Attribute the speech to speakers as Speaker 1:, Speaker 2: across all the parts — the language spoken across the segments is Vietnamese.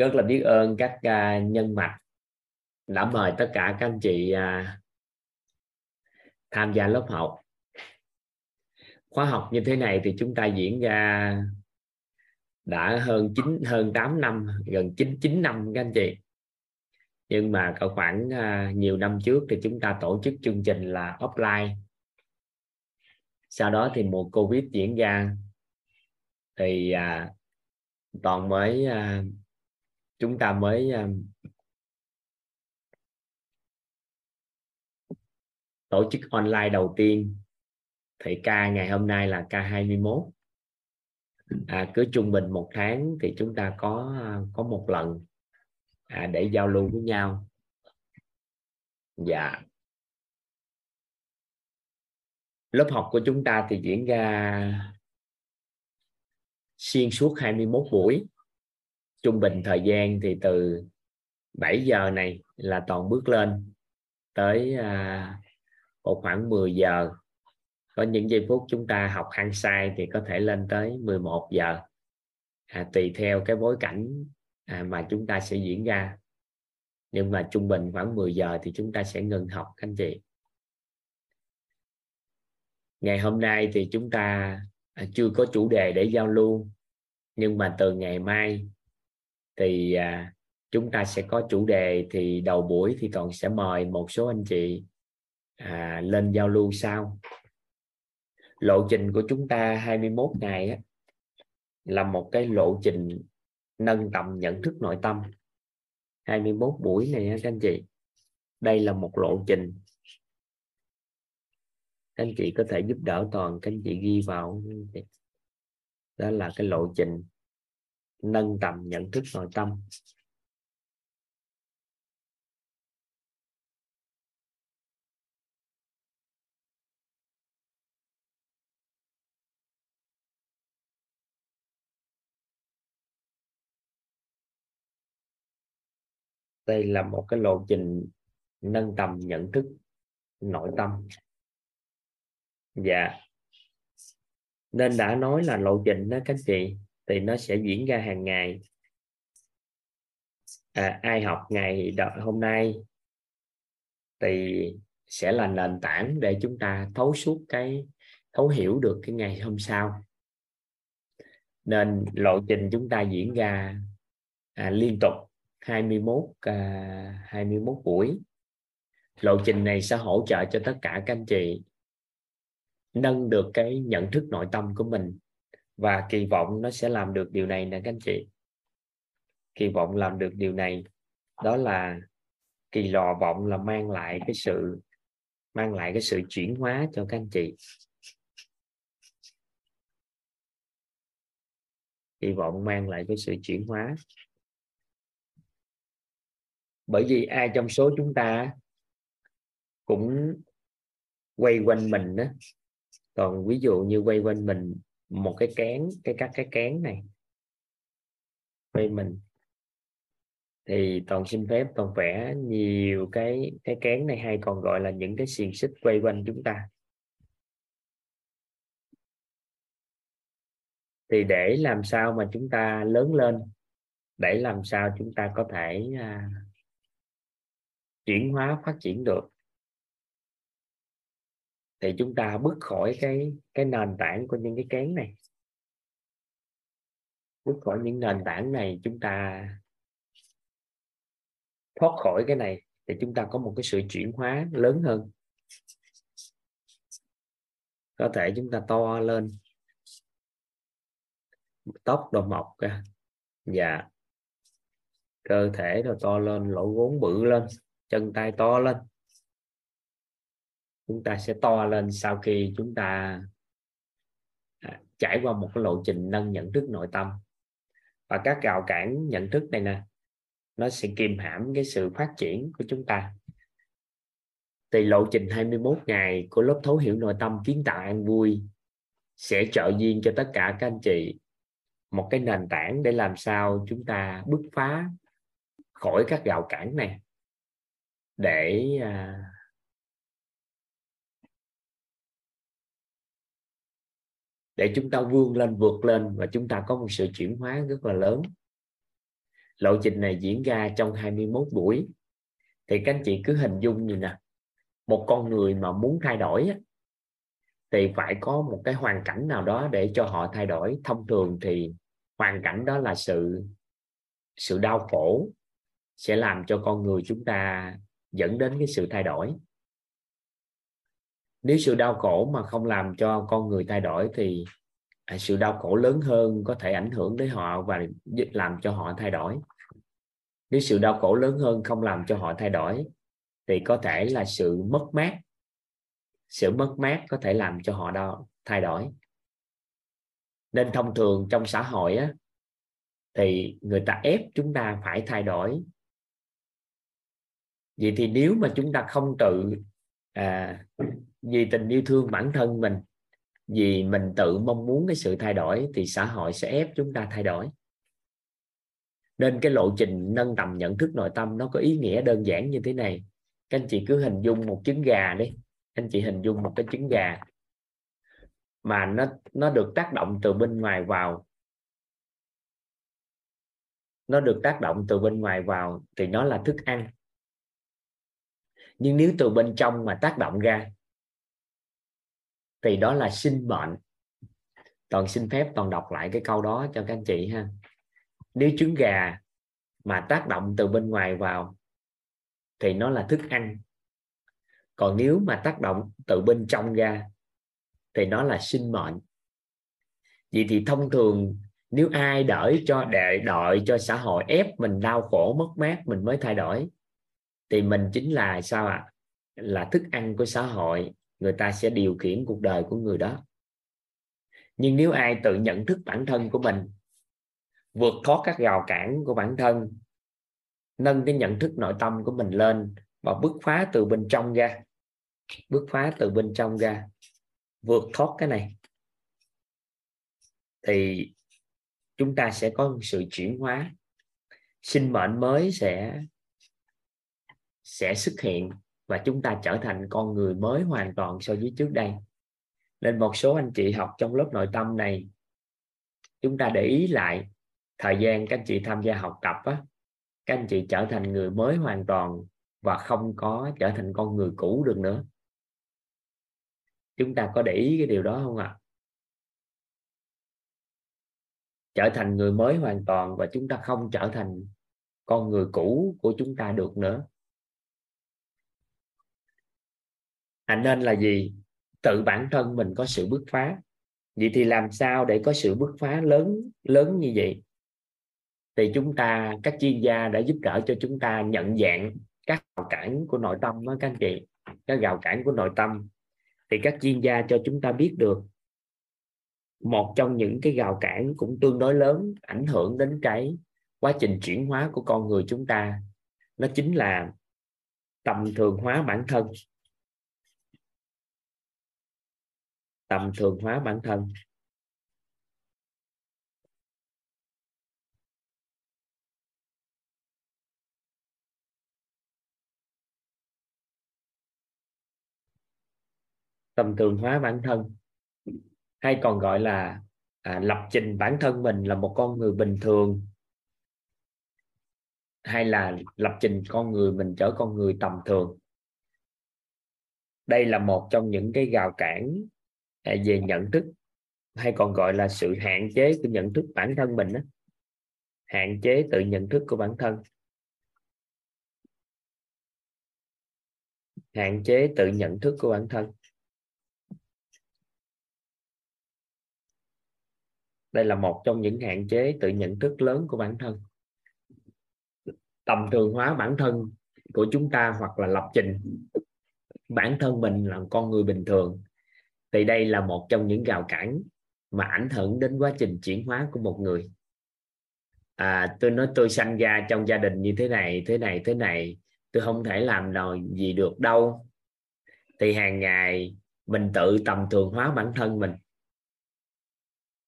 Speaker 1: rất là biết ơn các uh, nhân mạch đã mời tất cả các anh chị uh, tham gia lớp học. Khóa học như thế này thì chúng ta diễn ra đã hơn 9 hơn 8 năm gần 9 9 năm các anh chị. Nhưng mà ở khoảng uh, nhiều năm trước thì chúng ta tổ chức chương trình là offline. Sau đó thì mùa covid diễn ra thì uh, toàn mới uh, chúng ta mới à, tổ chức online đầu tiên. Thì ca ngày hôm nay là ca 21 à, cứ trung bình một tháng thì chúng ta có à, có một lần à, để giao lưu với nhau. Dạ. Lớp học của chúng ta thì diễn ra xuyên suốt 21 buổi trung bình thời gian thì từ 7 giờ này là toàn bước lên tới à, khoảng 10 giờ. Có những giây phút chúng ta học hăng sai thì có thể lên tới 11 giờ. À, tùy theo cái bối cảnh à, mà chúng ta sẽ diễn ra. Nhưng mà trung bình khoảng 10 giờ thì chúng ta sẽ ngừng học các anh chị. Ngày hôm nay thì chúng ta à, chưa có chủ đề để giao lưu. Nhưng mà từ ngày mai thì à, chúng ta sẽ có chủ đề thì đầu buổi thì toàn sẽ mời một số anh chị à, lên giao lưu sau. Lộ trình của chúng ta 21 ngày á, là một cái lộ trình nâng tầm nhận thức nội tâm. 21 buổi này các anh chị. Đây là một lộ trình. Các anh chị có thể giúp đỡ toàn các anh chị ghi vào đó là cái lộ trình nâng tầm nhận thức nội tâm. Đây là một cái lộ trình nâng tầm nhận thức nội tâm. Dạ. Nên đã nói là lộ trình đó các chị thì nó sẽ diễn ra hàng ngày. À, ai học ngày đợt hôm nay thì sẽ là nền tảng để chúng ta thấu suốt cái thấu hiểu được cái ngày hôm sau. Nên lộ trình chúng ta diễn ra à, liên tục 21 à, 21 buổi. Lộ trình này sẽ hỗ trợ cho tất cả các anh chị nâng được cái nhận thức nội tâm của mình và kỳ vọng nó sẽ làm được điều này nè các anh chị. Kỳ vọng làm được điều này, đó là kỳ lò vọng là mang lại cái sự, mang lại cái sự chuyển hóa cho các anh chị. Kỳ vọng mang lại cái sự chuyển hóa. Bởi vì ai trong số chúng ta cũng quay quanh mình đó còn ví dụ như quay quanh mình một cái kén cái các cái kén này quay mình. Thì toàn xin phép toàn vẽ nhiều cái cái kén này hay còn gọi là những cái xiềng xích quay quanh chúng ta. Thì để làm sao mà chúng ta lớn lên? Để làm sao chúng ta có thể à, chuyển hóa phát triển được? Thì chúng ta bước khỏi cái cái nền tảng của những cái kén này. Bước khỏi những nền tảng này, chúng ta thoát khỏi cái này thì chúng ta có một cái sự chuyển hóa lớn hơn. Có thể chúng ta to lên. Tóc đồ mọc ra. Dạ. Cơ thể đồ to lên, lỗ vốn bự lên. Chân tay to lên chúng ta sẽ to lên sau khi chúng ta à, trải qua một cái lộ trình nâng nhận thức nội tâm. Và các rào cản nhận thức này nè nó sẽ kìm hãm cái sự phát triển của chúng ta. Thì lộ trình 21 ngày của lớp thấu hiểu nội tâm kiến tạo an vui sẽ trợ duyên cho tất cả các anh chị. Một cái nền tảng để làm sao chúng ta bứt phá khỏi các rào cản này để à, để chúng ta vươn lên, vượt lên và chúng ta có một sự chuyển hóa rất là lớn. Lộ trình này diễn ra trong 21 buổi. Thì các anh chị cứ hình dung như nè, một con người mà muốn thay đổi thì phải có một cái hoàn cảnh nào đó để cho họ thay đổi. Thông thường thì hoàn cảnh đó là sự sự đau khổ sẽ làm cho con người chúng ta dẫn đến cái sự thay đổi nếu sự đau khổ mà không làm cho con người thay đổi thì à, sự đau khổ lớn hơn có thể ảnh hưởng đến họ và làm cho họ thay đổi. Nếu sự đau khổ lớn hơn không làm cho họ thay đổi thì có thể là sự mất mát. Sự mất mát có thể làm cho họ đau, thay đổi. Nên thông thường trong xã hội á, thì người ta ép chúng ta phải thay đổi. Vậy thì nếu mà chúng ta không tự à, vì tình yêu thương bản thân mình, vì mình tự mong muốn cái sự thay đổi thì xã hội sẽ ép chúng ta thay đổi. Nên cái lộ trình nâng tầm nhận thức nội tâm nó có ý nghĩa đơn giản như thế này. Các anh chị cứ hình dung một trứng gà đi. Anh chị hình dung một cái trứng gà mà nó nó được tác động từ bên ngoài vào. Nó được tác động từ bên ngoài vào thì nó là thức ăn. Nhưng nếu từ bên trong mà tác động ra thì đó là sinh mệnh toàn xin phép toàn đọc lại cái câu đó cho các anh chị ha. Nếu trứng gà mà tác động từ bên ngoài vào thì nó là thức ăn. Còn nếu mà tác động từ bên trong ra thì nó là sinh mệnh. Vậy thì thông thường nếu ai đợi cho đợi, đợi cho xã hội ép mình đau khổ mất mát mình mới thay đổi thì mình chính là sao ạ? À? là thức ăn của xã hội người ta sẽ điều khiển cuộc đời của người đó. Nhưng nếu ai tự nhận thức bản thân của mình, vượt thoát các rào cản của bản thân, nâng cái nhận thức nội tâm của mình lên và bứt phá từ bên trong ra bứt phá từ bên trong ra, vượt thoát cái này, thì chúng ta sẽ có sự chuyển hóa. Sinh mệnh mới sẽ sẽ xuất hiện và chúng ta trở thành con người mới hoàn toàn so với trước đây. Nên một số anh chị học trong lớp nội tâm này, chúng ta để ý lại thời gian các anh chị tham gia học tập á, các anh chị trở thành người mới hoàn toàn và không có trở thành con người cũ được nữa. Chúng ta có để ý cái điều đó không ạ? À? trở thành người mới hoàn toàn và chúng ta không trở thành con người cũ của chúng ta được nữa. À, nên là gì? Tự bản thân mình có sự bứt phá. Vậy thì làm sao để có sự bứt phá lớn lớn như vậy? Thì chúng ta các chuyên gia đã giúp đỡ cho chúng ta nhận dạng các rào cản của nội tâm đó các anh chị. Các rào cản của nội tâm. Thì các chuyên gia cho chúng ta biết được một trong những cái rào cản cũng tương đối lớn ảnh hưởng đến cái quá trình chuyển hóa của con người chúng ta. Nó chính là tầm thường hóa bản thân. Tầm thường hóa bản thân. Tầm thường hóa bản thân hay còn gọi là à, lập trình bản thân mình là một con người bình thường hay là lập trình con người mình trở con người tầm thường. Đây là một trong những cái gào cản À, về nhận thức, hay còn gọi là sự hạn chế của nhận thức bản thân mình đó. hạn chế tự nhận thức của bản thân. Hạn chế tự nhận thức của bản thân. Đây là một trong những hạn chế tự nhận thức lớn của bản thân. Tầm thường hóa bản thân của chúng ta hoặc là lập trình bản thân mình là con người bình thường thì đây là một trong những rào cản mà ảnh hưởng đến quá trình chuyển hóa của một người. À, tôi nói tôi sanh ra trong gia đình như thế này thế này thế này. Tôi không thể làm nào gì được đâu. Thì hàng ngày mình tự tầm thường hóa bản thân mình.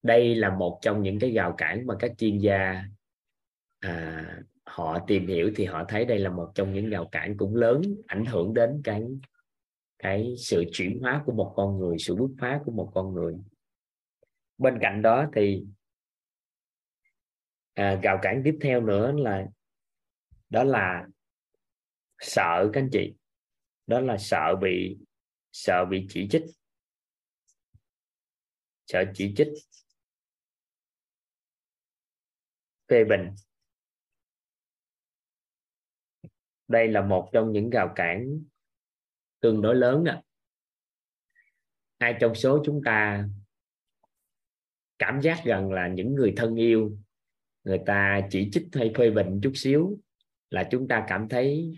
Speaker 1: Đây là một trong những cái rào cản mà các chuyên gia à, họ tìm hiểu thì họ thấy đây là một trong những rào cản cũng lớn ảnh hưởng đến cái cái sự chuyển hóa của một con người sự bứt phá của một con người. Bên cạnh đó thì à, rào cản tiếp theo nữa là đó là sợ các anh chị. Đó là sợ bị sợ bị chỉ trích. Sợ chỉ trích. Phê bình. Đây là một trong những rào cản tương đối lớn đó ai trong số chúng ta cảm giác rằng là những người thân yêu người ta chỉ trích hay phê bình chút xíu là chúng ta cảm thấy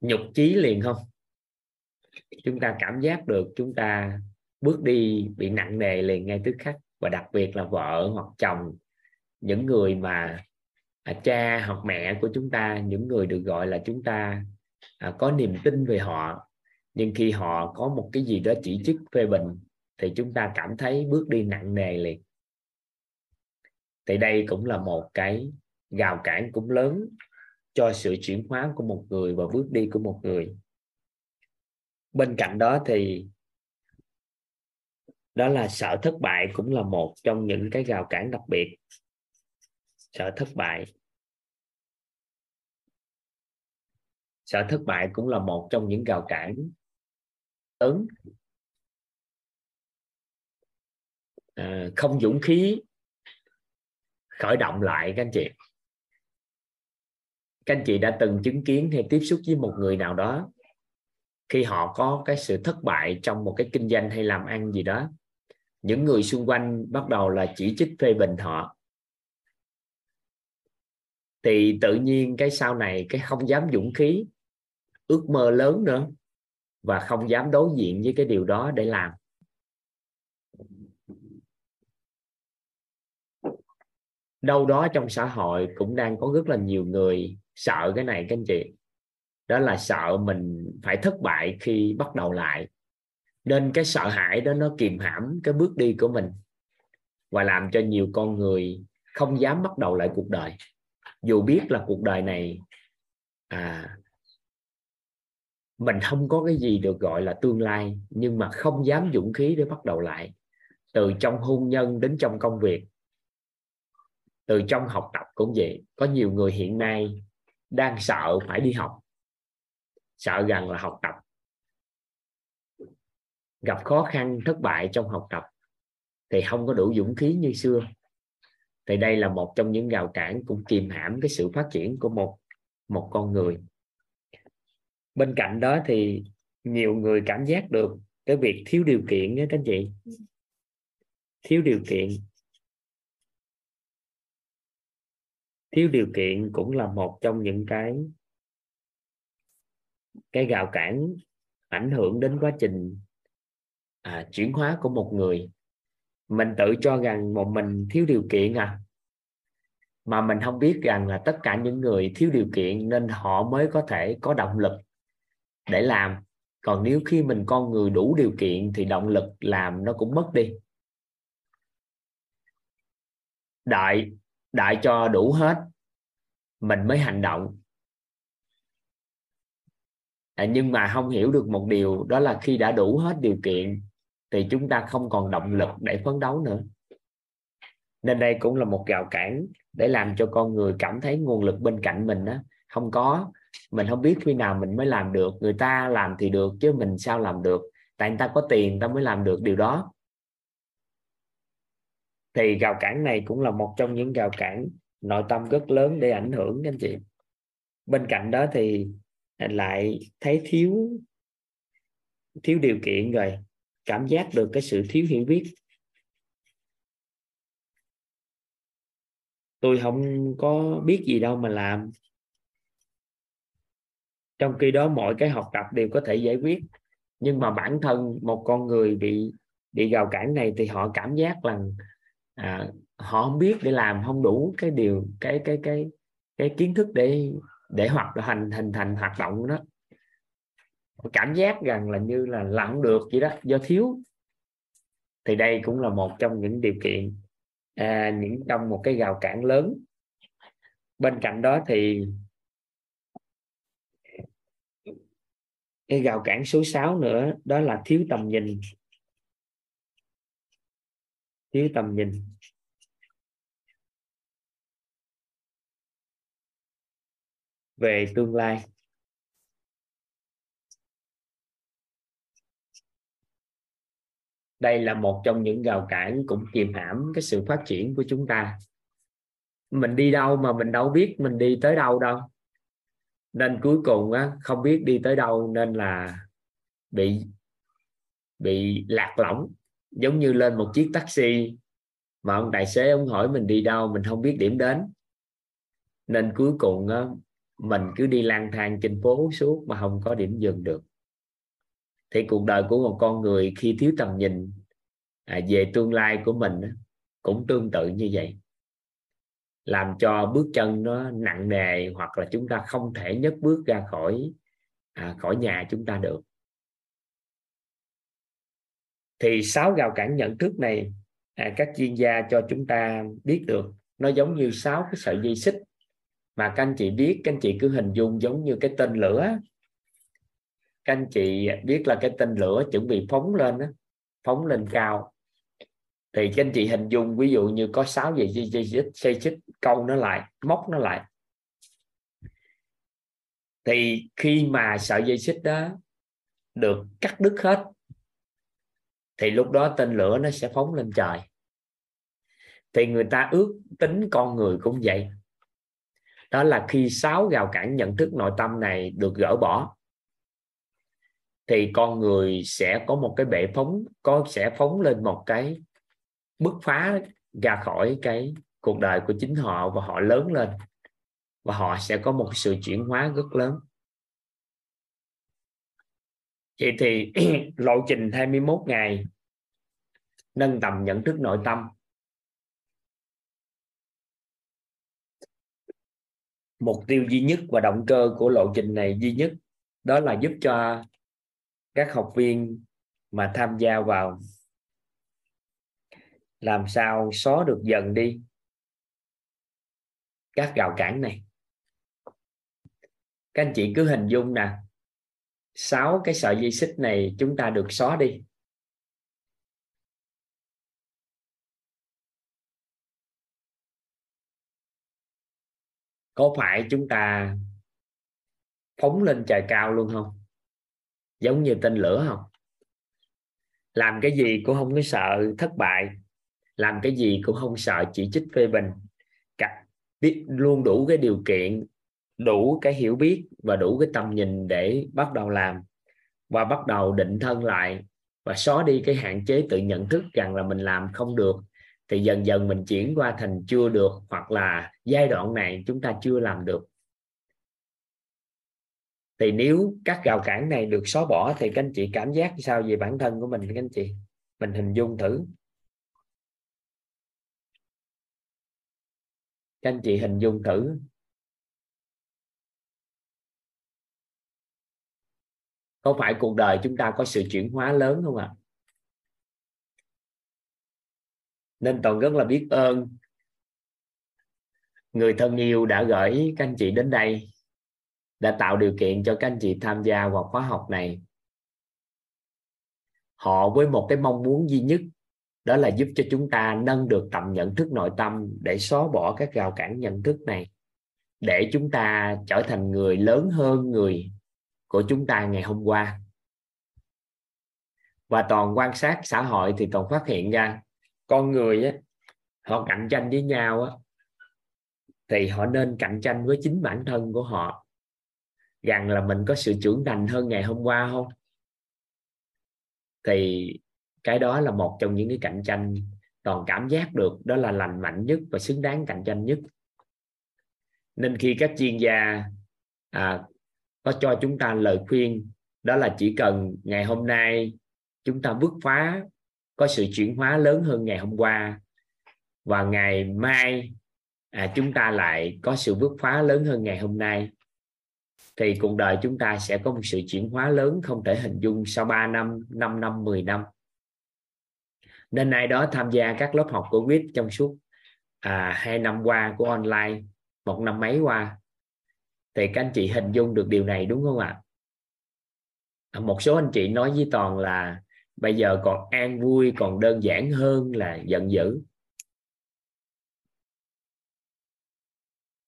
Speaker 1: nhục chí liền không? Chúng ta cảm giác được chúng ta bước đi bị nặng nề liền ngay tức khắc. Và đặc biệt là vợ hoặc chồng những người mà à, cha hoặc mẹ của chúng ta những người được gọi là chúng ta à, có niềm tin về họ nhưng khi họ có một cái gì đó chỉ trích phê bình, thì chúng ta cảm thấy bước đi nặng nề liền. Thì đây cũng là một cái gào cản cũng lớn cho sự chuyển hóa của một người và bước đi của một người. Bên cạnh đó thì đó là sợ thất bại cũng là một trong những cái rào cản đặc biệt. Sợ thất bại. Sợ thất bại cũng là một trong những rào cản ứng à, không dũng khí khởi động lại các anh chị. Các anh chị đã từng chứng kiến hay tiếp xúc với một người nào đó khi họ có cái sự thất bại trong một cái kinh doanh hay làm ăn gì đó. Những người xung quanh bắt đầu là chỉ trích phê bình họ. Thì tự nhiên cái sau này cái không dám dũng khí ước mơ lớn nữa và không dám đối diện với cái điều đó để làm. Đâu đó trong xã hội cũng đang có rất là nhiều người sợ cái này, các anh chị. Đó là sợ mình phải thất bại khi bắt đầu lại. Nên cái sợ hãi đó nó kìm hãm cái bước đi của mình và làm cho nhiều con người không dám bắt đầu lại cuộc đời. Dù biết là cuộc đời này à mình không có cái gì được gọi là tương lai, nhưng mà không dám dũng khí để bắt đầu lại. Từ trong hôn nhân đến trong công việc, từ trong học tập cũng vậy. Có nhiều người hiện nay đang sợ phải đi học, sợ rằng là học tập gặp khó khăn, thất bại trong học tập thì không có đủ dũng khí như xưa. Thì đây là một trong những rào cản cũng kìm hãm cái sự phát triển của một một con người bên cạnh đó thì nhiều người cảm giác được cái việc thiếu điều kiện đó các anh chị. Thiếu điều kiện. Thiếu điều kiện cũng là một trong những cái cái rào cản ảnh hưởng đến quá trình à, chuyển hóa của một người. Mình tự cho rằng một mình thiếu điều kiện à mà mình không biết rằng là tất cả những người thiếu điều kiện nên họ mới có thể có động lực để làm. Còn nếu khi mình con người đủ điều kiện thì động lực làm nó cũng mất đi. Đợi đợi cho đủ hết mình mới hành động. À, nhưng mà không hiểu được một điều đó là khi đã đủ hết điều kiện thì chúng ta không còn động lực để phấn đấu nữa. Nên đây cũng là một rào cản để làm cho con người cảm thấy nguồn lực bên cạnh mình đó không có mình không biết khi nào mình mới làm được. Người ta làm thì được chứ mình sao làm được? Tại người ta có tiền ta mới làm được điều đó. Thì rào cản này cũng là một trong những rào cản nội tâm rất lớn để ảnh hưởng các anh chị. Bên cạnh đó thì lại thấy thiếu thiếu điều kiện rồi, cảm giác được cái sự thiếu hiểu biết. Tôi không có biết gì đâu mà làm trong khi đó mọi cái học tập đều có thể giải quyết. Nhưng mà bản thân một con người bị bị gào cản này thì họ cảm giác rằng à, họ không biết để làm không đủ cái điều cái cái cái cái kiến thức để để hoạt hành hình thành hoạt động đó. Cảm giác rằng là như là làm được vậy đó do thiếu. Thì đây cũng là một trong những điều kiện à, những trong một cái rào cản lớn. Bên cạnh đó thì cái rào cản số 6 nữa, đó là thiếu tầm nhìn. Thiếu tầm nhìn. Về tương lai. Đây là một trong những rào cản cũng kìm hãm cái sự phát triển của chúng ta. Mình đi đâu mà mình đâu biết mình đi tới đâu đâu nên cuối cùng á, không biết đi tới đâu nên là bị bị lạc lõng. Giống như lên một chiếc taxi mà ông tài xế ông hỏi mình đi đâu mình không biết điểm đến. Nên cuối cùng á, mình cứ đi lang thang trên phố suốt mà không có điểm dừng được. Thì cuộc đời của một con người khi thiếu tầm nhìn à, về tương lai của mình cũng tương tự như vậy làm cho bước chân nó nặng nề hoặc là chúng ta không thể nhấc bước ra khỏi à, khỏi nhà chúng ta được. Thì sáu rào cản nhận thức này à, các chuyên gia cho chúng ta biết được. Nó giống như sáu cái sợi dây xích mà các anh chị biết các anh chị cứ hình dung giống như cái tên lửa. Các anh chị biết là cái tên lửa chuẩn bị phóng lên đó, phóng lên cao thì các anh chị hình dung, ví dụ như có 6 dây dây dây xích dây xích câu nó lại, móc nó lại. Thì khi mà sợi dây xích đó được cắt đứt hết, thì lúc đó tên lửa nó sẽ phóng lên trời. Thì người ta ước tính con người cũng vậy. Đó là khi sáu rào cản nhận thức nội tâm này được gỡ bỏ, thì con người sẽ có một cái bệ phóng, có, sẽ phóng lên một cái bứt phá ra khỏi cái cuộc đời của chính họ và họ lớn lên. Và họ sẽ có một sự chuyển hóa rất lớn. Vậy thì lộ trình 21 ngày, nâng tầm nhận thức nội tâm. Mục tiêu duy nhất và động cơ của lộ trình này duy nhất đó là giúp cho các học viên mà tham gia vào làm sao xóa được dần đi các rào cản này? Các anh chị cứ hình dung nè, sáu cái sợi dây xích này chúng ta được xóa đi. Có phải chúng ta phóng lên trời cao luôn không? Giống như tên lửa không? Làm cái gì cũng không có sợ thất bại làm cái gì cũng không sợ chỉ trích phê bình. Cả, biết luôn đủ cái điều kiện, đủ cái hiểu biết và đủ cái tầm nhìn để bắt đầu làm. Và bắt đầu định thân lại và xóa đi cái hạn chế tự nhận thức rằng là mình làm không được. Thì dần dần mình chuyển qua thành chưa được hoặc là giai đoạn này chúng ta chưa làm được. Thì nếu các rào cản này được xóa bỏ thì các anh chị cảm giác sao về bản thân của mình, các anh chị? Mình hình dung thử. Các anh chị hình dung thử. Có phải cuộc đời chúng ta có sự chuyển hóa lớn không ạ? À? nên toàn rất là biết ơn. Người thân yêu đã gửi các anh chị đến đây, đã tạo điều kiện cho các anh chị tham gia vào khóa học này. Họ với một cái mong muốn duy nhất đó là giúp cho chúng ta nâng được tầm nhận thức nội tâm để xóa bỏ các rào cản nhận thức này để chúng ta trở thành người lớn hơn người của chúng ta ngày hôm qua. Và toàn quan sát xã hội thì toàn phát hiện ra con người á, họ cạnh tranh với nhau á, thì họ nên cạnh tranh với chính bản thân của họ. Rằng là mình có sự trưởng thành hơn ngày hôm qua không? Thì cái đó là một trong những cái cạnh tranh toàn cảm giác được đó là lành mạnh nhất và xứng đáng cạnh tranh nhất nên khi các chuyên gia à, có cho chúng ta lời khuyên đó là chỉ cần ngày hôm nay chúng ta bứt phá có sự chuyển hóa lớn hơn ngày hôm qua và ngày mai à, chúng ta lại có sự bứt phá lớn hơn ngày hôm nay thì cuộc đời chúng ta sẽ có một sự chuyển hóa lớn không thể hình dung sau 3 năm, 5 năm, 10 năm. Nên ai đó tham gia các lớp học của quýt trong suốt à, hai năm qua của online, một năm mấy qua, thì các anh chị hình dung được điều này đúng không ạ? À, một số anh chị nói với toàn là bây giờ còn an vui còn đơn giản hơn là giận dữ.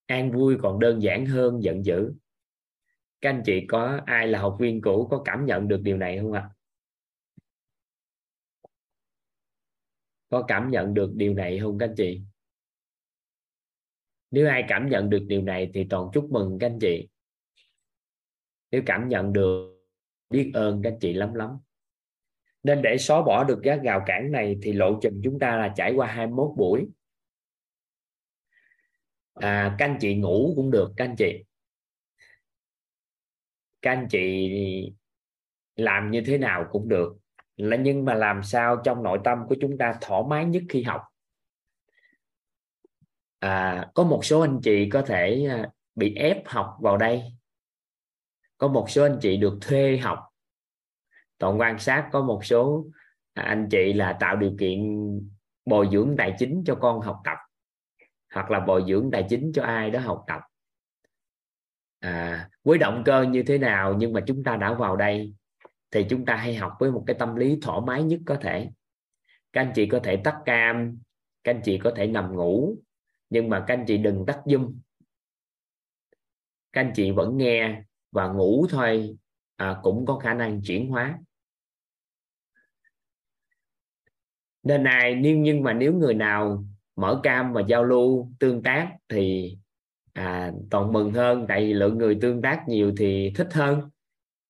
Speaker 1: An vui còn đơn giản hơn giận dữ. Các anh chị có ai là học viên cũ có cảm nhận được điều này không ạ? Có cảm nhận được điều này không các anh chị? Nếu ai cảm nhận được điều này thì toàn chúc mừng các anh chị. Nếu cảm nhận được biết ơn các anh chị lắm lắm. Nên để xóa bỏ được các rào cản này thì lộ trình chúng ta là trải qua 21 buổi. À, các anh chị ngủ cũng được các anh chị. Các anh chị làm như thế nào cũng được là nhưng mà làm sao trong nội tâm của chúng ta thoải mái nhất khi học? À, có một số anh chị có thể à, bị ép học vào đây. Có một số anh chị được thuê học. Toàn quan sát có một số à, anh chị là tạo điều kiện bồi dưỡng tài chính cho con học tập hoặc là bồi dưỡng tài chính cho ai đó học tập. À, với động cơ như thế nào nhưng mà chúng ta đã vào đây? Thì chúng ta hay học với một cái tâm lý thoải mái nhất có thể. Các anh chị có thể tắt cam các anh chị có thể nằm ngủ nhưng mà các anh chị đừng tắt zoom. Các anh chị vẫn nghe và ngủ thôi à, cũng có khả năng chuyển hóa. Nên này, nhưng nhưng mà nếu người nào mở cam và giao lưu tương tác thì à, toàn mừng hơn tại vì lượng người tương tác nhiều thì thích hơn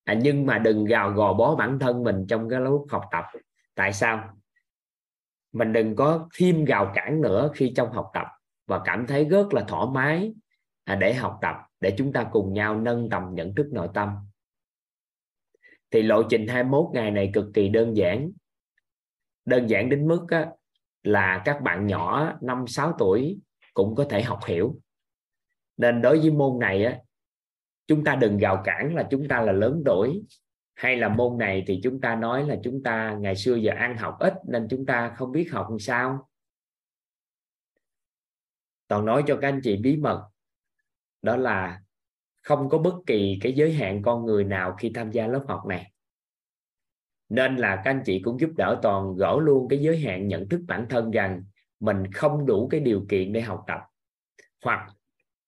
Speaker 1: à, nhưng mà đừng gào gò bó bản thân mình trong cái lúc học tập. Tại sao? Mình đừng có thêm gào cản nữa khi trong học tập. Và cảm thấy rất là thoải mái à, để học tập để chúng ta cùng nhau nâng tầm nhận thức nội tâm. Thì lộ trình 21 ngày này cực kỳ đơn giản. Đơn giản đến mức á, là các bạn nhỏ 5 6 tuổi cũng có thể học hiểu. Nên đối với môn này á chúng ta đừng gào cản là chúng ta là lớn tuổi. Hay là môn này thì chúng ta nói là chúng ta ngày xưa giờ ăn học ít nên chúng ta không biết học làm sao. Toàn nói cho các anh chị bí mật. Đó là không có bất kỳ cái giới hạn con người nào khi tham gia lớp học này. Nên là các anh chị cũng giúp đỡ toàn gỡ luôn cái giới hạn nhận thức bản thân rằng mình không đủ cái điều kiện để học tập. Hoặc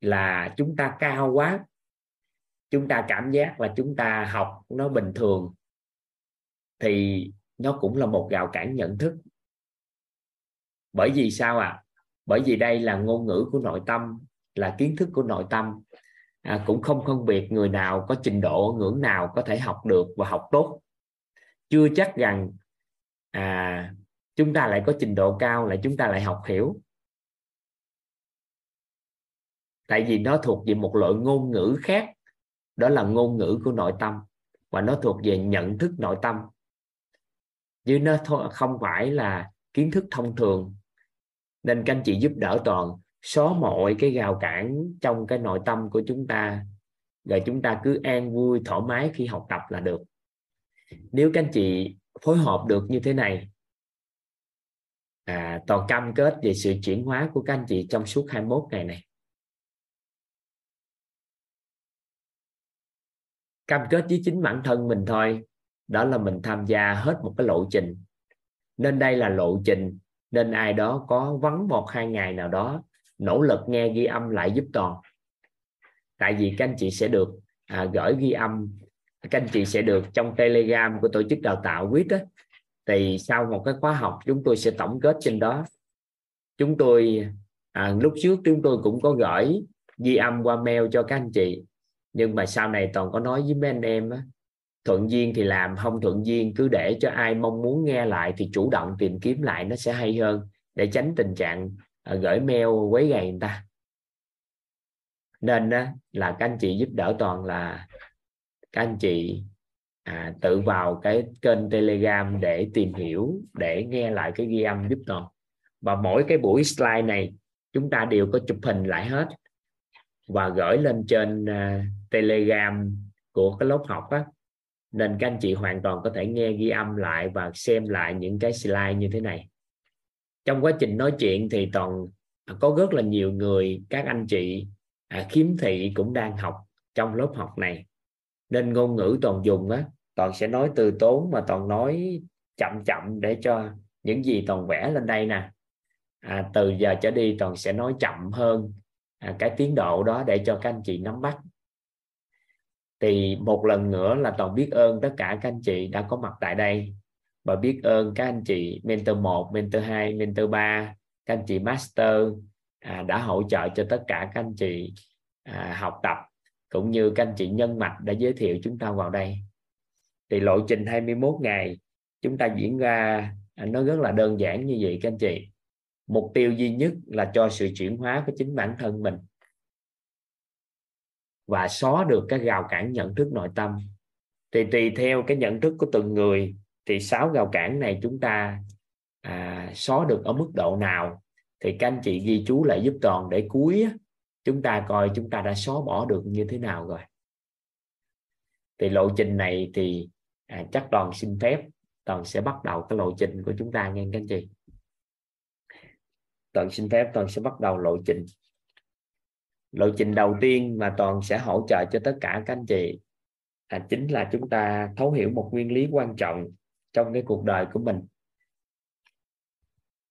Speaker 1: là chúng ta cao quá chúng ta cảm giác là chúng ta học nó bình thường thì nó cũng là một rào cản nhận thức. Bởi vì sao ạ? À? bởi vì đây là ngôn ngữ của nội tâm là kiến thức của nội tâm. À, cũng không phân biệt người nào có trình độ ngưỡng nào có thể học được và học tốt. Chưa chắc rằng à, chúng ta lại có trình độ cao lại chúng ta lại học hiểu. Tại vì nó thuộc về một loại ngôn ngữ khác đó là ngôn ngữ của nội tâm và nó thuộc về nhận thức nội tâm. Chứ nó không phải là kiến thức thông thường. Nên các anh chị giúp đỡ toàn xóa mọi cái rào cản trong cái nội tâm của chúng ta. Rồi chúng ta cứ an vui thoải mái khi học tập là được. Nếu các anh chị phối hợp được như thế này à, toàn cam kết về sự chuyển hóa của các anh chị trong suốt 21 ngày này. Cam kết với chính bản thân mình thôi. Đó là mình tham gia hết một cái lộ trình. Nên đây là lộ trình nên ai đó có vắng một hai ngày nào đó nỗ lực nghe ghi âm lại giúp toàn. Tại vì các anh chị sẽ được à, gửi ghi âm. Các anh chị sẽ được trong telegram của tổ chức đào tạo quýt á, thì sau một cái khóa học chúng tôi sẽ tổng kết trên đó. Chúng tôi à, lúc trước chúng tôi cũng có gửi ghi âm qua mail cho các anh chị nhưng mà sau này toàn có nói với mấy anh em á, thuận duyên thì làm không thuận duyên cứ để cho ai mong muốn nghe lại thì chủ động tìm kiếm lại nó sẽ hay hơn để tránh tình trạng à, gửi mail quấy gầy người ta. Nên á, là các anh chị giúp đỡ toàn là các anh chị à, tự vào cái kênh telegram để tìm hiểu để nghe lại cái ghi âm giúp toàn. Và mỗi cái buổi slide này chúng ta đều có chụp hình lại hết và gửi lên trên uh, telegram của cái lớp học á nên các anh chị hoàn toàn có thể nghe ghi âm lại và xem lại những cái slide như thế này. Trong quá trình nói chuyện thì toàn có rất là nhiều người các anh chị à, khiếm thị cũng đang học trong lớp học này. Nên ngôn ngữ toàn dùng á toàn sẽ nói từ tốn mà toàn nói chậm chậm để cho những gì toàn vẽ lên đây nè. À, từ giờ trở đi toàn sẽ nói chậm hơn à, cái tiến độ đó để cho các anh chị nắm bắt thì một lần nữa là toàn biết ơn tất cả các anh chị đã có mặt tại đây. Và biết ơn các anh chị mentor 1, mentor 2, mentor 3 các anh chị master à, đã hỗ trợ cho tất cả các anh chị à, học tập cũng như các anh chị nhân mạch đã giới thiệu chúng ta vào đây. Thì lộ trình 21 ngày chúng ta diễn ra à, nó rất là đơn giản như vậy các anh chị. Mục tiêu duy nhất là cho sự chuyển hóa của chính bản thân mình và xóa được các rào cản nhận thức nội tâm. Thì tùy theo cái nhận thức của từng người thì sáu rào cản này chúng ta à, xóa được ở mức độ nào thì các anh chị ghi chú lại giúp toàn để cuối chúng ta coi chúng ta đã xóa bỏ được như thế nào rồi. Thì lộ trình này thì à, chắc toàn xin phép toàn sẽ bắt đầu cái lộ trình của chúng ta nghe các anh chị. Toàn xin phép toàn sẽ bắt đầu lộ trình lộ trình đầu tiên mà toàn sẽ hỗ trợ cho tất cả các anh chị là chính là chúng ta thấu hiểu một nguyên lý quan trọng trong cái cuộc đời của mình.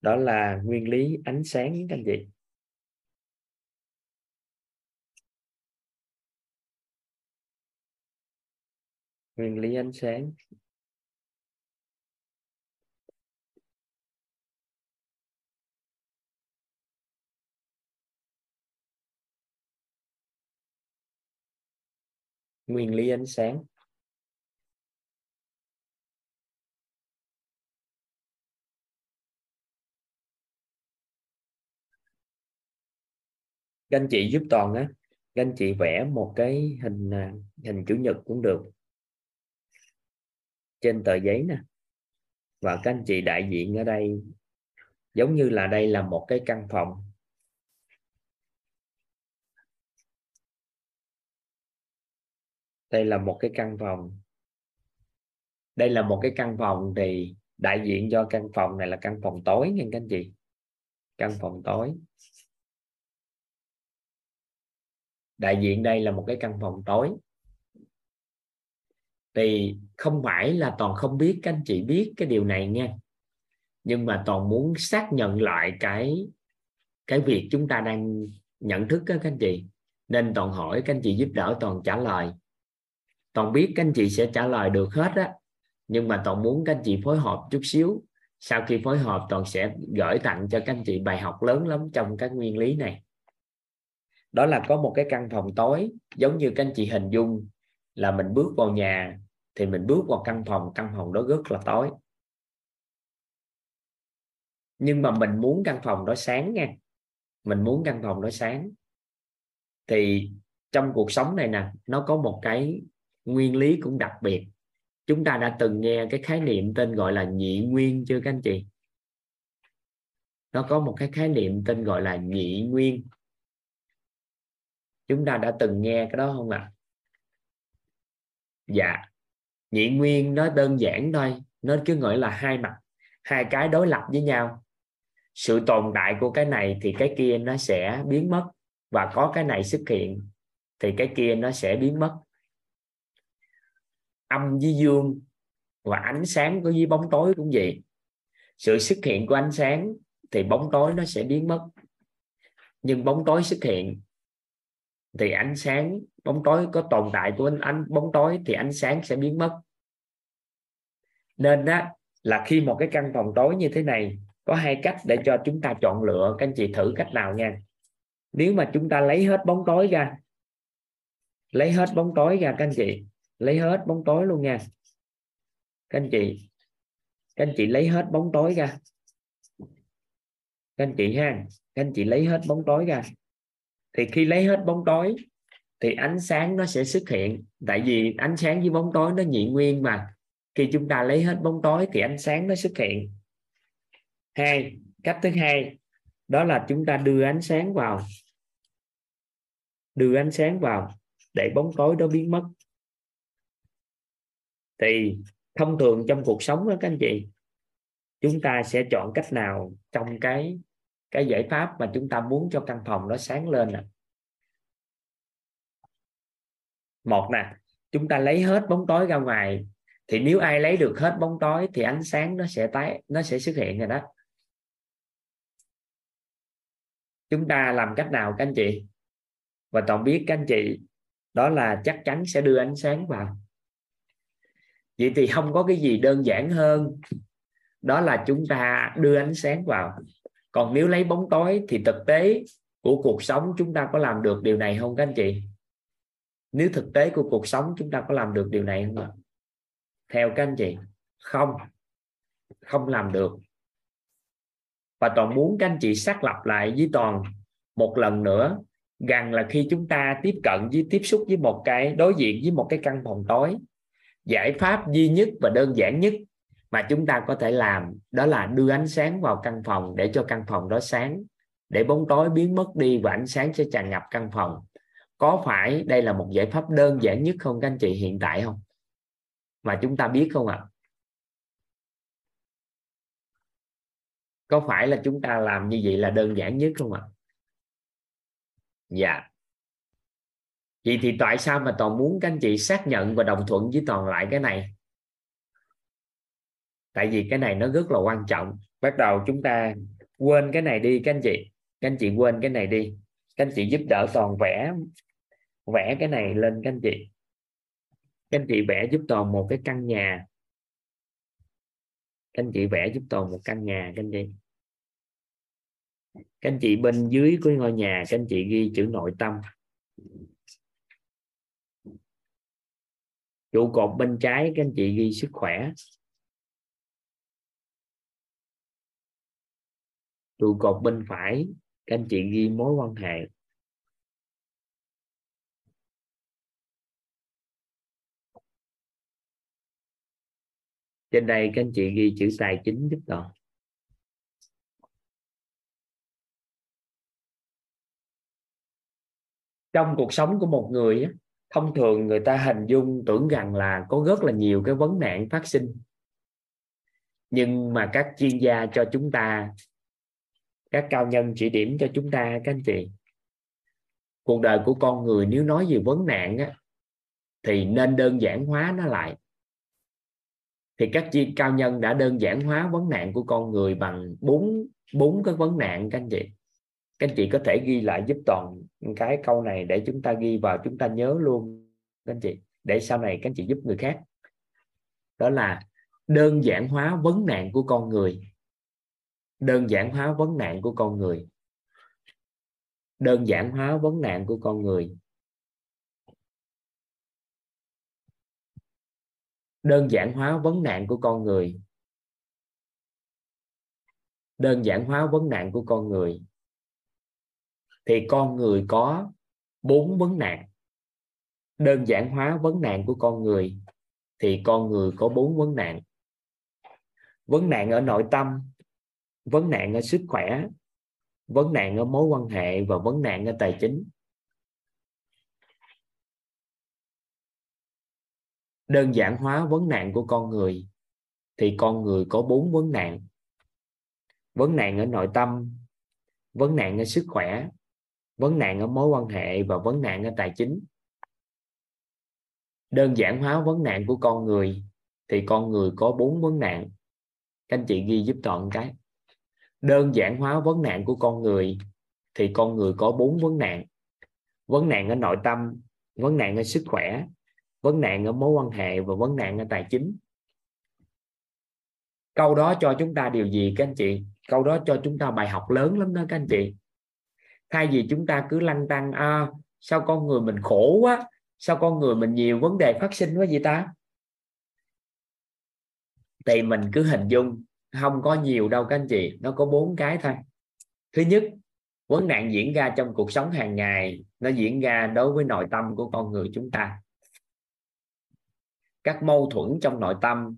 Speaker 1: Đó là nguyên lý ánh sáng, các anh chị. Nguyên lý ánh sáng. Nguyên lý ánh sáng. Các anh chị giúp toàn á, các anh chị vẽ một cái hình à, hình chủ nhật cũng được. Trên tờ giấy nè. Và các anh chị đại diện ở đây, giống như là đây là một cái căn phòng. Đây là một cái căn phòng. Đây là một cái căn phòng thì đại diện cho căn phòng này là căn phòng tối nha các anh chị. Căn phòng tối. Đại diện đây là một cái căn phòng tối. Thì không phải là toàn không biết, các anh chị biết cái điều này nha. Nhưng mà toàn muốn xác nhận lại cái cái việc chúng ta đang nhận thức đó các anh chị. Nên toàn hỏi các anh chị giúp đỡ toàn trả lời toàn biết các anh chị sẽ trả lời được hết á. Nhưng mà toàn muốn các anh chị phối hợp chút xíu. Sau khi phối hợp, toàn sẽ gửi tặng cho các anh chị bài học lớn lắm trong các nguyên lý này. Đó là có một cái căn phòng tối, giống như các anh chị hình dung, là mình bước vào nhà, thì mình bước vào căn phòng căn phòng đó rất là tối. Nhưng mà mình muốn căn phòng đó sáng nha. Mình muốn căn phòng đó sáng. Thì trong cuộc sống này nè, nó có một cái nguyên lý cũng đặc biệt. Chúng ta đã từng nghe cái khái niệm tên gọi là nhị nguyên chưa các anh chị? Nó có một cái khái niệm tên gọi là nhị nguyên. Chúng ta đã từng nghe cái đó không ạ? À? dạ. Nhị nguyên nó đơn giản thôi, nó cứ gọi là hai mặt, hai cái đối lập với nhau. Sự tồn tại của cái này thì cái kia nó sẽ biến mất và có cái này xuất hiện thì cái kia nó sẽ biến mất âm với dương và ánh sáng có với bóng tối cũng vậy. Sự xuất hiện của ánh sáng thì bóng tối nó sẽ biến mất. Nhưng bóng tối xuất hiện thì ánh sáng bóng tối có tồn tại của ánh, ánh bóng tối thì ánh sáng sẽ biến mất. Nên đó là khi một cái căn phòng tối như thế này có hai cách để cho chúng ta chọn lựa. Các anh chị thử cách nào nha. Nếu mà chúng ta lấy hết bóng tối ra lấy hết bóng tối ra các anh chị lấy hết bóng tối luôn nha. Các anh chị, các anh chị lấy hết bóng tối ra. Các anh chị ha, các anh chị lấy hết bóng tối ra. Thì khi lấy hết bóng tối, thì ánh sáng nó sẽ xuất hiện. Tại vì ánh sáng với bóng tối nó nhị nguyên mà. Khi chúng ta lấy hết bóng tối thì ánh sáng nó xuất hiện. Hai, cách thứ hai, đó là chúng ta đưa ánh sáng vào. Đưa ánh sáng vào để bóng tối đó biến mất thì thông thường trong cuộc sống đó, các anh chị, chúng ta sẽ chọn cách nào trong cái cái giải pháp mà chúng ta muốn cho căn phòng nó sáng lên nè một nè, chúng ta lấy hết bóng tối ra ngoài. Thì nếu ai lấy được hết bóng tối thì ánh sáng nó sẽ tái, nó sẽ xuất hiện rồi đó. Chúng ta làm cách nào các anh chị? Và toàn biết các anh chị, đó là chắc chắn sẽ đưa ánh sáng vào vậy thì không có cái gì đơn giản hơn. Đó là chúng ta đưa ánh sáng vào. Còn nếu lấy bóng tối thì thực tế của cuộc sống chúng ta có làm được điều này không các anh chị? Nếu thực tế của cuộc sống chúng ta có làm được điều này không ạ? Theo các anh chị, không. Không làm được. Và toàn muốn các anh chị xác lập lại với toàn một lần nữa, rằng là khi chúng ta tiếp cận với, tiếp xúc với một cái đối diện với một cái căn phòng tối giải pháp duy nhất và đơn giản nhất mà chúng ta có thể làm đó là đưa ánh sáng vào căn phòng để cho căn phòng đó sáng, để bóng tối biến mất đi và ánh sáng sẽ tràn ngập căn phòng. Có phải đây là một giải pháp đơn giản nhất không, các anh chị, hiện tại không? Mà chúng ta biết không ạ? Có phải là chúng ta làm như vậy là đơn giản nhất không ạ? Dạ vậy thì tại sao mà toàn muốn các anh chị xác nhận và đồng thuận với toàn lại cái này? Tại vì cái này nó rất là quan trọng. Bắt đầu chúng ta quên cái này đi các anh chị. Các anh chị quên cái này đi. Các anh chị giúp đỡ toàn vẽ vẽ cái này lên các anh chị. Các anh chị vẽ giúp toàn một cái căn nhà. Các anh chị vẽ giúp toàn một căn nhà các anh chị. Các anh chị bên dưới của ngôi nhà, các anh chị ghi chữ nội tâm. Trụ cột bên trái, các anh chị ghi sức khỏe. Trụ cột bên phải, các anh chị ghi mối quan hệ. Trên đây các anh chị ghi chữ tài chính giúp toàn trong cuộc sống của một người thông thường người ta hình dung tưởng rằng là có rất là nhiều cái vấn nạn phát sinh. Nhưng mà các chuyên gia cho chúng ta các cao nhân chỉ điểm cho chúng ta các anh chị. Cuộc đời của con người nếu nói về vấn nạn á, thì nên đơn giản hóa nó lại. Thì các chi cao nhân đã đơn giản hóa vấn nạn của con người bằng bốn bốn cái vấn nạn các anh chị các anh chị có thể ghi lại giúp toàn cái câu này để chúng ta ghi vào chúng ta nhớ luôn, các anh chị. Để sau này các anh chị giúp người khác. Đó là đơn giản hóa vấn nạn của con người. Đơn giản hóa vấn nạn của con người. Đơn giản hóa vấn nạn của con người. Đơn giản hóa vấn nạn của con người. Đơn giản hóa vấn nạn của con người thì con người có bốn vấn nạn. Đơn giản hóa vấn nạn của con người, thì con người có bốn vấn nạn. Vấn nạn ở nội tâm, vấn nạn ở sức khỏe, vấn nạn ở mối quan hệ và vấn nạn ở tài chính. Đơn giản hóa vấn nạn của con người, thì con người có bốn vấn nạn. Vấn nạn ở nội tâm, vấn nạn ở sức khỏe vấn nạn ở mối quan hệ và vấn nạn ở tài chính. Đơn giản hóa vấn nạn của con người thì con người có bốn vấn nạn. Các anh chị ghi giúp toàn cái. Đơn giản hóa vấn nạn của con người thì con người có bốn vấn nạn. Vấn nạn ở nội tâm, vấn nạn ở sức khỏe, vấn nạn ở mối quan hệ và vấn nạn ở tài chính. Câu đó cho chúng ta điều gì các anh chị? Câu đó cho chúng ta bài học lớn lắm đó các anh chị thay vì chúng ta cứ lăn tăng à, sao con người mình khổ quá sao con người mình nhiều vấn đề phát sinh quá vậy ta? Thì mình cứ hình dung không có nhiều đâu các anh chị nó có bốn cái thôi. Thứ nhất vấn nạn diễn ra trong cuộc sống hàng ngày nó diễn ra đối với nội tâm của con người chúng ta. Các mâu thuẫn trong nội tâm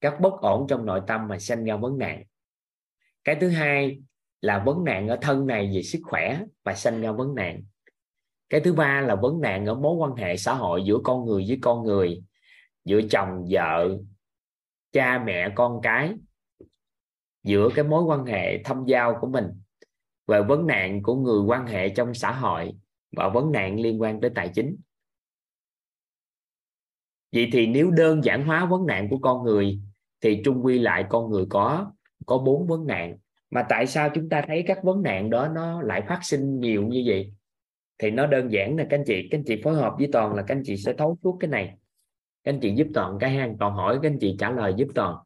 Speaker 1: các bất ổn trong nội tâm mà sinh ra vấn nạn. Cái thứ hai là vấn nạn ở thân này về sức khỏe và sinh ra vấn nạn. Cái thứ ba là vấn nạn ở mối quan hệ xã hội giữa con người với con người, giữa chồng, vợ, cha, mẹ, con cái, giữa cái mối quan hệ thâm giao của mình và vấn nạn của người quan hệ trong xã hội và vấn nạn liên quan tới tài chính. Vậy thì nếu đơn giản hóa vấn nạn của con người thì trung quy lại con người có có bốn vấn nạn mà tại sao chúng ta thấy các vấn nạn đó nó lại phát sinh nhiều như vậy? Thì nó đơn giản là các anh chị, các anh chị phối hợp với toàn là các anh chị sẽ thấu suốt cái này. Các anh chị giúp toàn cái hang, toàn hỏi các anh chị trả lời giúp toàn.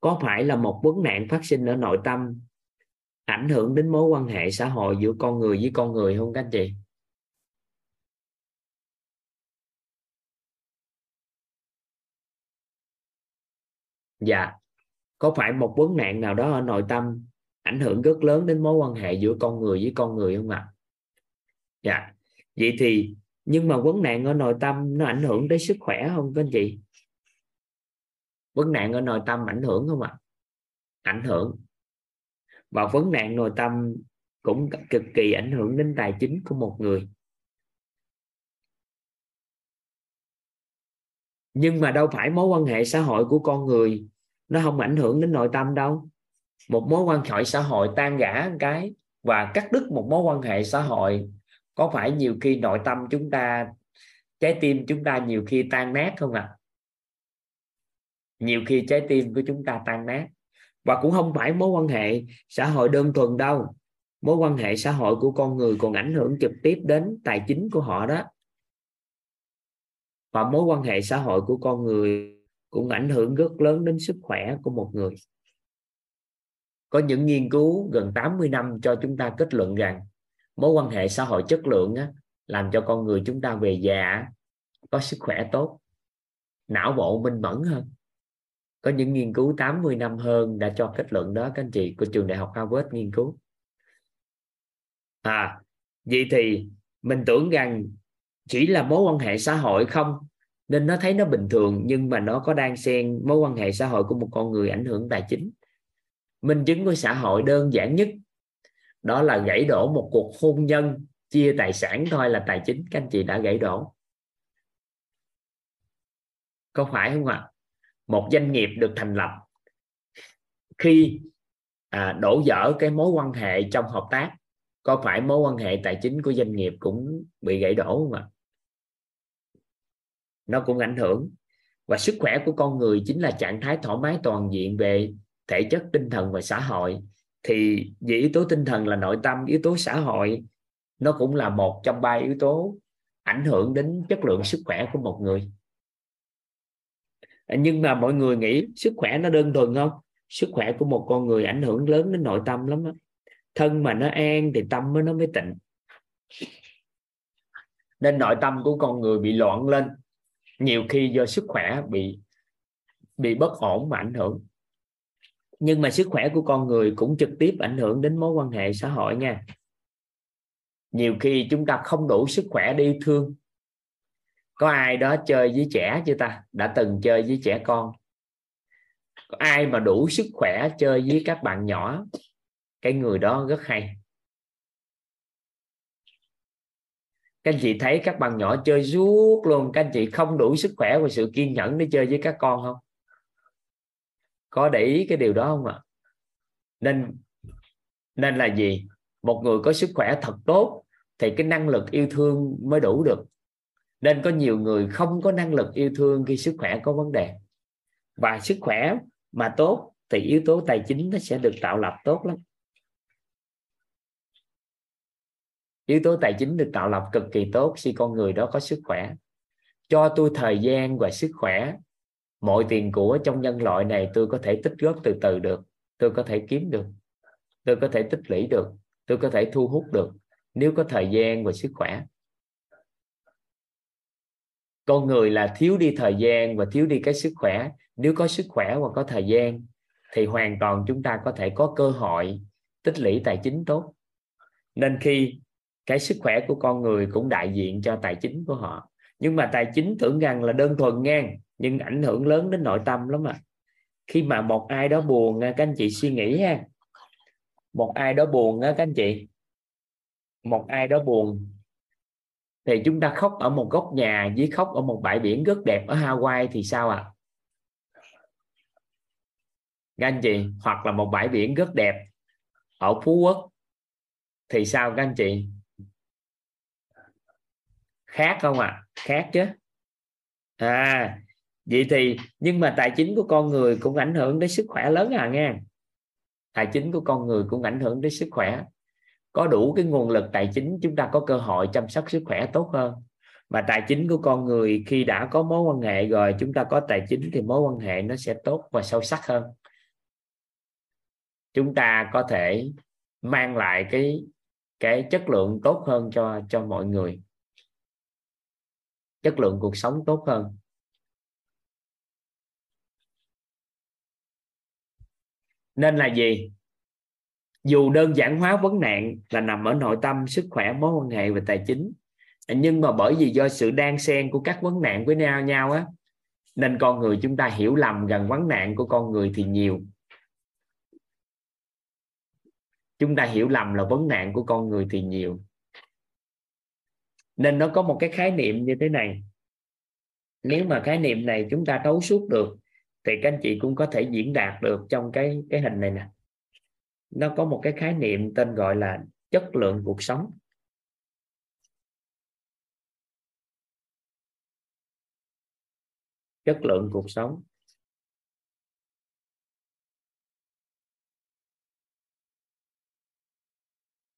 Speaker 1: Có phải là một vấn nạn phát sinh ở nội tâm ảnh hưởng đến mối quan hệ xã hội giữa con người với con người không các anh chị? Dạ có phải một vấn nạn nào đó ở nội tâm ảnh hưởng rất lớn đến mối quan hệ giữa con người với con người không ạ? Dạ. Vậy thì, nhưng mà vấn nạn ở nội tâm nó ảnh hưởng tới sức khỏe không các anh chị? Vấn nạn ở nội tâm ảnh hưởng không ạ? Ảnh hưởng. Và vấn nạn nội tâm cũng cực kỳ ảnh hưởng đến tài chính của một người. Nhưng mà đâu phải mối quan hệ xã hội của con người nó không ảnh hưởng đến nội tâm đâu. Một mối quan hệ xã hội tan rã một cái và cắt đứt một mối quan hệ xã hội, có phải nhiều khi nội tâm chúng ta, trái tim chúng ta nhiều khi tan nát không ạ? À? nhiều khi trái tim của chúng ta tan nát. Và cũng không phải mối quan hệ xã hội đơn thuần đâu. Mối quan hệ xã hội của con người còn ảnh hưởng trực tiếp đến tài chính của họ đó. Và mối quan hệ xã hội của con người cũng ảnh hưởng rất lớn đến sức khỏe của một người. Có những nghiên cứu gần 80 năm cho chúng ta kết luận rằng mối quan hệ xã hội chất lượng á, làm cho con người chúng ta về già có sức khỏe tốt não bộ minh mẫn hơn. Có những nghiên cứu 80 năm hơn đã cho kết luận đó các anh chị của trường đại học Harvard nghiên cứu. À vậy thì mình tưởng rằng chỉ là mối quan hệ xã hội không nên nó thấy nó bình thường nhưng mà nó có đang xen mối quan hệ xã hội của một con người ảnh hưởng tài chính. Minh chứng của xã hội đơn giản nhất đó là gãy đổ một cuộc hôn nhân chia tài sản thôi là tài chính. Các anh chị đã gãy đổ. Có phải không ạ? Một doanh nghiệp được thành lập khi à, đổ dở cái mối quan hệ trong hợp tác có phải mối quan hệ tài chính của doanh nghiệp cũng bị gãy đổ không ạ? Nó cũng ảnh hưởng. Và sức khỏe của con người chính là trạng thái thoải mái toàn diện về thể chất, tinh thần và xã hội. Thì vì yếu tố tinh thần là nội tâm, yếu tố xã hội, nó cũng là một trong ba yếu tố ảnh hưởng đến chất lượng sức khỏe của một người. Nhưng mà mọi người nghĩ sức khỏe nó đơn thuần không? Sức khỏe của một con người ảnh hưởng lớn đến nội tâm lắm đó. thân mà nó an thì tâm nó mới tịnh. Nên nội tâm của con người bị loạn lên nhiều khi do sức khỏe bị bị bất ổn mà ảnh hưởng. Nhưng mà sức khỏe của con người cũng trực tiếp ảnh hưởng đến mối quan hệ xã hội nha. Nhiều khi chúng ta không đủ sức khỏe đi thương. Có ai đó chơi với trẻ chưa ta? Đã từng chơi với trẻ con. Có ai mà đủ sức khỏe chơi với các bạn nhỏ? Cái người đó rất hay. Các anh chị thấy các bạn nhỏ chơi suốt luôn. Các anh chị không đủ sức khỏe và sự kiên nhẫn để chơi với các con không? Có để ý cái điều đó không ạ? Nên nên là gì? Một người có sức khỏe thật tốt thì cái năng lực yêu thương mới đủ được. Nên có nhiều người không có năng lực yêu thương khi sức khỏe có vấn đề. Và sức khỏe mà tốt thì yếu tố tài chính nó sẽ được tạo lập tốt lắm. Yếu tố tài chính được tạo lập cực kỳ tốt khi con người đó có sức khỏe. Cho tôi thời gian và sức khỏe. Mọi tiền của trong nhân loại này tôi có thể tích góp từ từ được. Tôi có thể kiếm được. Tôi có thể tích lũy được. Tôi có thể thu hút được nếu có thời gian và sức khỏe. Con người là thiếu đi thời gian và thiếu đi cái sức khỏe. Nếu có sức khỏe và có thời gian, thì hoàn toàn chúng ta có thể có cơ hội tích lũy tài chính tốt. Nên khi cái sức khỏe của con người cũng đại diện cho tài chính của họ. Nhưng mà tài chính tưởng rằng là đơn thuần ngang, nhưng ảnh hưởng lớn đến nội tâm lắm à khi mà một ai đó buồn à, các anh chị suy nghĩ ha. Một ai đó buồn á các anh chị. Một ai đó buồn, thì chúng ta khóc ở một góc nhà với khóc ở một bãi biển rất đẹp ở Hawaii thì sao ạ? À? các anh chị, hoặc là một bãi biển rất đẹp ở Phú Quốc thì sao các anh chị? Khác không ạ? À? khác chứ. À vậy thì, nhưng mà tài chính của con người cũng ảnh hưởng đến sức khỏe lớn à nghe. Tài chính của con người cũng ảnh hưởng đến sức khỏe. Có đủ cái nguồn lực tài chính, chúng ta có cơ hội chăm sóc sức khỏe tốt hơn. Mà tài chính của con người khi đã có mối quan hệ rồi, chúng ta có tài chính thì mối quan hệ nó sẽ tốt và sâu sắc hơn. Chúng ta có thể mang lại cái cái chất lượng tốt hơn cho cho mọi người chất lượng cuộc sống tốt hơn. Nên là gì? Dù đơn giản hóa vấn nạn là nằm ở nội tâm, sức khỏe, mối quan hệ và tài chính. Nhưng mà bởi vì do sự đan xen của các vấn nạn với nhau nhau á, nên con người chúng ta hiểu lầm gần vấn nạn của con người thì nhiều. Chúng ta hiểu lầm là vấn nạn của con người thì nhiều nên nó có một cái khái niệm như thế này. Nếu mà khái niệm này chúng ta thấu suốt được, thì các anh chị cũng có thể diễn đạt được trong cái cái hình này nè. Nó có một cái khái niệm tên gọi là chất lượng cuộc sống. Chất lượng cuộc sống.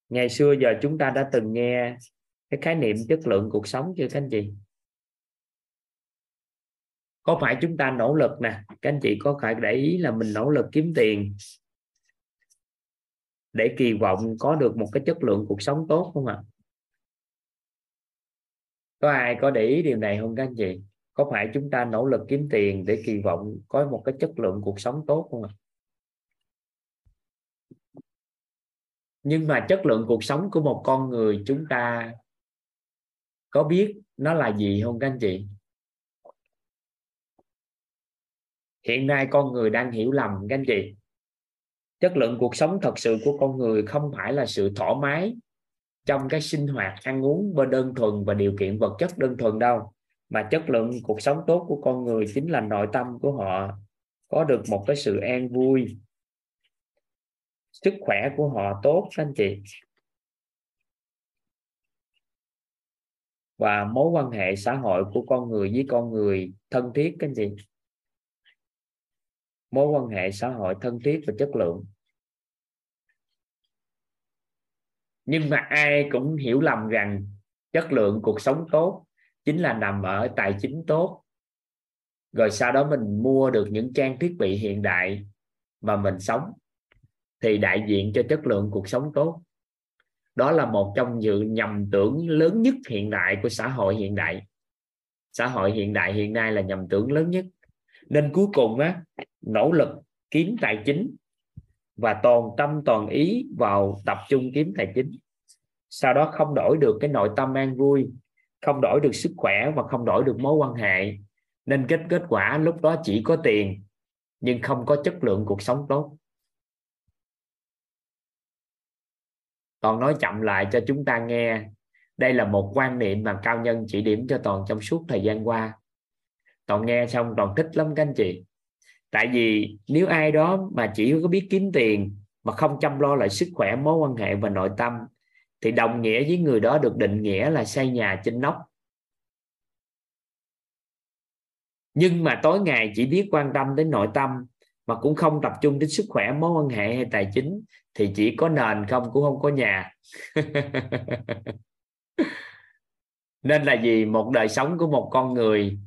Speaker 1: Ngày xưa giờ chúng ta đã từng nghe cái khái niệm chất lượng cuộc sống chưa, các anh chị? Có phải chúng ta nỗ lực nè? Các anh chị có phải để ý là mình nỗ lực kiếm tiền để kỳ vọng có được một cái chất lượng cuộc sống tốt không ạ? Có ai có để ý điều này không, các anh chị? Có phải chúng ta nỗ lực kiếm tiền để kỳ vọng có một cái chất lượng cuộc sống tốt không ạ? Nhưng mà chất lượng cuộc sống của một con người chúng ta có biết nó là gì không các anh chị? Hiện nay con người đang hiểu lầm các anh chị. Chất lượng cuộc sống thật sự của con người không phải là sự thoải mái trong cái sinh hoạt, ăn uống bên đơn thuần và điều kiện vật chất đơn thuần đâu. Mà chất lượng cuộc sống tốt của con người chính là nội tâm của họ. Có được một cái sự an vui. Sức khỏe của họ tốt các anh chị. Và mối quan hệ xã hội của con người với con người thân thiết cái gì? Mối quan hệ xã hội thân thiết và chất lượng. Nhưng mà ai cũng hiểu lầm rằng chất lượng cuộc sống tốt chính là nằm ở tài chính tốt. Rồi sau đó mình mua được những trang thiết bị hiện đại mà mình sống thì đại diện cho chất lượng cuộc sống tốt đó là một trong những nhầm tưởng lớn nhất hiện đại của xã hội hiện đại. Xã hội hiện đại hiện nay là nhầm tưởng lớn nhất. Nên cuối cùng á, nỗ lực kiếm tài chính và toàn tâm toàn ý vào tập trung kiếm tài chính. Sau đó không đổi được cái nội tâm an vui, không đổi được sức khỏe và không đổi được mối quan hệ. Nên kết kết quả lúc đó chỉ có tiền, nhưng không có chất lượng cuộc sống tốt. Toàn nói chậm lại cho chúng ta nghe. Đây là một quan niệm mà cao nhân chỉ điểm cho toàn trong suốt thời gian qua. Toàn nghe xong toàn thích lắm các anh chị. Tại vì nếu ai đó mà chỉ có biết kiếm tiền mà không chăm lo lại sức khỏe, mối quan hệ và nội tâm, thì đồng nghĩa với người đó được định nghĩa là xây nhà trên nóc. Nhưng mà tối ngày chỉ biết quan tâm đến nội tâm mà cũng không tập trung đến sức khỏe mối quan hệ hay tài chính thì chỉ có nền không cũng không có nhà. Nên là gì một đời sống của một con người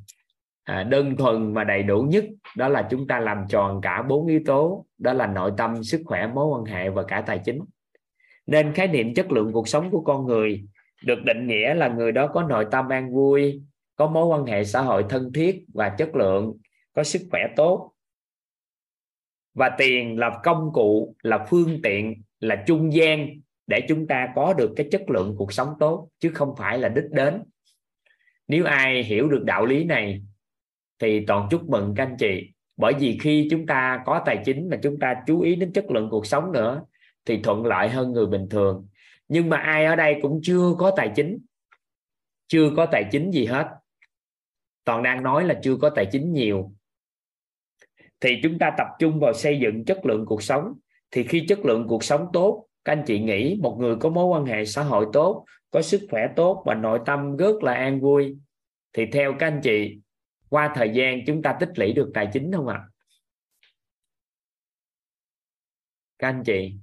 Speaker 1: à, đơn thuần mà đầy đủ nhất đó là chúng ta làm tròn cả bốn yếu tố đó là nội tâm sức khỏe mối quan hệ và cả tài chính. Nên khái niệm chất lượng cuộc sống của con người được định nghĩa là người đó có nội tâm an vui có mối quan hệ xã hội thân thiết và chất lượng có sức khỏe tốt và tiền là công cụ, là phương tiện, là trung gian để chúng ta có được cái chất lượng cuộc sống tốt, chứ không phải là đích đến. Nếu ai hiểu được đạo lý này, thì toàn chúc mừng các anh chị. Bởi vì khi chúng ta có tài chính mà chúng ta chú ý đến chất lượng cuộc sống nữa, thì thuận lợi hơn người bình thường. Nhưng mà ai ở đây cũng chưa có tài chính, chưa có tài chính gì hết. Toàn đang nói là chưa có tài chính nhiều thì chúng ta tập trung vào xây dựng chất lượng cuộc sống thì khi chất lượng cuộc sống tốt, các anh chị nghĩ một người có mối quan hệ xã hội tốt, có sức khỏe tốt và nội tâm rất là an vui, thì theo các anh chị, qua thời gian chúng ta tích lũy được tài chính không ạ à? các anh chị,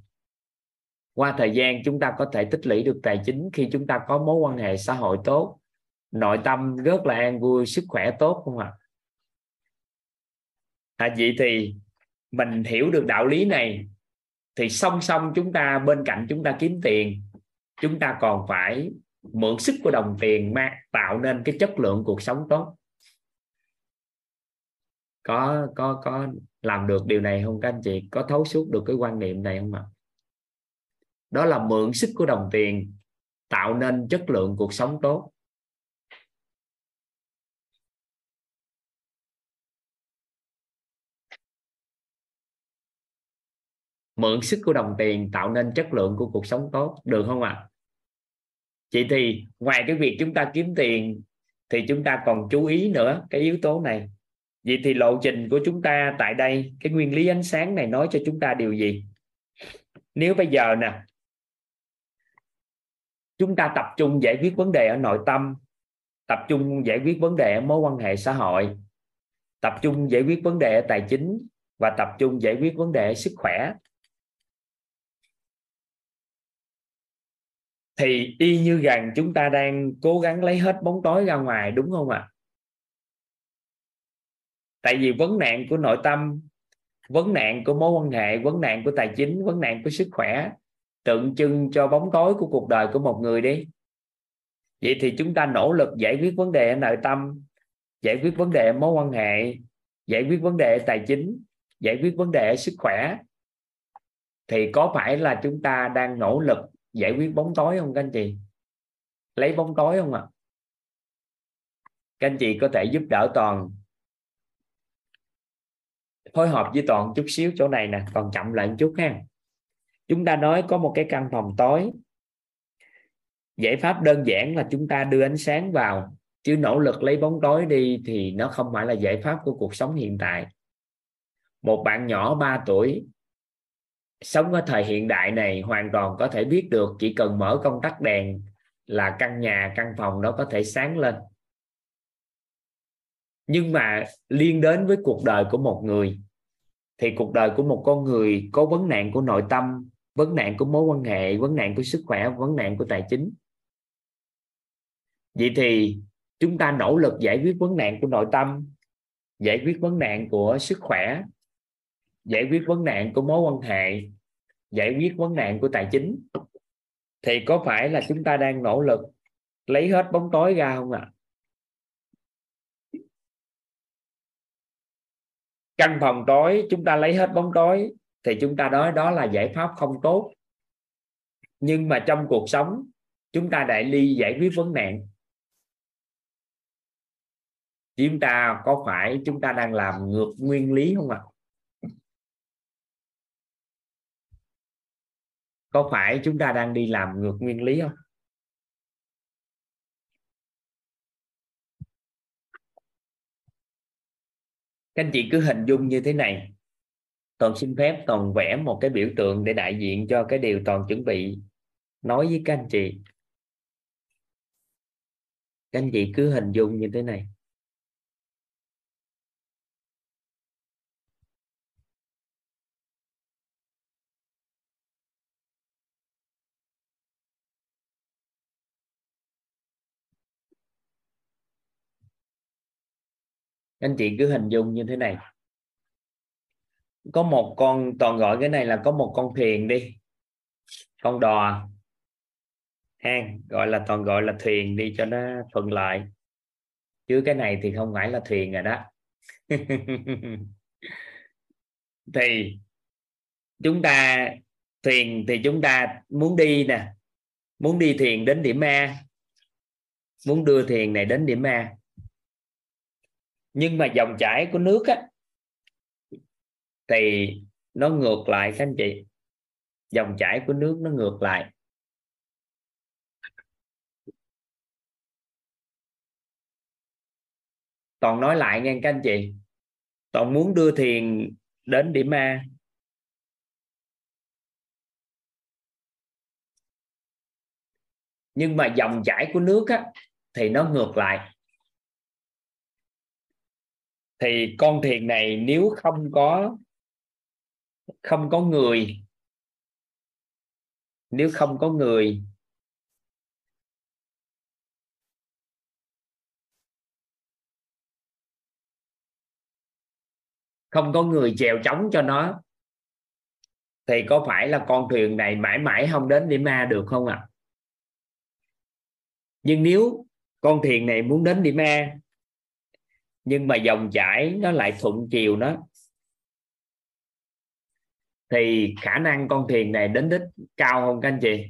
Speaker 1: qua thời gian chúng ta có thể tích lũy được tài chính khi chúng ta có mối quan hệ xã hội tốt, nội tâm rất là an vui, sức khỏe tốt không ạ à? Vậy thì mình hiểu được đạo lý này, thì song song chúng ta, bên cạnh chúng ta kiếm tiền, chúng ta còn phải mượn sức của đồng tiền mà tạo nên cái chất lượng cuộc sống tốt. Có có có làm được điều này không các anh chị? Có thấu suốt được cái quan niệm này không ạ? Đó là mượn sức của đồng tiền tạo nên chất lượng cuộc sống tốt. Mượn sức của đồng tiền tạo nên chất lượng của cuộc sống tốt, được không ạ à? chị thì ngoài cái việc chúng ta kiếm tiền thì chúng ta còn chú ý nữa cái yếu tố này vậy thì lộ trình của chúng ta tại đây, cái nguyên lý ánh sáng này nói cho chúng ta điều gì nếu bây giờ nè, chúng ta tập trung giải quyết vấn đề ở nội tâm, tập trung giải quyết vấn đề ở mối quan hệ xã hội, tập trung giải quyết vấn đề ở tài chính và tập trung giải quyết vấn đề ở sức khỏe thì y như rằng chúng ta đang cố gắng lấy hết bóng tối ra ngoài, đúng không ạ à? tại vì vấn nạn của nội tâm, vấn nạn của mối quan hệ, vấn nạn của tài chính, vấn nạn của sức khỏe tượng trưng cho bóng tối của cuộc đời của một người đi vậy thì chúng ta nỗ lực giải quyết vấn đề ở nội tâm, giải quyết vấn đề ở mối quan hệ, giải quyết vấn đề ở tài chính, giải quyết vấn đề ở sức khỏe thì có phải là chúng ta đang nỗ lực giải quyết bóng tối không các anh chị? Lấy bóng tối không ạ? À? các anh chị có thể giúp đỡ toàn. Phối hợp với toàn chút xíu chỗ này nè còn chậm lại một chút ha. Chúng ta nói có một cái căn phòng tối. Giải pháp đơn giản là chúng ta đưa ánh sáng vào, chứ nỗ lực lấy bóng tối đi thì nó không phải là giải pháp của cuộc sống hiện tại. Một bạn nhỏ 3 tuổi sống ở thời hiện đại này hoàn toàn có thể biết được, chỉ cần mở công tắc đèn là căn nhà, căn phòng đó có thể sáng lên. Nhưng mà liên đến với cuộc đời của một người, thì cuộc đời của một con người có vấn nạn của nội tâm, vấn nạn của mối quan hệ, vấn nạn của sức khỏe, vấn nạn của tài chính. Vậy thì chúng ta nỗ lực giải quyết vấn nạn của nội tâm, giải quyết vấn nạn của sức khỏe, giải quyết vấn nạn của mối quan hệ giải quyết vấn nạn của tài chính, thì có phải là chúng ta đang nỗ lực lấy hết bóng tối ra không ạ à? căn phòng tối, chúng ta lấy hết bóng tối, thì chúng ta nói đó là giải pháp không tốt nhưng mà trong cuộc sống, chúng ta đại ly giải quyết vấn nạn chúng ta có phải chúng ta đang làm ngược nguyên lý không ạ à? Có phải chúng ta đang đi làm ngược nguyên lý không? Các anh chị cứ hình dung như thế này. Toàn xin phép toàn vẽ một cái biểu tượng để đại diện cho cái điều toàn chuẩn bị nói với các anh chị. Các anh chị cứ hình dung như thế này. Anh chị cứ hình dung như thế này. Có một con, toàn gọi cái này là có một con thuyền đi. Con đò. Hang gọi là, toàn gọi là thuyền đi cho nó thuận lợi. Chứ cái này thì không phải là thuyền rồi đó. Thì chúng ta, thuyền thì chúng ta muốn đi nè. Muốn đi thuyền đến điểm A. Muốn đưa thuyền này đến điểm A nhưng mà dòng chảy của nước á thì nó ngược lại các anh chị. Dòng chảy của nước nó ngược lại. Toàn nói lại nghe các anh chị. Toàn muốn đưa thiền đến điểm A. Nhưng mà dòng chảy của nước á, thì nó ngược lại thì con thiền này nếu không có không có người, nếu không có người, không có người chèo chống cho nó, thì có phải là con thuyền này mãi mãi không đến điểm A được không ạ à? nhưng nếu con thuyền này muốn đến điểm A nhưng mà dòng chảy nó lại thuận chiều nó thì khả năng con thuyền này đến đích cao không các anh chị?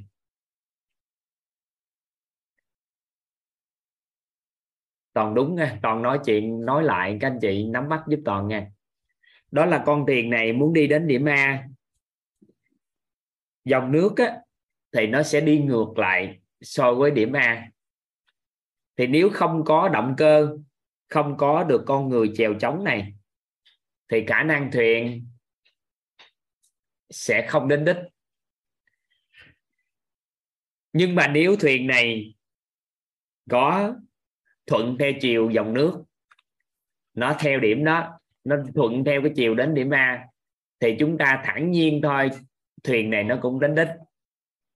Speaker 1: Toàn đúng nha toàn nói chuyện nói lại các anh chị nắm bắt giúp toàn nha. Đó là con thuyền này muốn đi đến điểm A. Dòng nước á, thì nó sẽ đi ngược lại so với điểm A. Thì nếu không có động cơ không có được con người chèo chống này, thì khả năng thuyền sẽ không đến đích. Nhưng mà nếu thuyền này có thuận theo chiều dòng nước, nó theo điểm đó, nó thuận theo cái chiều đến điểm A, thì chúng ta thản nhiên thôi, thuyền này nó cũng đến đích.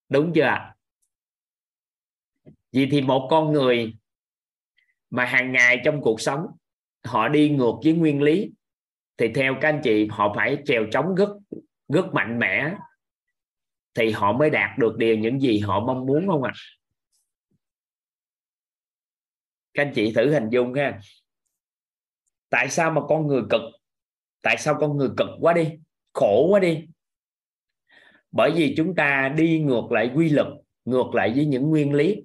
Speaker 1: Đúng chưa vì thì một con người mà hàng ngày trong cuộc sống, họ đi ngược với nguyên lý. Thì theo các anh chị, họ phải trèo trống rất rất mạnh mẽ. Thì họ mới đạt được điều những gì họ mong muốn không ạ? À? các anh chị thử hình dung ha. Tại sao mà con người cực? Tại sao con người cực quá đi? Khổ quá đi. Bởi vì chúng ta đi ngược lại quy luật, ngược lại với những nguyên lý.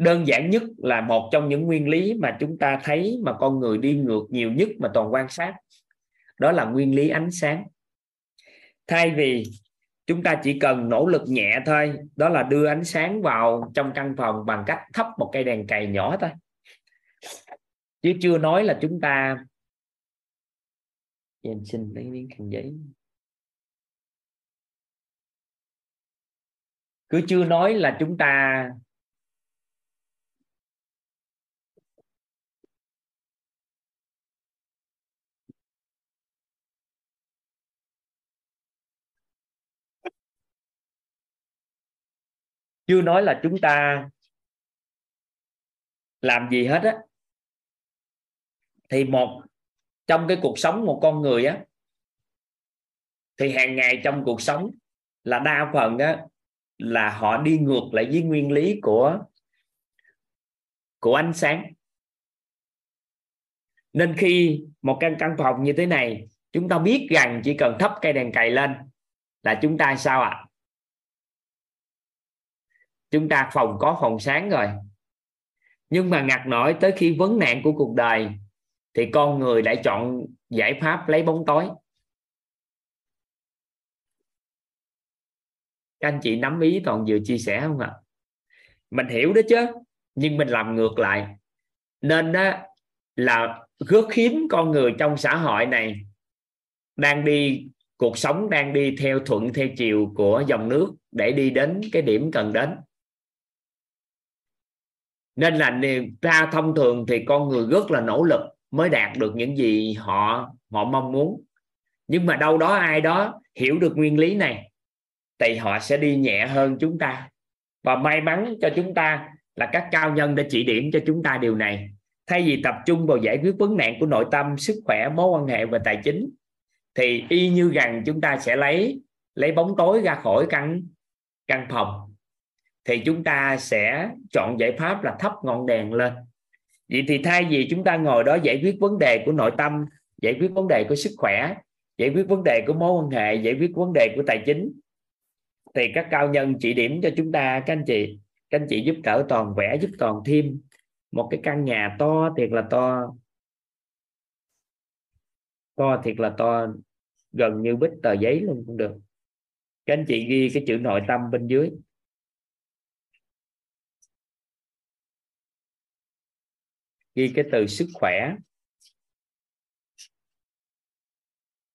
Speaker 1: Đơn giản nhất là một trong những nguyên lý mà chúng ta thấy mà con người đi ngược nhiều nhất mà toàn quan sát. Đó là nguyên lý ánh sáng. Thay vì chúng ta chỉ cần nỗ lực nhẹ thôi, đó là đưa ánh sáng vào trong căn phòng bằng cách thắp một cây đèn cày nhỏ thôi. Chứ chưa nói là chúng ta em xin lấy miếng khăn giấy. Cứ chưa nói là chúng ta chưa nói là chúng ta làm gì hết á thì một, trong cái cuộc sống một con người á, thì hàng ngày trong cuộc sống là đa phần á, là họ đi ngược lại với nguyên lý của của ánh sáng nên khi một căn căn phòng như thế này, chúng ta biết rằng chỉ cần thắp cây đèn cày lên là chúng ta sao ạ à? Chúng ta phòng có phòng sáng rồi. Nhưng mà ngặt nổi tới khi vấn nạn của cuộc đời, thì con người lại chọn giải pháp lấy bóng tối. Các anh chị nắm ý toàn vừa chia sẻ không ạ? Mình hiểu đó chứ, nhưng mình làm ngược lại. Nên đó là rất hiếm con người trong xã hội này đang đi, cuộc sống đang đi theo thuận theo chiều của dòng nước để đi đến cái điểm cần đến nên là ra thông thường thì con người rất là nỗ lực mới đạt được những gì họ họ mong muốn. Nhưng mà đâu đó ai đó hiểu được nguyên lý này, thì họ sẽ đi nhẹ hơn chúng ta. Và may mắn cho chúng ta là các cao nhân đã chỉ điểm cho chúng ta điều này. Thay vì tập trung vào giải quyết vấn nạn của nội tâm, sức khỏe, mối quan hệ và tài chính, thì y như rằng chúng ta sẽ lấy lấy bóng tối ra khỏi căn căn phòng thì chúng ta sẽ chọn giải pháp là thắp ngọn đèn lên. Vậy thì thay vì chúng ta ngồi đó giải quyết vấn đề của nội tâm, giải quyết vấn đề của sức khỏe, giải quyết vấn đề của mối quan hệ, giải quyết vấn đề của tài chính, thì các cao nhân chỉ điểm cho chúng ta, các anh chị, các anh chị giúp đỡ toàn vẽ giúp toàn thêm một cái căn nhà to thiệt là to to thiệt là to, gần như bích tờ giấy luôn cũng được. Các anh chị ghi cái chữ nội tâm bên dưới. Ghi cái từ sức khỏe.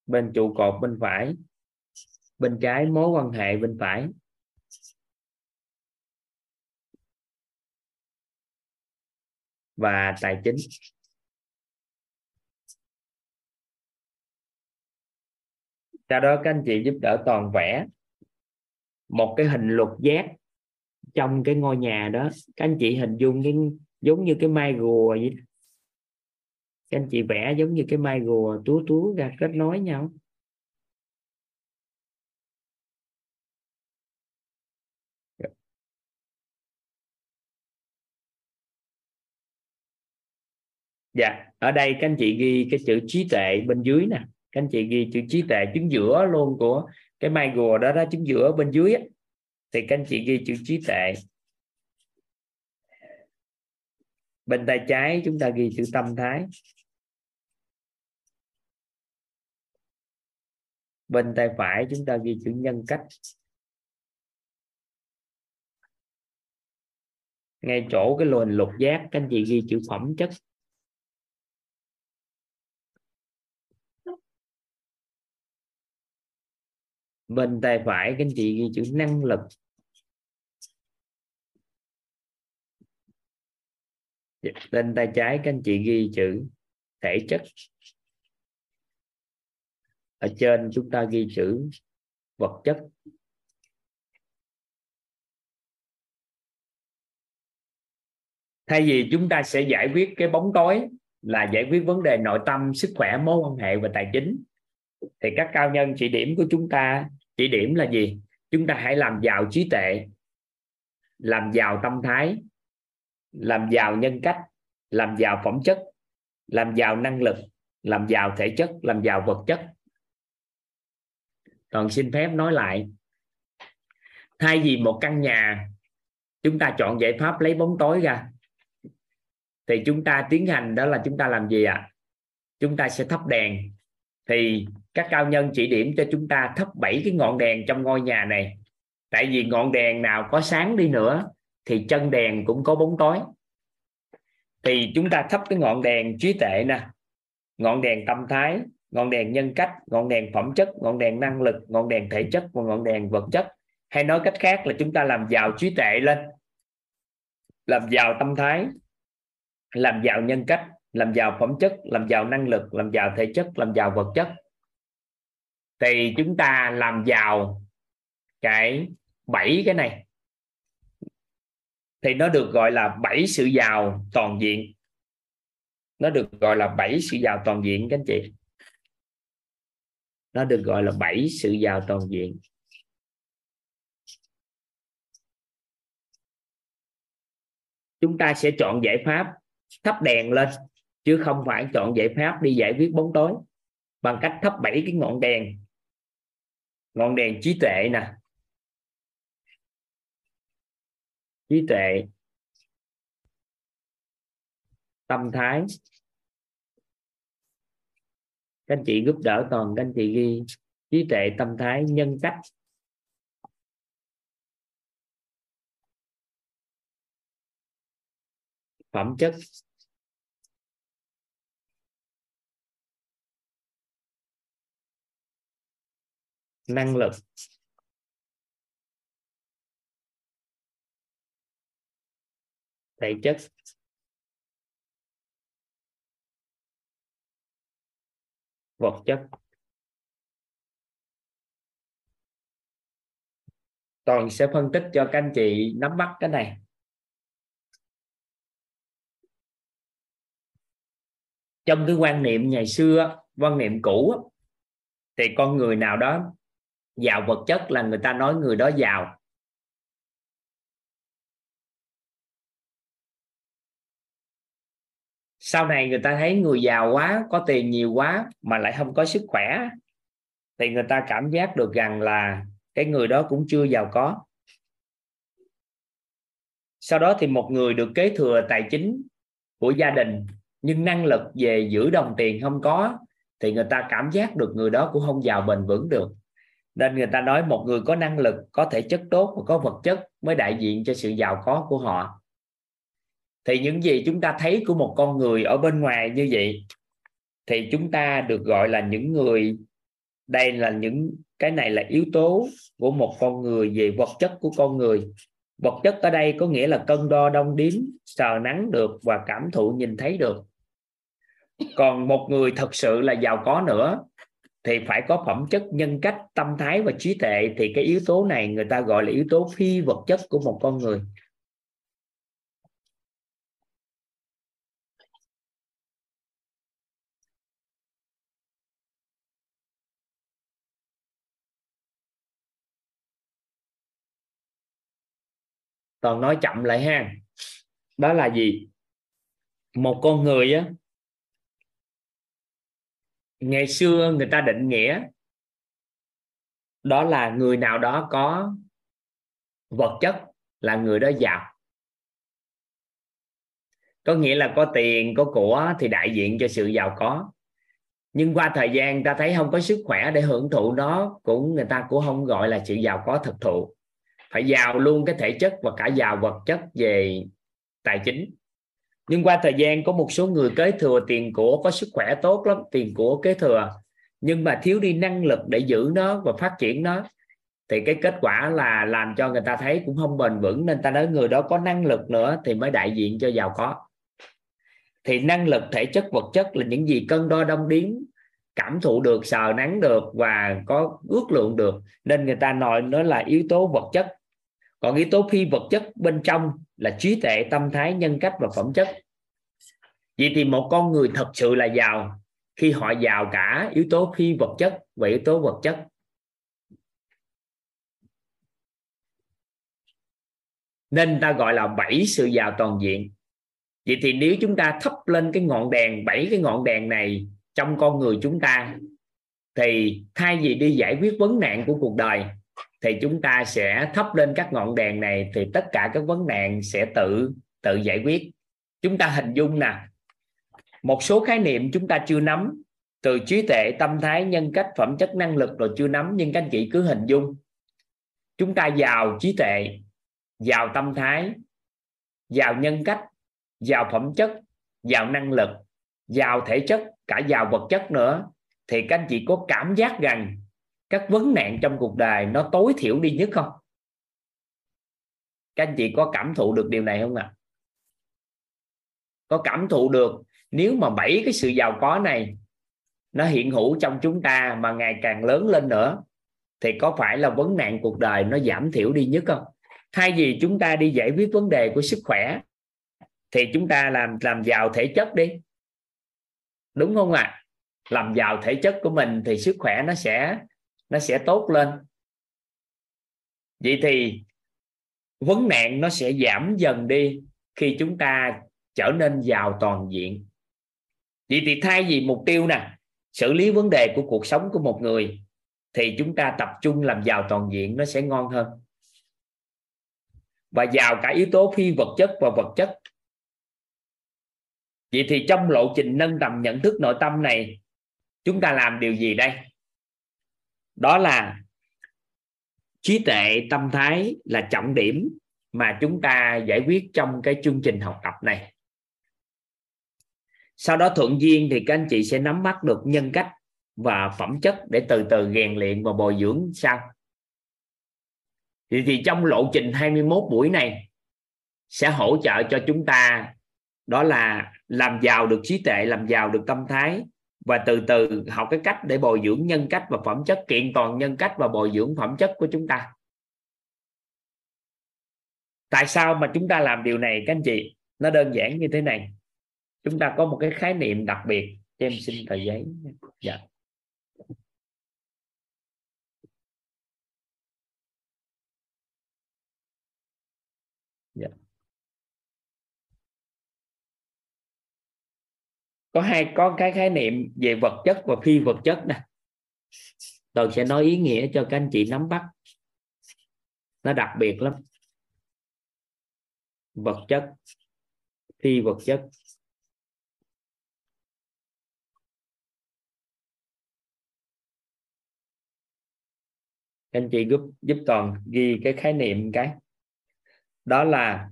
Speaker 1: Bên trụ cột bên phải, bên trái mối quan hệ bên phải. Và tài chính. Sau đó các anh chị giúp đỡ toàn vẽ một cái hình lục giác trong cái ngôi nhà đó. Các anh chị hình dung cái giống như cái mai rùa vậy các anh chị vẽ giống như cái mai rùa túa túa ra kết nối nhau. Dạ ở đây các anh chị ghi cái chữ trí tuệ bên dưới nè. Các anh chị ghi chữ trí tuệ chứng giữa luôn của cái mai rùa đó đó chứng giữa bên dưới á. thì các anh chị ghi chữ trí tuệ. Bên tay trái chúng ta ghi chữ tâm thái. Bên tay phải chúng ta ghi chữ nhân cách. Ngay chỗ cái luồng lục giác, các anh chị ghi chữ phẩm chất. Bên tay phải các anh chị ghi chữ năng lực. Dạ, lên tay trái các anh chị ghi chữ thể chất. Ở trên chúng ta ghi chữ vật chất. Thay vì chúng ta sẽ giải quyết cái bóng tối là giải quyết vấn đề nội tâm, sức khỏe, mối quan hệ và tài chính, thì các cao nhân chỉ điểm của chúng ta, chỉ điểm là gì? Chúng ta hãy làm giàu trí tuệ, làm giàu tâm thái làm giàu nhân cách, làm giàu phẩm chất, làm giàu năng lực, làm giàu thể chất, làm giàu vật chất. Còn xin phép nói lại, thay vì một căn nhà, chúng ta chọn giải pháp lấy bóng tối ra. Thì chúng ta tiến hành đó là chúng ta làm gì ạ? À? chúng ta sẽ thắp đèn. Thì các cao nhân chỉ điểm cho chúng ta thắp bảy cái ngọn đèn trong ngôi nhà này. Tại vì ngọn đèn nào có sáng đi nữa thì chân đèn cũng có bóng tối. Thì chúng ta thắp cái ngọn đèn trí tệ nè. Ngọn đèn tâm thái, ngọn đèn nhân cách, ngọn đèn phẩm chất, ngọn đèn năng lực, ngọn đèn thể chất và ngọn đèn vật chất. Hay nói cách khác là chúng ta làm giàu trí tệ lên. Làm giàu tâm thái, làm giàu nhân cách, làm giàu phẩm chất, làm giàu năng lực, làm giàu thể chất, làm giàu vật chất. Thì chúng ta làm giàu cái bảy cái này thì nó được gọi là bảy sự giàu toàn diện. Nó được gọi là bảy sự giàu toàn diện, các anh chị. Nó được gọi là bảy sự giàu toàn diện. Chúng ta sẽ chọn giải pháp thắp đèn lên, chứ không phải chọn giải pháp đi giải quyết bóng tối bằng cách thắp bảy cái ngọn đèn. Ngọn đèn trí tuệ nè. Trí tuệ, tâm thái. Các anh chị giúp đỡ toàn các anh chị ghi trí tuệ, tâm thái, nhân cách. Phẩm chất. Năng lực. Thể chất vật chất. Toàn sẽ phân tích cho các anh chị nắm bắt cái này. Trong cái quan niệm ngày xưa quan niệm cũ thì con người nào đó giàu vật chất là người ta nói người đó giàu. Sau này người ta thấy người giàu quá, có tiền nhiều quá mà lại không có sức khỏe, thì người ta cảm giác được rằng là cái người đó cũng chưa giàu có. Sau đó thì một người được kế thừa tài chính của gia đình nhưng năng lực về giữ đồng tiền không có, thì người ta cảm giác được người đó cũng không giàu bền vững được. Nên người ta nói một người có năng lực, có thể chất tốt và có vật chất mới đại diện cho sự giàu có của họ thì những gì chúng ta thấy của một con người ở bên ngoài như vậy, thì chúng ta được gọi là những người, đây là những, cái này là yếu tố của một con người về vật chất của con người. Vật chất ở đây có nghĩa là cân đo đong đếm, sờ nắng được và cảm thụ nhìn thấy được. Còn một người thật sự là giàu có nữa, thì phải có phẩm chất, nhân cách, tâm thái và trí tuệ, thì cái yếu tố này người ta gọi là yếu tố phi vật chất của một con người. Toàn nói chậm lại ha. Đó là gì? Một con người á, ngày xưa người ta định nghĩa đó là người nào đó có vật chất là người đó giàu. Có nghĩa là có tiền, có của thì đại diện cho sự giàu có. Nhưng qua thời gian ta thấy không có sức khỏe để hưởng thụ nó, cũng người ta cũng không gọi là sự giàu có thực thụ phải giàu luôn cái thể chất và cả giàu vật chất về tài chính. Nhưng qua thời gian, có một số người kế thừa tiền của, có sức khỏe tốt lắm, tiền của kế thừa, nhưng mà thiếu đi năng lực để giữ nó và phát triển nó, thì cái kết quả là làm cho người ta thấy cũng không bền vững. Nên ta nói người đó có năng lực nữa thì mới đại diện cho giàu có. Thì năng lực, thể chất, vật chất là những gì cân đo đong đếm, cảm thụ được, sờ nắng được và có ước lượng được. Nên người ta nói nó là yếu tố vật chất còn yếu tố phi vật chất bên trong là trí tuệ, tâm thái, nhân cách và phẩm chất. Vậy thì một con người thật sự là giàu. Khi họ giàu cả, yếu tố phi vật chất và yếu tố vật chất. Nên ta gọi là bảy sự giàu toàn diện. Vậy thì nếu chúng ta thắp lên cái ngọn đèn, bảy cái ngọn đèn này trong con người chúng ta, thì thay vì đi giải quyết vấn nạn của cuộc đời thì chúng ta sẽ thắp lên các ngọn đèn này thì tất cả các vấn nạn sẽ tự tự giải quyết. Chúng ta hình dung nè, một số khái niệm chúng ta chưa nắm, từ trí tuệ, tâm thái, nhân cách, phẩm chất, năng lực rồi chưa nắm, nhưng các anh chị cứ hình dung. Chúng ta giàu trí tuệ, giàu tâm thái, giàu nhân cách, giàu phẩm chất, giàu năng lực, giàu thể chất, cả giàu vật chất nữa, thì các anh chị có cảm giác rằng các vấn nạn trong cuộc đời nó tối thiểu đi nhất không các anh chị có cảm thụ được điều này không ạ à? có cảm thụ được nếu mà bảy cái sự giàu có này nó hiện hữu trong chúng ta mà ngày càng lớn lên nữa, thì có phải là vấn nạn cuộc đời nó giảm thiểu đi nhất không thay vì chúng ta đi giải quyết vấn đề của sức khỏe, thì chúng ta làm làm giàu thể chất đi đúng không ạ à? làm giàu thể chất của mình thì sức khỏe nó sẽ nó sẽ tốt lên. Vậy thì vấn nạn nó sẽ giảm dần đi khi chúng ta trở nên giàu toàn diện. Vậy thì thay vì mục tiêu nè, xử lý vấn đề của cuộc sống của một người, thì chúng ta tập trung làm giàu toàn diện, nó sẽ ngon hơn. Và giàu cả yếu tố phi vật chất và vật chất. Vậy thì trong lộ trình nâng tầm nhận thức nội tâm này, chúng ta làm điều gì đây? Đó là trí tuệ tâm thái là trọng điểm mà chúng ta giải quyết trong cái chương trình học tập này. Sau đó thuận duyên thì các anh chị sẽ nắm bắt được nhân cách và phẩm chất để từ từ rèn luyện và bồi dưỡng sau. Thì, thì trong lộ trình 21 buổi này sẽ hỗ trợ cho chúng ta đó là làm giàu được trí tuệ làm giàu được tâm thái và từ từ học cái cách để bồi dưỡng nhân cách và phẩm chất, kiện toàn nhân cách và bồi dưỡng phẩm chất của chúng ta. Tại sao mà chúng ta làm điều này, các anh chị? Nó đơn giản như thế này. Chúng ta có một cái khái niệm đặc biệt. Cho em xin tờ giấy dạ dạ. Có hai, có cái khái niệm về vật chất và phi vật chất nè. Tôi sẽ nói ý nghĩa cho các anh chị nắm bắt. Nó đặc biệt lắm. Vật chất, phi vật chất. Anh chị giúp giúp toàn ghi cái khái niệm cái. Đó là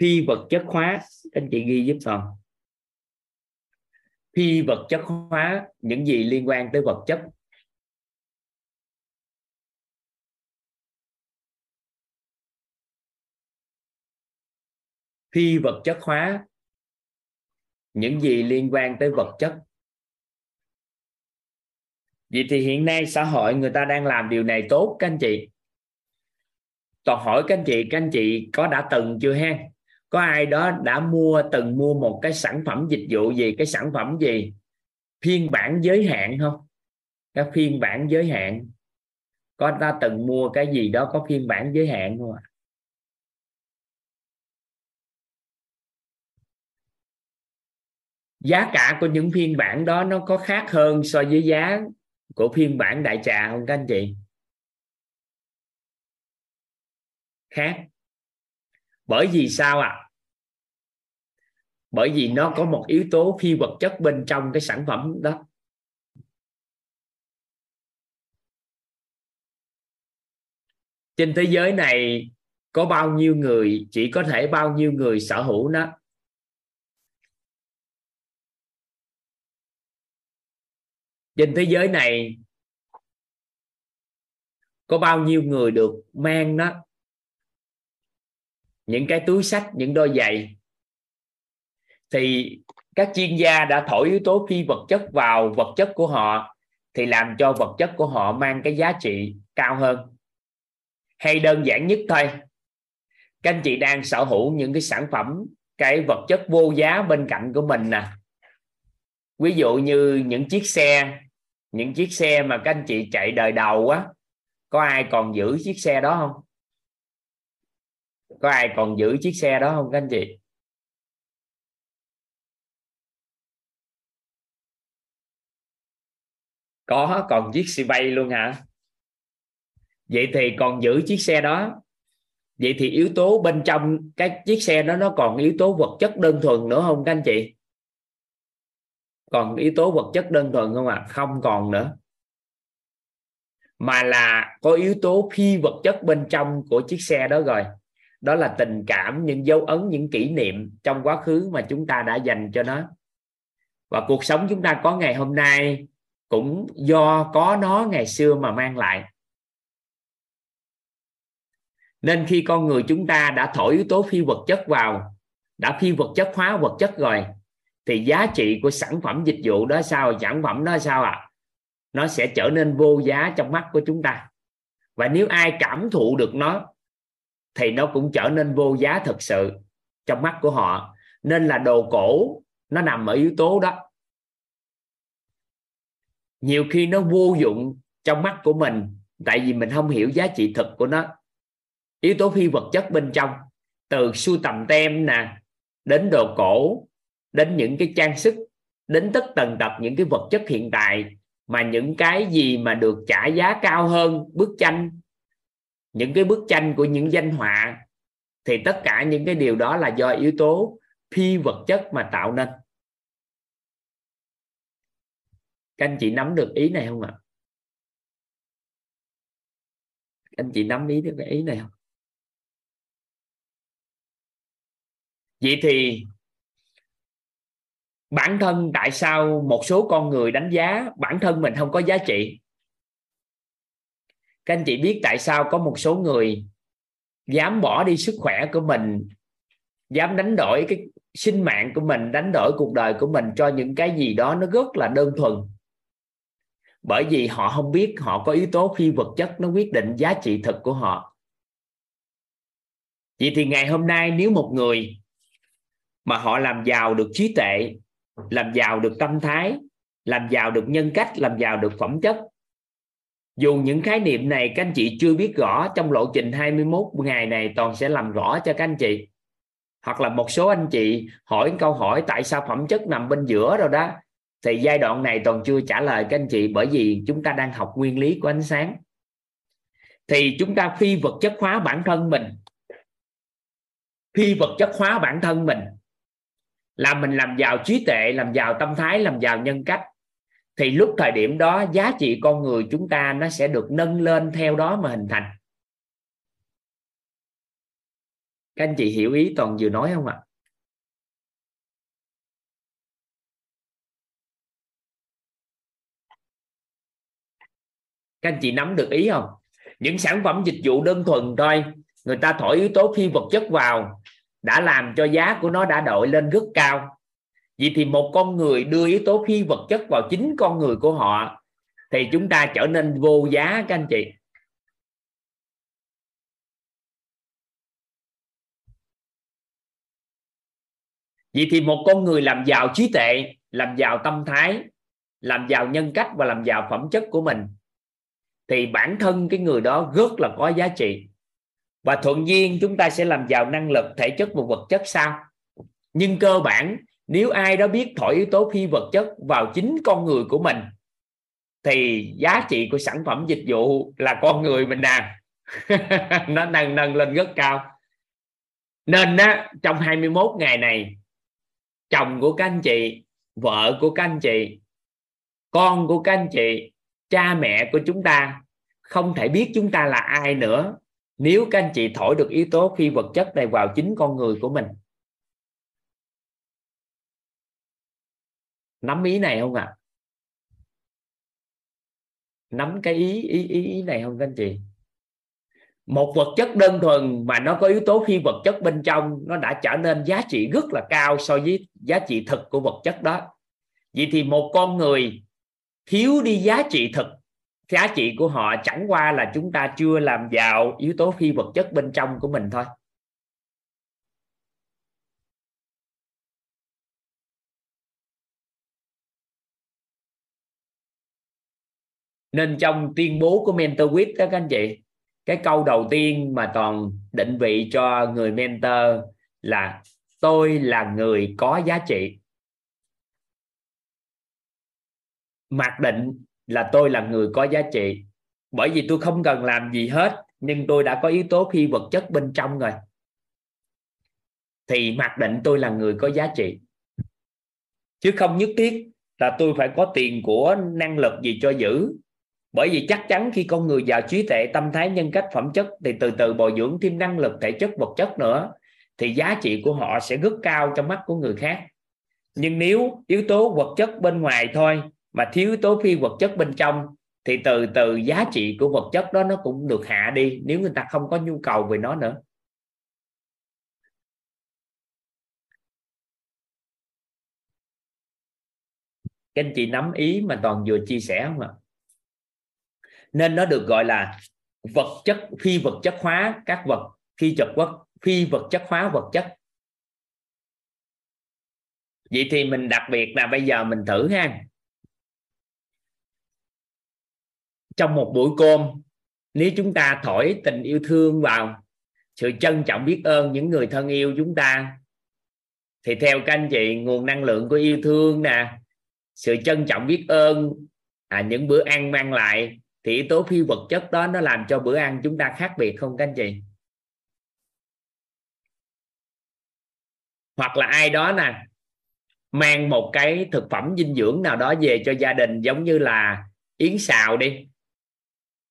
Speaker 1: phi vật chất hóa. Anh chị ghi giúp toàn phi vật chất hóa, những gì liên quan tới vật chất. Phi vật chất hóa, những gì liên quan tới vật chất. Vậy thì hiện nay xã hội người ta đang làm điều này tốt các anh chị? Toàn hỏi các anh chị, các anh chị có đã từng chưa hen có ai đó đã mua, từng mua một cái sản phẩm dịch vụ gì? Cái sản phẩm gì? Phiên bản giới hạn không? Cái phiên bản giới hạn. Có ta từng mua cái gì đó có phiên bản giới hạn không ạ? Giá cả của những phiên bản đó nó có khác hơn so với giá của phiên bản đại trà không các anh chị? Khác. Bởi vì sao ạ? à? Bởi vì nó có một yếu tố phi vật chất bên trong cái sản phẩm đó. Trên thế giới này có bao nhiêu người, chỉ có thể bao nhiêu người sở hữu nó? Trên thế giới này có bao nhiêu người được mang nó? Những cái túi sách, những đôi giày thì các chuyên gia đã thổi yếu tố phi vật chất vào vật chất của họ thì làm cho vật chất của họ mang cái giá trị cao hơn. Hay đơn giản nhất thôi, các anh chị đang sở hữu những cái sản phẩm, cái vật chất vô giá bên cạnh của mình nè. Ví dụ như những chiếc xe, những chiếc xe mà các anh chị chạy đời đầu á, có ai còn giữ chiếc xe đó không? Có ai còn giữ chiếc xe đó không các anh chị? Có, còn chiếc xe bay luôn hả? Vậy thì còn giữ chiếc xe đó. Vậy thì yếu tố bên trong cái chiếc xe đó, nó còn yếu tố vật chất đơn thuần nữa không các anh chị? Còn yếu tố vật chất đơn thuần không ạ? À? không còn nữa. Mà là có yếu tố phi vật chất bên trong của chiếc xe đó rồi. Đó là tình cảm, những dấu ấn, những kỷ niệm trong quá khứ mà chúng ta đã dành cho nó. Và cuộc sống chúng ta có ngày hôm nay cũng do có nó ngày xưa mà mang lại. Nên khi con người chúng ta đã thổi yếu tố phi vật chất vào, đã phi vật chất hóa vật chất rồi, thì giá trị của sản phẩm dịch vụ đó sao, sản phẩm đó sao ạ? À? nó sẽ trở nên vô giá trong mắt của chúng ta. Và nếu ai cảm thụ được nó, thì nó cũng trở nên vô giá thực sự trong mắt của họ. Nên là đồ cổ, nó nằm ở yếu tố đó nhiều khi nó vô dụng trong mắt của mình, tại vì mình không hiểu giá trị thực của nó. Yếu tố phi vật chất bên trong, từ sưu tầm tem nè, đến đồ cổ, đến những cái trang sức, đến tất tần tật những cái vật chất hiện tại mà những cái gì mà được trả giá cao hơn bức tranh, những cái bức tranh của những danh họa, thì tất cả những cái điều đó là do yếu tố phi vật chất mà tạo nên. Các anh chị nắm được ý này không ạ? Các anh chị nắm ý được cái ý này không? Vậy thì bản thân tại sao một số con người đánh giá bản thân mình không có giá trị? Các anh chị biết tại sao có một số người dám bỏ đi sức khỏe của mình, dám đánh đổi cái sinh mạng của mình, đánh đổi cuộc đời của mình cho những cái gì đó nó rất là đơn thuần? Bởi vì họ không biết họ có yếu tố phi vật chất nó quyết định giá trị thực của họ. Vậy thì ngày hôm nay nếu một người mà họ làm giàu được trí tuệ, làm giàu được tâm thái, làm giàu được nhân cách, làm giàu được phẩm chất, dù những khái niệm này các anh chị chưa biết rõ, trong lộ trình 21 ngày này toàn sẽ làm rõ cho các anh chị. Hoặc là một số anh chị hỏi câu hỏi tại sao phẩm chất nằm bên giữa rồi đó thì giai đoạn này toàn chưa trả lời các anh chị bởi vì chúng ta đang học nguyên lý của ánh sáng. Thì chúng ta phi vật chất hóa bản thân mình. Phi vật chất hóa bản thân mình. Là mình làm giàu trí tuệ, làm giàu tâm thái, làm giàu nhân cách. Thì lúc thời điểm đó, giá trị con người chúng ta nó sẽ được nâng lên theo đó mà hình thành. Các anh chị hiểu ý toàn vừa nói không ạ? Các anh chị nắm được ý không? Những sản phẩm dịch vụ đơn thuần thôi. Người ta thổi yếu tố phi vật chất vào, đã làm cho giá của nó đã đội lên rất cao. Vậy thì một con người đưa yếu tố phi vật chất vào chính con người của họ, thì chúng ta trở nên vô giá các anh chị. Vậy thì một con người làm giàu trí tuệ, làm giàu tâm thái, làm giàu nhân cách và làm giàu phẩm chất của mình thì bản thân cái người đó rất là có giá trị. Và thuận duyên chúng ta sẽ làm giàu năng lực thể chất và vật chất sao? Nhưng cơ bản nếu ai đó biết thổi yếu tố phi vật chất vào chính con người của mình thì giá trị của sản phẩm dịch vụ là con người mình nè à. nó nâng nâng lên rất cao. Nên á, trong 21 ngày này chồng của các anh chị vợ của các anh chị con của các anh chị cha mẹ của chúng ta không thể biết chúng ta là ai nữa nếu các anh chị thổi được yếu tố phi vật chất này vào chính con người của mình. Nắm ý này không ạ? À? nắm cái ý ý ý, ý này không các anh chị? Một vật chất đơn thuần mà nó có yếu tố phi vật chất bên trong nó đã trở nên giá trị rất là cao so với giá trị thực của vật chất đó. Vậy thì một con người thiếu đi giá trị thực. Giá trị của họ chẳng qua là chúng ta chưa làm giàu yếu tố phi vật chất bên trong của mình thôi. Nên trong tuyên bố của mentor quýt đó, các anh chị, cái câu đầu tiên mà toàn định vị cho người mentor là tôi là người có giá trị. Mặc định là tôi là người có giá trị. Bởi vì tôi không cần làm gì hết, nhưng tôi đã có yếu tố phi vật chất bên trong rồi. Thì mặc định tôi là người có giá trị. Chứ không nhất thiết là tôi phải có tiền của năng lực gì cho giữ. Bởi vì chắc chắn khi con người giàu trí tuệ, tâm thái nhân cách phẩm chất thì từ từ bồi dưỡng thêm năng lực thể chất vật chất nữa, thì giá trị của họ sẽ rất cao trong mắt của người khác. Nhưng nếu yếu tố vật chất bên ngoài thôi mà thiếu tố phi vật chất bên trong, thì từ từ giá trị của vật chất đó nó cũng được hạ đi, nếu người ta không có nhu cầu về nó nữa. Các anh chị nắm ý mà toàn vừa chia sẻ không ạ? Nên nó được gọi là vật chất, phi vật chất hóa các vật, phi vật vật, phi vật chất hóa vật chất. Vậy thì mình đặc biệt là bây giờ mình thử ha. Trong một buổi cơm nếu chúng ta thổi tình yêu thương vào sự trân trọng biết ơn những người thân yêu chúng ta thì theo các anh chị nguồn năng lượng của yêu thương nè sự trân trọng biết ơn à, những bữa ăn mang lại thì yếu tố phi vật chất đó nó làm cho bữa ăn chúng ta khác biệt không các anh chị? Hoặc là ai đó nè mang một cái thực phẩm dinh dưỡng nào đó về cho gia đình giống như là yến xào đi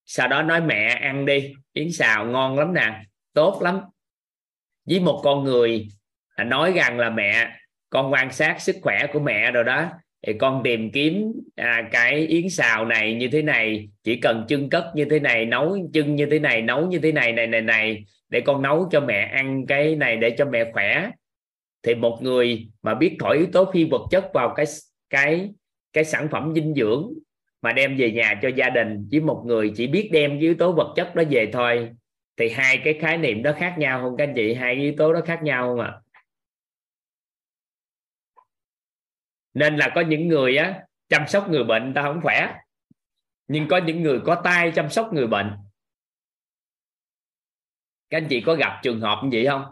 Speaker 1: sau đó nói mẹ ăn đi yến xào ngon lắm nè tốt lắm. Với một con người nói rằng là mẹ con quan sát sức khỏe của mẹ rồi đó thì con tìm kiếm à, cái yến xào này như thế này chỉ cần chân cất như thế này nấu chân như thế này nấu như thế này này này này để con nấu cho mẹ ăn cái này để cho mẹ khỏe. Thì một người mà biết thổi yếu tố phi vật chất vào cái cái cái sản phẩm dinh dưỡng mà đem về nhà cho gia đình. Với một người chỉ biết đem yếu tố vật chất đó về thôi. Thì hai cái khái niệm đó khác nhau không, các anh chị? Hai yếu tố đó khác nhau không ạ? À? nên là có những người á, chăm sóc người bệnh ta không khỏe. Nhưng có những người có tay chăm sóc người bệnh. Các anh chị có gặp trường hợp như vậy không?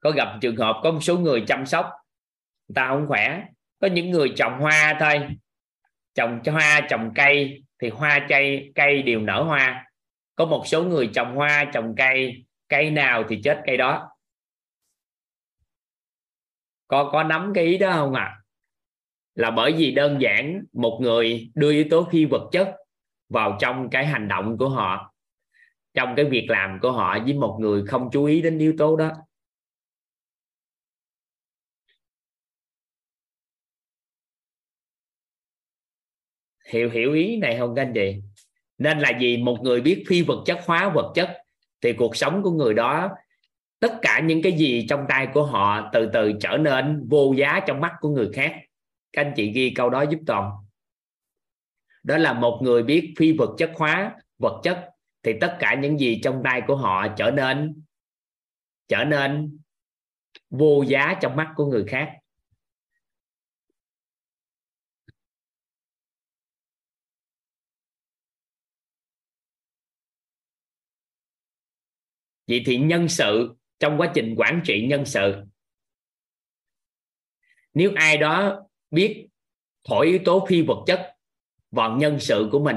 Speaker 1: Có gặp trường hợp có một số người chăm sóc người ta không khỏe. Có những người trồng hoa thôi. Trồng hoa, trồng cây, thì hoa cây cây đều nở hoa. Có một số người trồng hoa, trồng cây cây nào thì chết cây đó. Có có nắm cái ý đó không ạ? À? là bởi vì đơn giản một người đưa yếu tố phi vật chất vào trong cái hành động của họ, trong cái việc làm của họ với một người không chú ý đến yếu tố đó. Hiểu hiểu ý này không các anh chị? Nên là gì một người biết phi vật chất, hóa vật chất, thì cuộc sống của người đó, tất cả những cái gì trong tay của họ từ từ trở nên vô giá trong mắt của người khác. Các anh chị ghi câu đó giúp toàn. Đó là một người biết phi vật chất, hóa vật chất, thì tất cả những gì trong tay của họ trở nên trở nên vô giá trong mắt của người khác. Vậy thì nhân sự, trong quá trình quản trị nhân sự, nếu ai đó biết thổi yếu tố phi vật chất vào nhân sự của mình,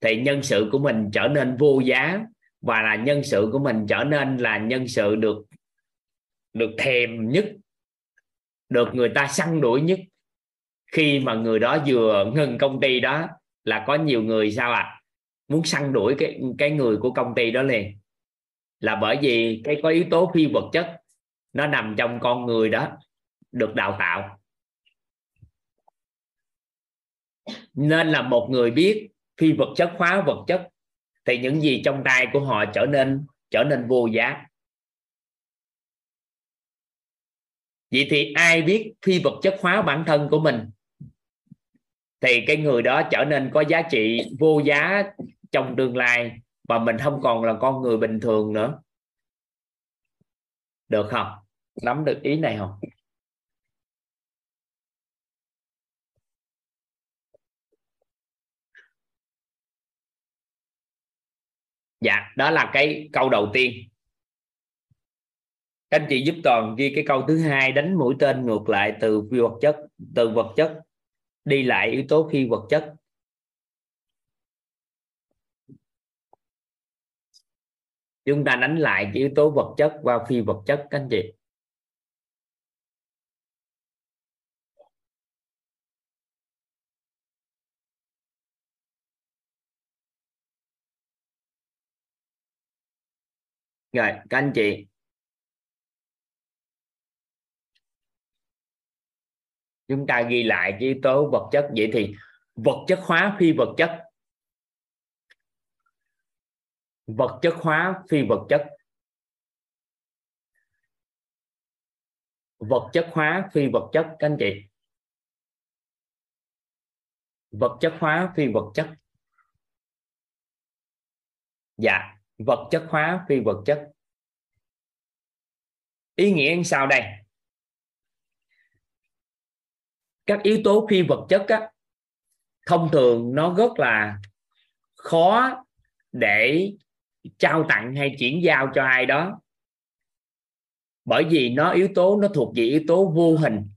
Speaker 1: thì nhân sự của mình trở nên vô giá và là nhân sự của mình trở nên là nhân sự được được thèm nhất, được người ta săn đuổi nhất. Khi mà người đó vừa ngừng công ty đó là có nhiều người sao à muốn săn đuổi cái cái người của công ty đó liền là bởi vì cái có yếu tố phi vật chất, nó nằm trong con người đó, được đào tạo. Nên là một người biết phi vật chất, hóa vật chất, thì những gì trong tay của họ trở nên trở nên vô giá. Vậy thì ai biết phi vật chất, hóa bản thân của mình, thì cái người đó trở nên có giá trị vô giá trong tương lai và mình không còn là con người bình thường nữa. Được không? Nắm được ý này không? Dạ đó là cái câu đầu tiên. Các anh chị giúp toàn ghi cái câu thứ hai, đánh mũi tên ngược lại từ phi vật chất, từ vật chất đi lại yếu tố phi vật chất. Chúng ta đánh lại cái yếu tố vật chất và phi vật chất, các anh chị. Rồi, các anh chị. Chúng ta ghi lại cái yếu tố vật chất vậy thì vật chất hóa phi vật chất vật chất hóa phi vật chất. Vật chất hóa phi vật chất các anh chị. Vật chất hóa phi vật chất. Dạ vật chất hóa phi vật chất. Ý nghĩa sao đây. Các yếu tố phi vật chất á, thông thường nó rất là khó để trao tặng hay chuyển giao cho ai đó. Bởi vì nó yếu tố, nó thuộc về yếu tố vô hình.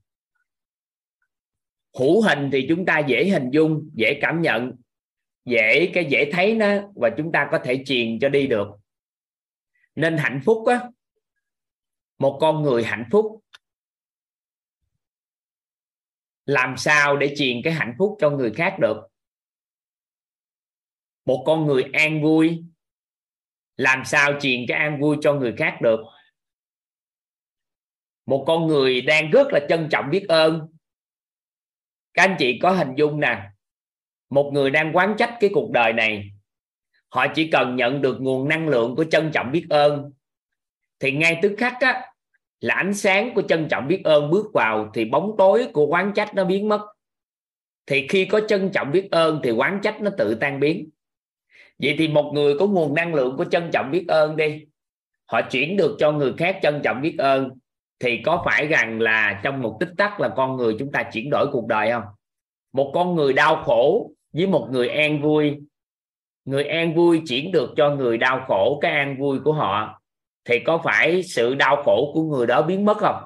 Speaker 1: Hữu hình thì chúng ta dễ hình dung, dễ cảm nhận, dễ, cái dễ thấy nó và chúng ta có thể truyền cho đi được. Nên hạnh phúc á, một con người hạnh phúc, làm sao để truyền cái hạnh phúc cho người khác được? Một con người an vui làm sao truyền cái an vui cho người khác được? Một con người đang rất là trân trọng biết ơn. Các anh chị có hình dung nè, một người đang quán trách cái cuộc đời này, họ chỉ cần nhận được nguồn năng lượng của trân trọng biết ơn. Thì ngay tức khắc á, là ánh sáng của trân trọng biết ơn bước vào thì bóng tối của quán trách nó biến mất. Thì khi có trân trọng biết ơn thì quán trách nó tự tan biến vậy thì một người có nguồn năng lượng của trân trọng biết ơn đi. Họ chuyển được cho người khác trân trọng biết ơn. Thì có phải rằng là trong một tích tắc là con người chúng ta chuyển đổi cuộc đời không? Một con người đau khổ với một người an vui. Người an vui chuyển được cho người đau khổ cái an vui của họ. Thì có phải sự đau khổ của người đó biến mất không?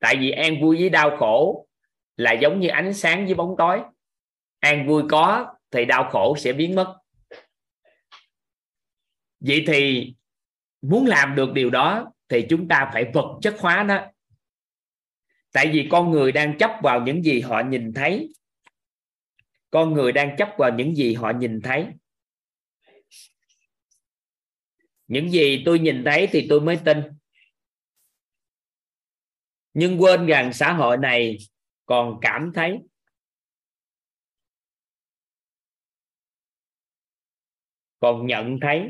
Speaker 1: Tại vì an vui với đau khổ là giống như ánh sáng với bóng tối. An vui có thì đau khổ sẽ biến mất. Vậy thì muốn làm được điều đó thì chúng ta phải vật chất hóa nó. Tại vì con người đang chấp vào những gì họ nhìn thấy. Con người đang chấp vào những gì họ nhìn thấy. Những gì tôi nhìn thấy thì tôi mới tin. Nhưng quên rằng xã hội này còn cảm thấy còn nhận thấy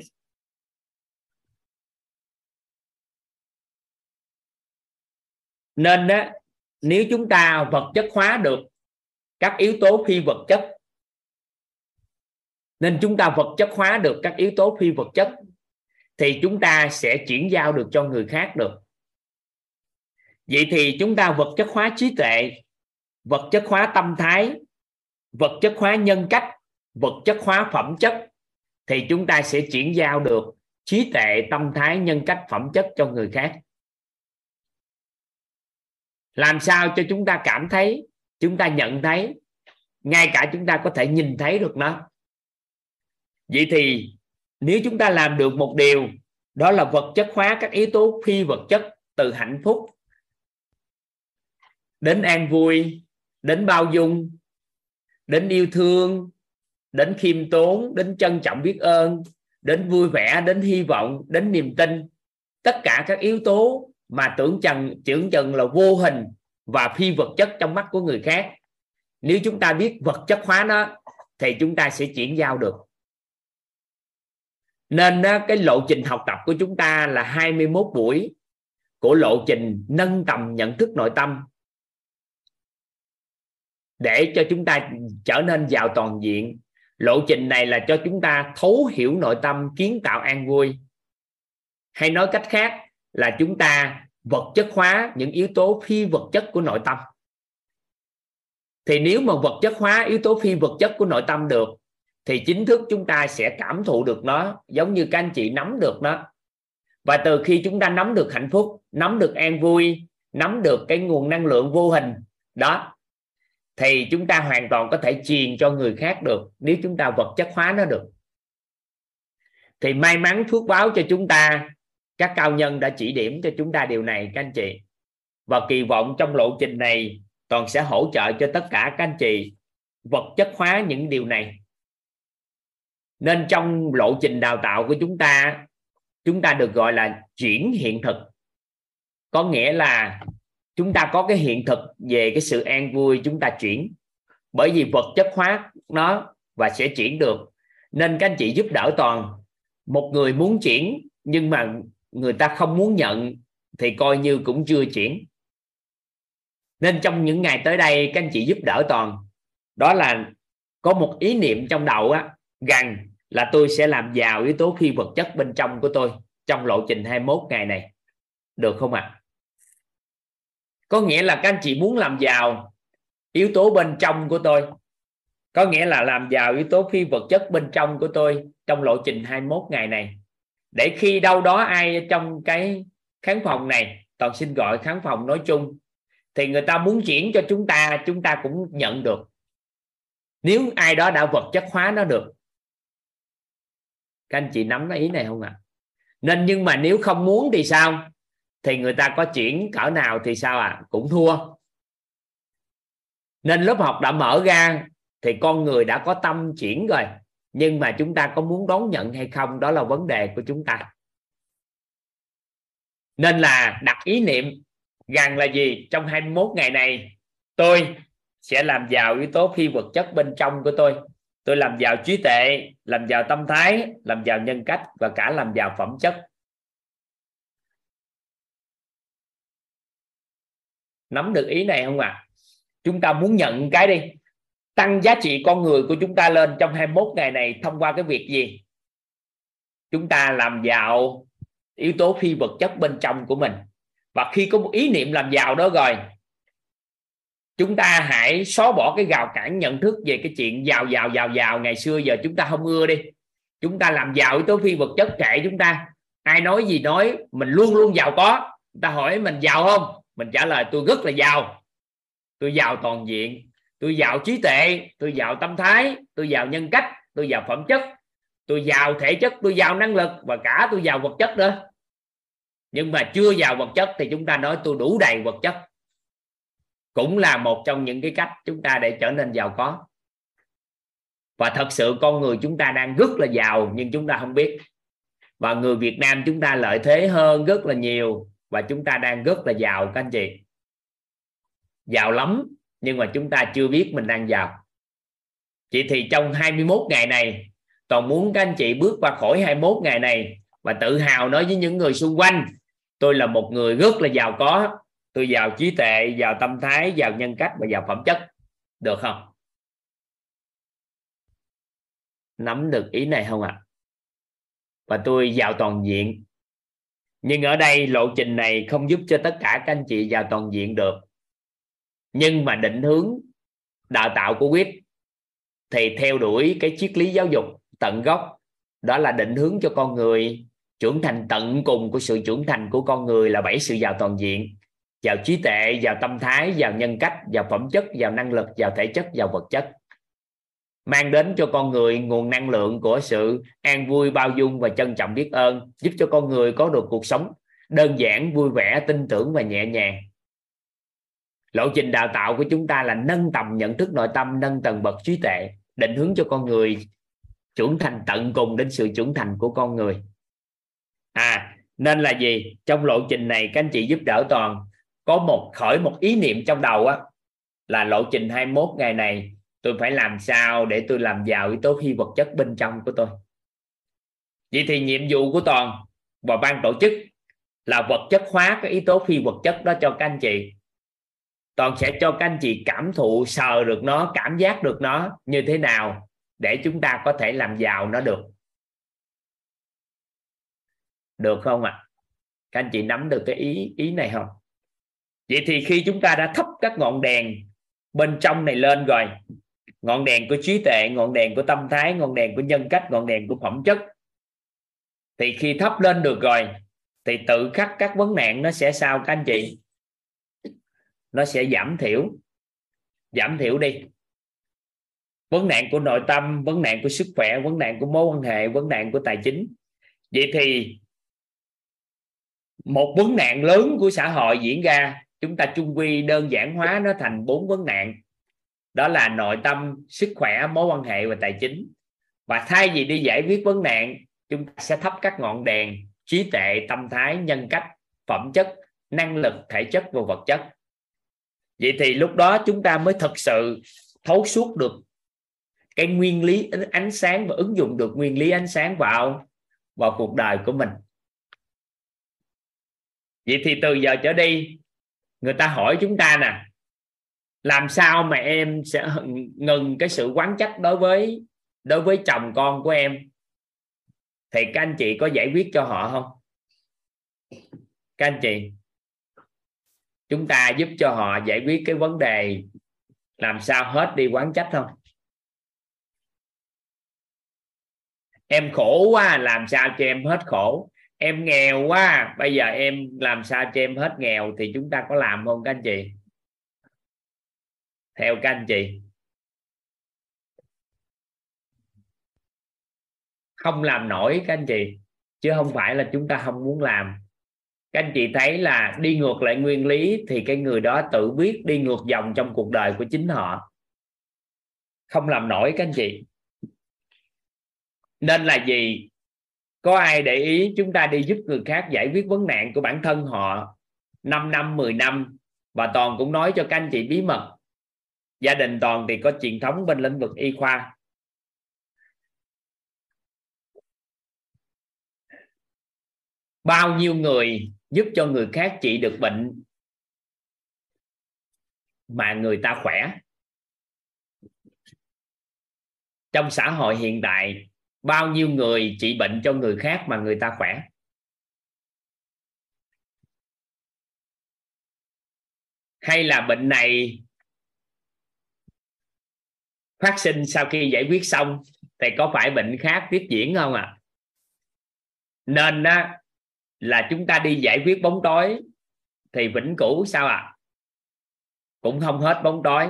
Speaker 1: nên đó nếu chúng ta vật chất hóa được các yếu tố phi vật chất, nên chúng ta vật chất hóa được các yếu tố phi vật chất, thì chúng ta sẽ chuyển giao được cho người khác được. Vậy thì chúng ta vật chất hóa trí tuệ, vật chất hóa tâm thái, vật chất hóa nhân cách, vật chất hóa phẩm chất thì chúng ta sẽ chuyển giao được trí tuệ tâm thái nhân cách phẩm chất cho người khác. Làm sao cho chúng ta cảm thấy, chúng ta nhận thấy, ngay cả chúng ta có thể nhìn thấy được nó. Vậy thì nếu chúng ta làm được một điều, đó là vật chất hóa các yếu tố phi vật chất từ hạnh phúc. Đến an vui, đến bao dung, đến yêu thương đến khiêm tốn, đến trân trọng biết ơn, đến vui vẻ, đến hy vọng, đến niềm tin. Tất cả các yếu tố mà tưởng chừng tưởng chừng là vô hình và phi vật chất trong mắt của người khác. Nếu chúng ta biết vật chất hóa nó, thì chúng ta sẽ chuyển giao được. Nên cái lộ trình học tập của chúng ta là 21 buổi của lộ trình nâng tầm nhận thức nội tâm. Để cho chúng ta trở nên giàu toàn diện lộ trình này là cho chúng ta thấu hiểu nội tâm, kiến tạo an vui. Hay nói cách khác là chúng ta vật chất hóa những yếu tố phi vật chất của nội tâm. Thì nếu mà vật chất hóa yếu tố phi vật chất của nội tâm được, thì chính thức chúng ta sẽ cảm thụ được nó giống như các anh chị nắm được nó. Và từ khi chúng ta nắm được hạnh phúc, nắm được an vui, nắm được cái nguồn năng lượng vô hình, đó thì chúng ta hoàn toàn có thể truyền cho người khác được, nếu chúng ta vật chất hóa nó được. Thì may mắn phước báo cho chúng ta, các cao nhân đã chỉ điểm cho chúng ta điều này, các anh chị. Và kỳ vọng trong lộ trình này, toàn sẽ hỗ trợ cho tất cả các anh chị vật chất hóa những điều này. Nên trong lộ trình đào tạo của chúng ta chúng ta được gọi là chuyển hiện thực. Có nghĩa là chúng ta có cái hiện thực về cái sự an vui chúng ta chuyển. Bởi vì vật chất hóa nó và sẽ chuyển được. Nên các anh chị giúp đỡ toàn. Một người muốn chuyển nhưng mà người ta không muốn nhận thì coi như cũng chưa chuyển. Nên trong những ngày tới đây, các anh chị giúp đỡ toàn. Đó là có một ý niệm trong đầu á, rằng là tôi sẽ làm giàu yếu tố phi vật chất bên trong của tôi, trong lộ trình 21 ngày này. Được không ạ? à? Có nghĩa là các anh chị muốn làm giàu, yếu tố bên trong của tôi. Có nghĩa là làm giàu yếu tố phi vật chất bên trong của tôi trong lộ trình 21 ngày này. Để khi đâu đó ai trong cái khán phòng này, toàn xin gọi khán phòng nói chung, thì người ta muốn chuyển cho chúng ta chúng ta cũng nhận được. Nếu ai đó đã vật chất hóa nó được. Các anh chị nắm cái ý này không ạ? À? nên nhưng mà nếu không muốn thì sao? Thì người ta có chuyển cỡ nào thì sao à cũng thua. Nên lớp học đã mở ra thì con người đã có tâm chuyển rồi. Nhưng mà chúng ta có muốn đón nhận hay không, đó là vấn đề của chúng ta. Nên là đặt ý niệm rằng là gì? Trong 21 ngày này, tôi sẽ làm giàu yếu tố phi vật chất bên trong của tôi. Tôi làm giàu trí tuệ, làm giàu tâm thái, làm giàu nhân cách và cả làm giàu phẩm chất. Nắm được ý này không ạ? À? chúng ta muốn nhận cái đi. Tăng giá trị con người của chúng ta lên trong 21 ngày này thông qua cái việc gì? Chúng ta làm giàu yếu tố phi vật chất bên trong của mình. Và khi có một ý niệm làm giàu đó rồi, chúng ta hãy xóa bỏ cái rào cản nhận thức về cái chuyện giàu giàu giàu giàu. Ngày xưa giờ chúng ta không ưa đi. Chúng ta làm giàu yếu tố phi vật chất kệ chúng ta. Ai nói gì nói, mình luôn luôn giàu có. Người ta hỏi mình giàu không? Mình trả lời, tôi rất là giàu. Tôi giàu toàn diện. Tôi giàu trí tuệ. Tôi giàu tâm thái. Tôi giàu nhân cách. Tôi giàu phẩm chất. Tôi giàu thể chất. Tôi giàu năng lực. Và cả tôi giàu vật chất nữa. Nhưng mà chưa giàu vật chất thì chúng ta nói, tôi đủ đầy vật chất. Cũng là một trong những cái cách chúng ta để trở nên giàu có. Và thật sự con người chúng ta đang rất là giàu, nhưng chúng ta không biết. Và người Việt Nam chúng ta lợi thế hơn rất là nhiều và chúng ta đang rất là giàu các anh chị. Giàu lắm, nhưng mà chúng ta chưa biết mình đang giàu. Chị thì trong 21 ngày này, toàn muốn các anh chị bước qua khỏi 21 ngày này và tự hào nói với những người xung quanh, tôi là một người rất là giàu có. Tôi giàu trí tuệ, giàu tâm thái, giàu nhân cách và giàu phẩm chất. Được không? Nắm được ý này không ạ? À? và tôi giàu toàn diện nhưng ở đây lộ trình này không giúp cho tất cả các anh chị vào toàn diện được. Nhưng mà định hướng đào tạo của quyết thì theo đuổi cái triết lý giáo dục tận gốc. Đó là định hướng cho con người, trưởng thành tận cùng của sự trưởng thành của con người là bảy sự giàu toàn diện. Giàu trí tuệ, giàu tâm thái, giàu nhân cách, giàu phẩm chất, giàu năng lực, giàu thể chất, giàu vật chất mang đến cho con người nguồn năng lượng của sự an vui, bao dung và trân trọng biết ơn, giúp cho con người có được cuộc sống đơn giản, vui vẻ, tin tưởng và nhẹ nhàng. Lộ trình đào tạo của chúng ta là nâng tầm nhận thức nội tâm, nâng tầng bậc trí tuệ, định hướng cho con người trưởng thành tận cùng đến sự trưởng thành của con người. À nên là gì? Trong lộ trình này, các anh chị giúp đỡ toàn, có một, khởi một ý niệm trong đầu á, là lộ trình 21 ngày này tôi phải làm sao để tôi làm giàu yếu tố phi vật chất bên trong của tôi? Vậy thì nhiệm vụ của toàn và ban tổ chức là vật chất hóa cái yếu tố phi vật chất đó cho các anh chị. Toàn sẽ cho các anh chị cảm thụ, sờ được nó, cảm giác được nó như thế nào để chúng ta có thể làm giàu nó được. Được không ạ? À? các anh chị nắm được cái ý ý này không? Vậy thì khi chúng ta đã thắp các ngọn đèn bên trong này lên rồi ngọn đèn của trí tuệ, ngọn đèn của tâm thái, ngọn đèn của nhân cách, ngọn đèn của phẩm chất. Thì khi thắp lên được rồi, thì tự khắc các vấn nạn nó sẽ sao các anh chị? Nó sẽ giảm thiểu. Giảm thiểu đi. Vấn nạn của nội tâm, vấn nạn của sức khỏe, vấn nạn của mối quan hệ, vấn nạn của tài chính. Vậy thì một vấn nạn lớn của xã hội diễn ra, chúng ta chung quy đơn giản hóa nó thành bốn vấn nạn đó là nội tâm, sức khỏe, mối quan hệ và tài chính. Và thay vì đi giải quyết vấn nạn, chúng ta sẽ thắp các ngọn đèn, trí tuệ, tâm thái, nhân cách, phẩm chất, năng lực, thể chất và vật chất. Vậy thì lúc đó chúng ta mới thực sự thấu suốt được cái nguyên lý, ánh sáng và ứng dụng được nguyên lý ánh sáng vào vào cuộc đời của mình. Vậy thì từ giờ trở đi, người ta hỏi chúng ta nè làm sao mà em sẽ ngừng cái sự quán trách đối với đối với chồng con của em? Thì các anh chị có giải quyết cho họ không? Các anh chị, chúng ta giúp cho họ giải quyết cái vấn đề làm sao hết đi quán trách không? Em khổ quá, làm sao cho em hết khổ? Em nghèo quá, bây giờ em làm sao cho em hết nghèo thì chúng ta có làm không các anh chị? Theo các anh chị. Không làm nổi các anh chị, chứ không phải là chúng ta không muốn làm. Các anh chị thấy là đi ngược lại nguyên lý thì cái người đó tự biết đi ngược dòng trong cuộc đời của chính họ. Không làm nổi các anh chị. Nên là gì? Có ai để ý chúng ta đi giúp người khác giải quyết vấn nạn của bản thân họ 5 năm 10 năm? Và toàn cũng nói cho các anh chị bí mật gia đình toàn thì có truyền thống bên lĩnh vực y khoa. Bao nhiêu người giúp cho người khác trị được bệnh mà người ta khỏe? Trong xã hội hiện tại bao nhiêu người trị bệnh cho người khác mà người ta khỏe? Hay là bệnh này phát sinh sau khi giải quyết xong thì có phải bệnh khác tiếp diễn không ạ à? nên đó là chúng ta đi giải quyết bóng tối thì vĩnh cửu sao ạ à? cũng không hết bóng tối,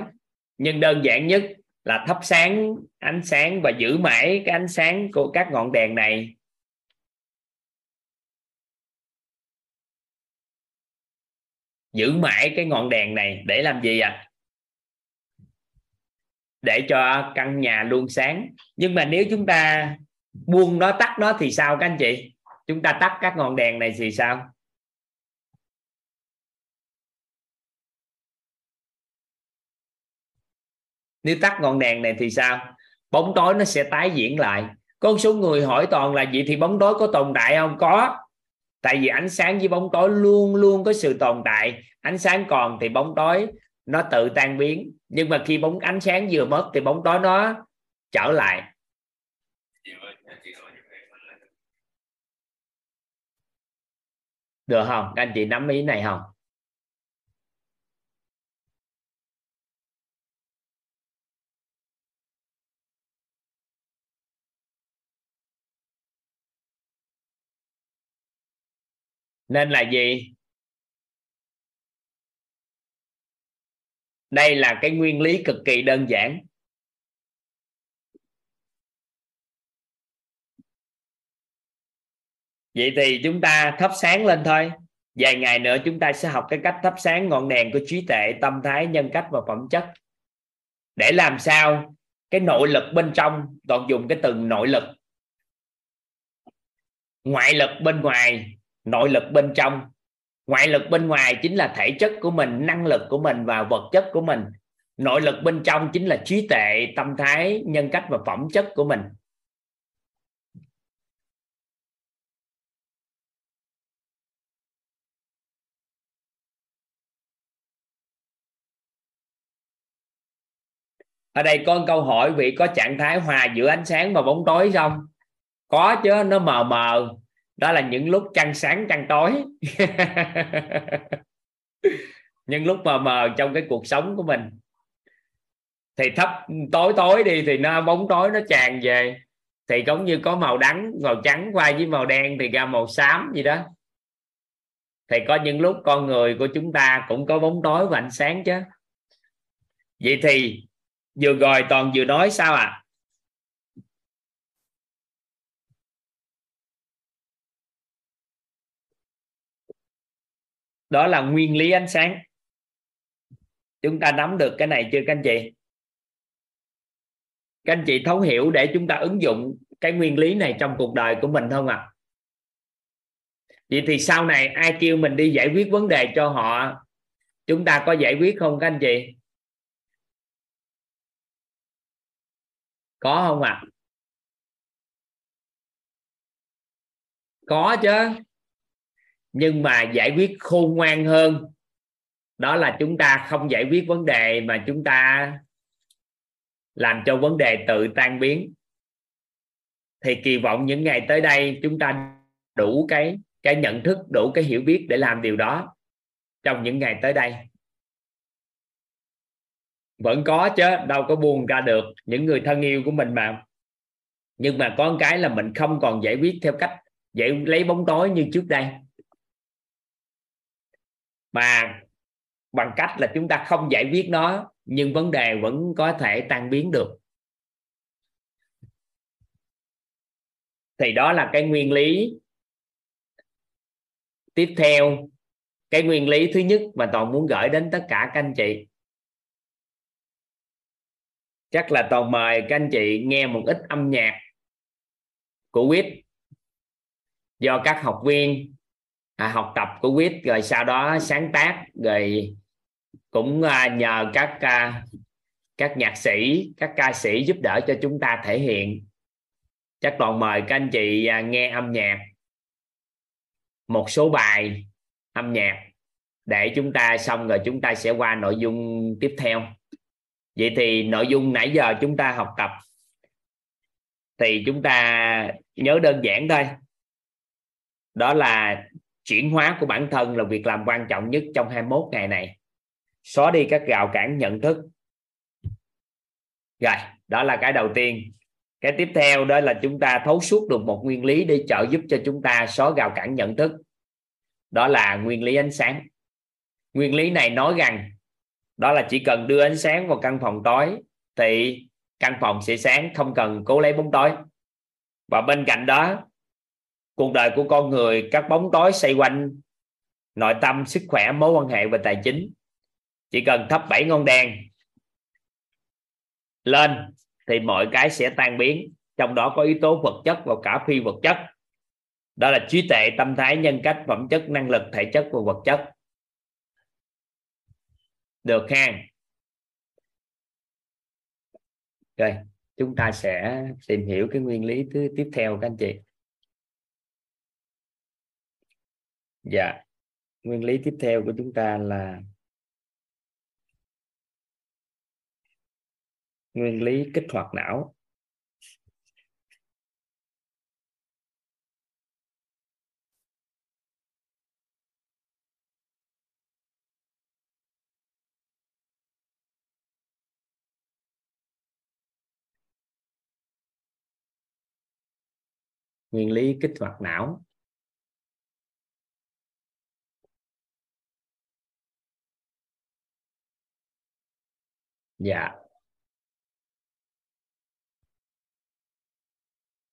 Speaker 1: nhưng đơn giản nhất là thắp sáng ánh sáng và giữ mãi cái ánh sáng của các ngọn đèn này giữ mãi cái ngọn đèn này để làm gì ạ à? Để cho căn nhà luôn sáng. Nhưng mà nếu chúng ta buông nó, tắt nó thì sao các anh chị? Chúng ta tắt các ngọn đèn này thì sao? Nếu tắt ngọn đèn này thì sao? Bóng tối nó sẽ tái diễn lại. Có số người hỏi toàn là vậy thì bóng tối có tồn tại không? Có. Tại vì ánh sáng với bóng tối luôn luôn có sự tồn tại. Ánh sáng còn thì bóng tối nó tự tan biến. Nhưng mà khi bóng ánh sáng vừa mất thì bóng tối nó trở lại. Được không? Các anh chị nắm ý này không? Nên là gì? Đây là cái nguyên lý cực kỳ đơn giản. Vậy thì chúng ta thắp sáng lên thôi. Vài ngày nữa chúng ta sẽ học cái cách thắp sáng ngọn đèn của trí tuệ, tâm thái, nhân cách và phẩm chất. Để làm sao cái nội lực bên trong, toàn dùng cái từ nội lực. Ngoại lực bên ngoài, nội lực bên trong ngoại lực bên ngoài chính là thể chất của mình, năng lực của mình và vật chất của mình. Nội lực bên trong chính là trí tệ tâm thái, nhân cách và phẩm chất của mình. Ở đây có câu hỏi, vị có trạng thái hòa giữa ánh sáng và bóng tối không? Có chứ, nó mờ mờ đó là những lúc trăng sáng, trăng tối. Những lúc mờ mờ trong cái cuộc sống của mình. Thì thấp, tối tối đi thì nó, bóng tối nó tràn về. Thì giống như có màu đắng, màu trắng qua với màu đen thì ra màu xám gì đó. Thì có những lúc con người của chúng ta cũng có bóng tối và ánh sáng chứ. Vậy thì vừa rồi toàn vừa nói sao à? Đó là nguyên lý ánh sáng chúng ta nắm được cái này chưa các anh chị các anh chị thấu hiểu để chúng ta ứng dụng cái nguyên lý này trong cuộc đời của mình không ạ à? vậy thì sau này ai kêu mình đi giải quyết vấn đề cho họ, chúng ta có giải quyết không các anh chị có không ạ à? có chứ nhưng mà giải quyết khôn ngoan hơn, đó là chúng ta không giải quyết vấn đề mà chúng ta làm cho vấn đề tự tan biến. Thì kỳ vọng những ngày tới đây chúng ta đủ cái cái nhận thức, đủ cái hiểu biết để làm điều đó trong những ngày tới đây. Vẫn có chứ, đâu có buông ra được những người thân yêu của mình mà. Nhưng mà có một cái là mình không còn giải quyết theo cách giải, lấy bóng tối như trước đây mà bằng cách là chúng ta không giải quyết nó, nhưng vấn đề vẫn có thể tan biến được. Thì đó là cái nguyên lý tiếp theo. Cái nguyên lý thứ nhất mà toàn muốn gửi đến tất cả các anh chị. Chắc là toàn mời các anh chị nghe một ít âm nhạc của quýt do các học viên à, học tập của quýt rồi sau đó sáng tác rồi cũng à, nhờ các à, các nhạc sĩ các ca sĩ giúp đỡ cho chúng ta thể hiện. Chắc toàn mời các anh chị à, nghe âm nhạc một số bài âm nhạc để chúng ta xong rồi chúng ta sẽ qua nội dung tiếp theo. Vậy thì nội dung nãy giờ chúng ta học tập thì chúng ta nhớ đơn giản thôi. Đó là chuyển hóa của bản thân là việc làm quan trọng nhất trong 21 ngày này. Xóa đi các rào cản nhận thức. Rồi, đó là cái đầu tiên. Cái tiếp theo đó là chúng ta thấu suốt được một nguyên lý để trợ giúp cho chúng ta xóa rào cản nhận thức. Đó là nguyên lý ánh sáng. Nguyên lý này nói rằng đó là chỉ cần đưa ánh sáng vào căn phòng tối thì căn phòng sẽ sáng, không cần cố lấy bóng tối. Và bên cạnh đó cuộc đời của con người, các bóng tối xoay quanh nội tâm, sức khỏe, mối quan hệ và tài chính. Chỉ cần thắp bảy ngọn đèn lên thì mọi cái sẽ tan biến. Trong đó có yếu tố vật chất và cả phi vật chất. Đó là trí tuệ, tâm thái, nhân cách, phẩm chất, năng lực, thể chất và vật chất. Được ha? Rồi chúng ta sẽ tìm hiểu cái nguyên lý thứ tiếp theo các anh chị. Dạ. Nguyên lý tiếp theo của chúng ta là nguyên lý kích hoạt não. Nguyên lý kích hoạt não. Dạ.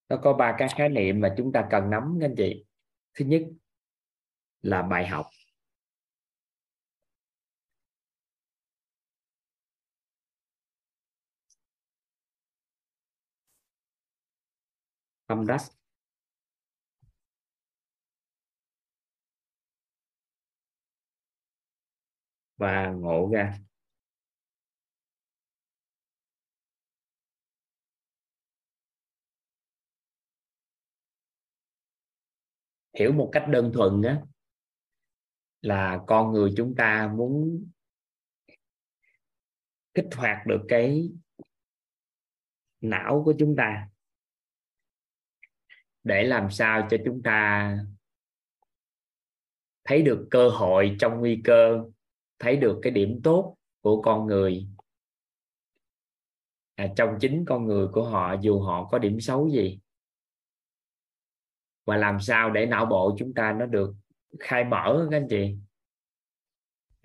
Speaker 1: Nó có ba cái khái niệm mà chúng ta cần nắm anh chị. Thứ nhất là bài học. Tâm đắc. Và ngộ ra. Hiểu một cách đơn thuần á là con người chúng ta muốn kích hoạt được cái não của chúng ta để làm sao cho chúng ta thấy được cơ hội trong nguy cơ thấy được cái điểm tốt của con người. À, trong chính con người của họ dù họ có điểm xấu gì và làm sao để não bộ chúng ta nó được khai mở, các anh chị?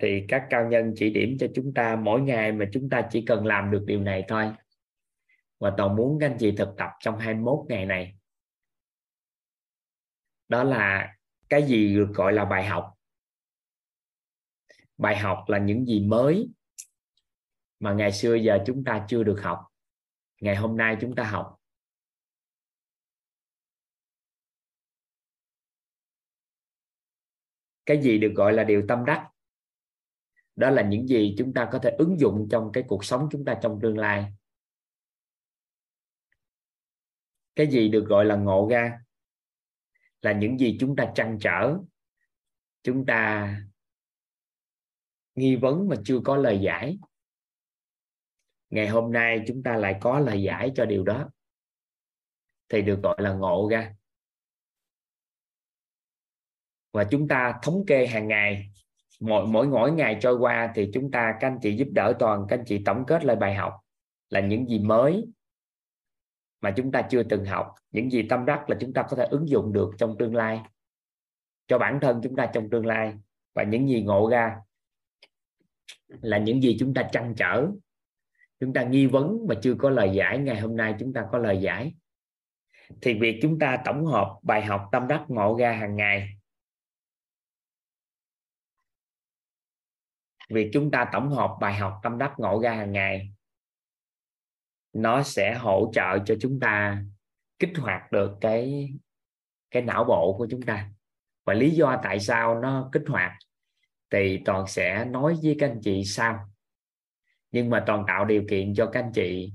Speaker 1: Thì các cao nhân chỉ điểm cho chúng ta mỗi ngày mà chúng ta chỉ cần làm được điều này thôi. Và toàn muốn các anh chị thực tập trong 21 ngày này. Đó là cái gì được gọi là bài học? Bài học là những gì mới mà ngày xưa giờ chúng ta chưa được học. Ngày hôm nay chúng ta học. Cái gì được gọi là điều tâm đắc? Đó là những gì chúng ta có thể ứng dụng trong cái cuộc sống chúng ta trong tương lai. Cái gì được gọi là ngộ ra? Là những gì chúng ta trăn trở, chúng ta nghi vấn mà chưa có lời giải. Ngày hôm nay chúng ta lại có lời giải cho điều đó. Thì được gọi là ngộ ra và chúng ta thống kê hàng ngày. Mỗi mỗi mỗi ngày trôi qua thì chúng ta, các anh chị giúp đỡ toàn, các anh chị tổng kết lại bài học là những gì mới mà chúng ta chưa từng học. Những gì tâm đắc là chúng ta có thể ứng dụng được trong tương lai. Cho bản thân chúng ta trong tương lai. Và những gì ngộ ra là những gì chúng ta trăn trở. Chúng ta nghi vấn mà chưa có lời giải. Ngày hôm nay chúng ta có lời giải. Thì việc chúng ta tổng hợp bài học tâm đắc ngộ ra hàng ngày việc chúng ta tổng hợp bài học tâm đắc ngộ ra hàng ngày, nó sẽ hỗ trợ cho chúng ta kích hoạt được cái cái não bộ của chúng ta. Và lý do tại sao nó kích hoạt thì toàn sẽ nói với các anh chị sau. Nhưng mà toàn tạo điều kiện cho các anh chị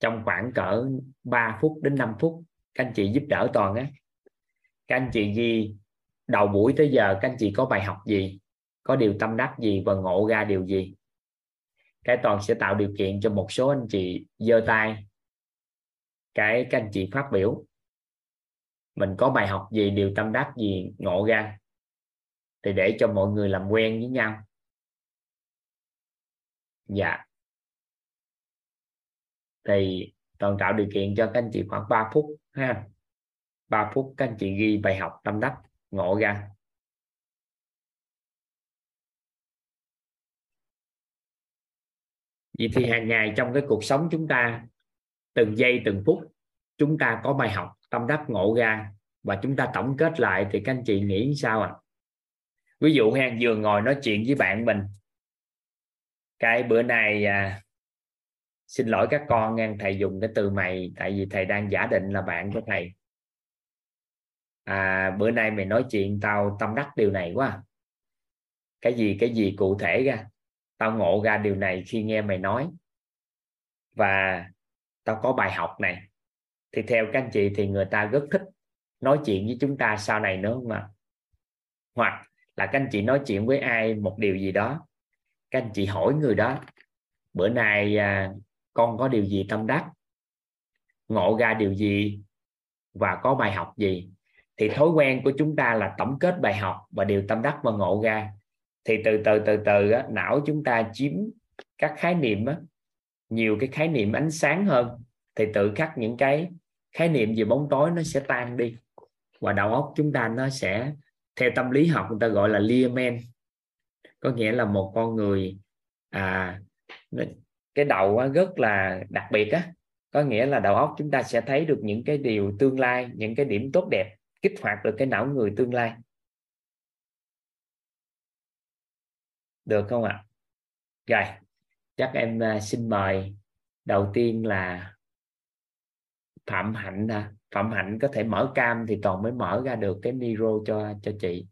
Speaker 1: trong khoảng cỡ 3 phút đến 5 phút, các anh chị giúp đỡ toàn á. Các anh chị ghi, đầu buổi tới giờ các anh chị có bài học gì? Có điều tâm đắc gì và ngộ ra điều gì. Cái toàn sẽ tạo điều kiện cho một số anh chị giơ tay. Cái, các anh chị phát biểu. Mình có bài học gì, điều tâm đắc gì, ngộ ra. Thì để cho mọi người làm quen với nhau. Dạ. Thì toàn tạo điều kiện cho các anh chị khoảng 3 phút ha. 3 phút các anh chị ghi bài học tâm đắc, ngộ ra. Vậy thì hàng ngày trong cái cuộc sống chúng ta từng giây từng phút chúng ta có bài học tâm đắc ngộ ra và chúng ta tổng kết lại thì các anh chị nghĩ sao ạ? À? ví dụ hàng vừa ngồi nói chuyện với bạn mình cái bữa nay à, xin lỗi các con nghe thầy dùng cái từ mày tại vì thầy đang giả định là bạn của thầy. À, bữa nay mày nói chuyện tao tâm đắc điều này quá. Cái gì cái gì cụ thể ra? Tao ngộ ra điều này khi nghe mày nói. Và tao có bài học này. Thì theo các anh chị thì người ta rất thích nói chuyện với chúng ta sau này nữa mà. Hoặc là các anh chị nói chuyện với ai một điều gì đó các anh chị hỏi người đó bữa nay à, con có điều gì tâm đắc? Ngộ ra điều gì và có bài học gì? Thì thói quen của chúng ta là tổng kết bài học và điều tâm đắc và ngộ ra thì từ từ từ từ á, não chúng ta chiếm các khái niệm á, nhiều cái khái niệm ánh sáng hơn. Thì tự khắc những cái khái niệm về bóng tối nó sẽ tan đi. Và đầu óc chúng ta nó sẽ theo tâm lý học người ta gọi là liamen có nghĩa là một con người à cái đầu á, rất là đặc biệt á. Có nghĩa là đầu óc chúng ta sẽ thấy được những cái điều tương lai những cái điểm tốt đẹp kích hoạt được cái não người tương lai. Được không ạ? Rồi chắc em uh, xin mời đầu tiên là phạm hạnh à. phạm hạnh có thể mở cam thì toàn mới mở ra được cái micro cho cho chị.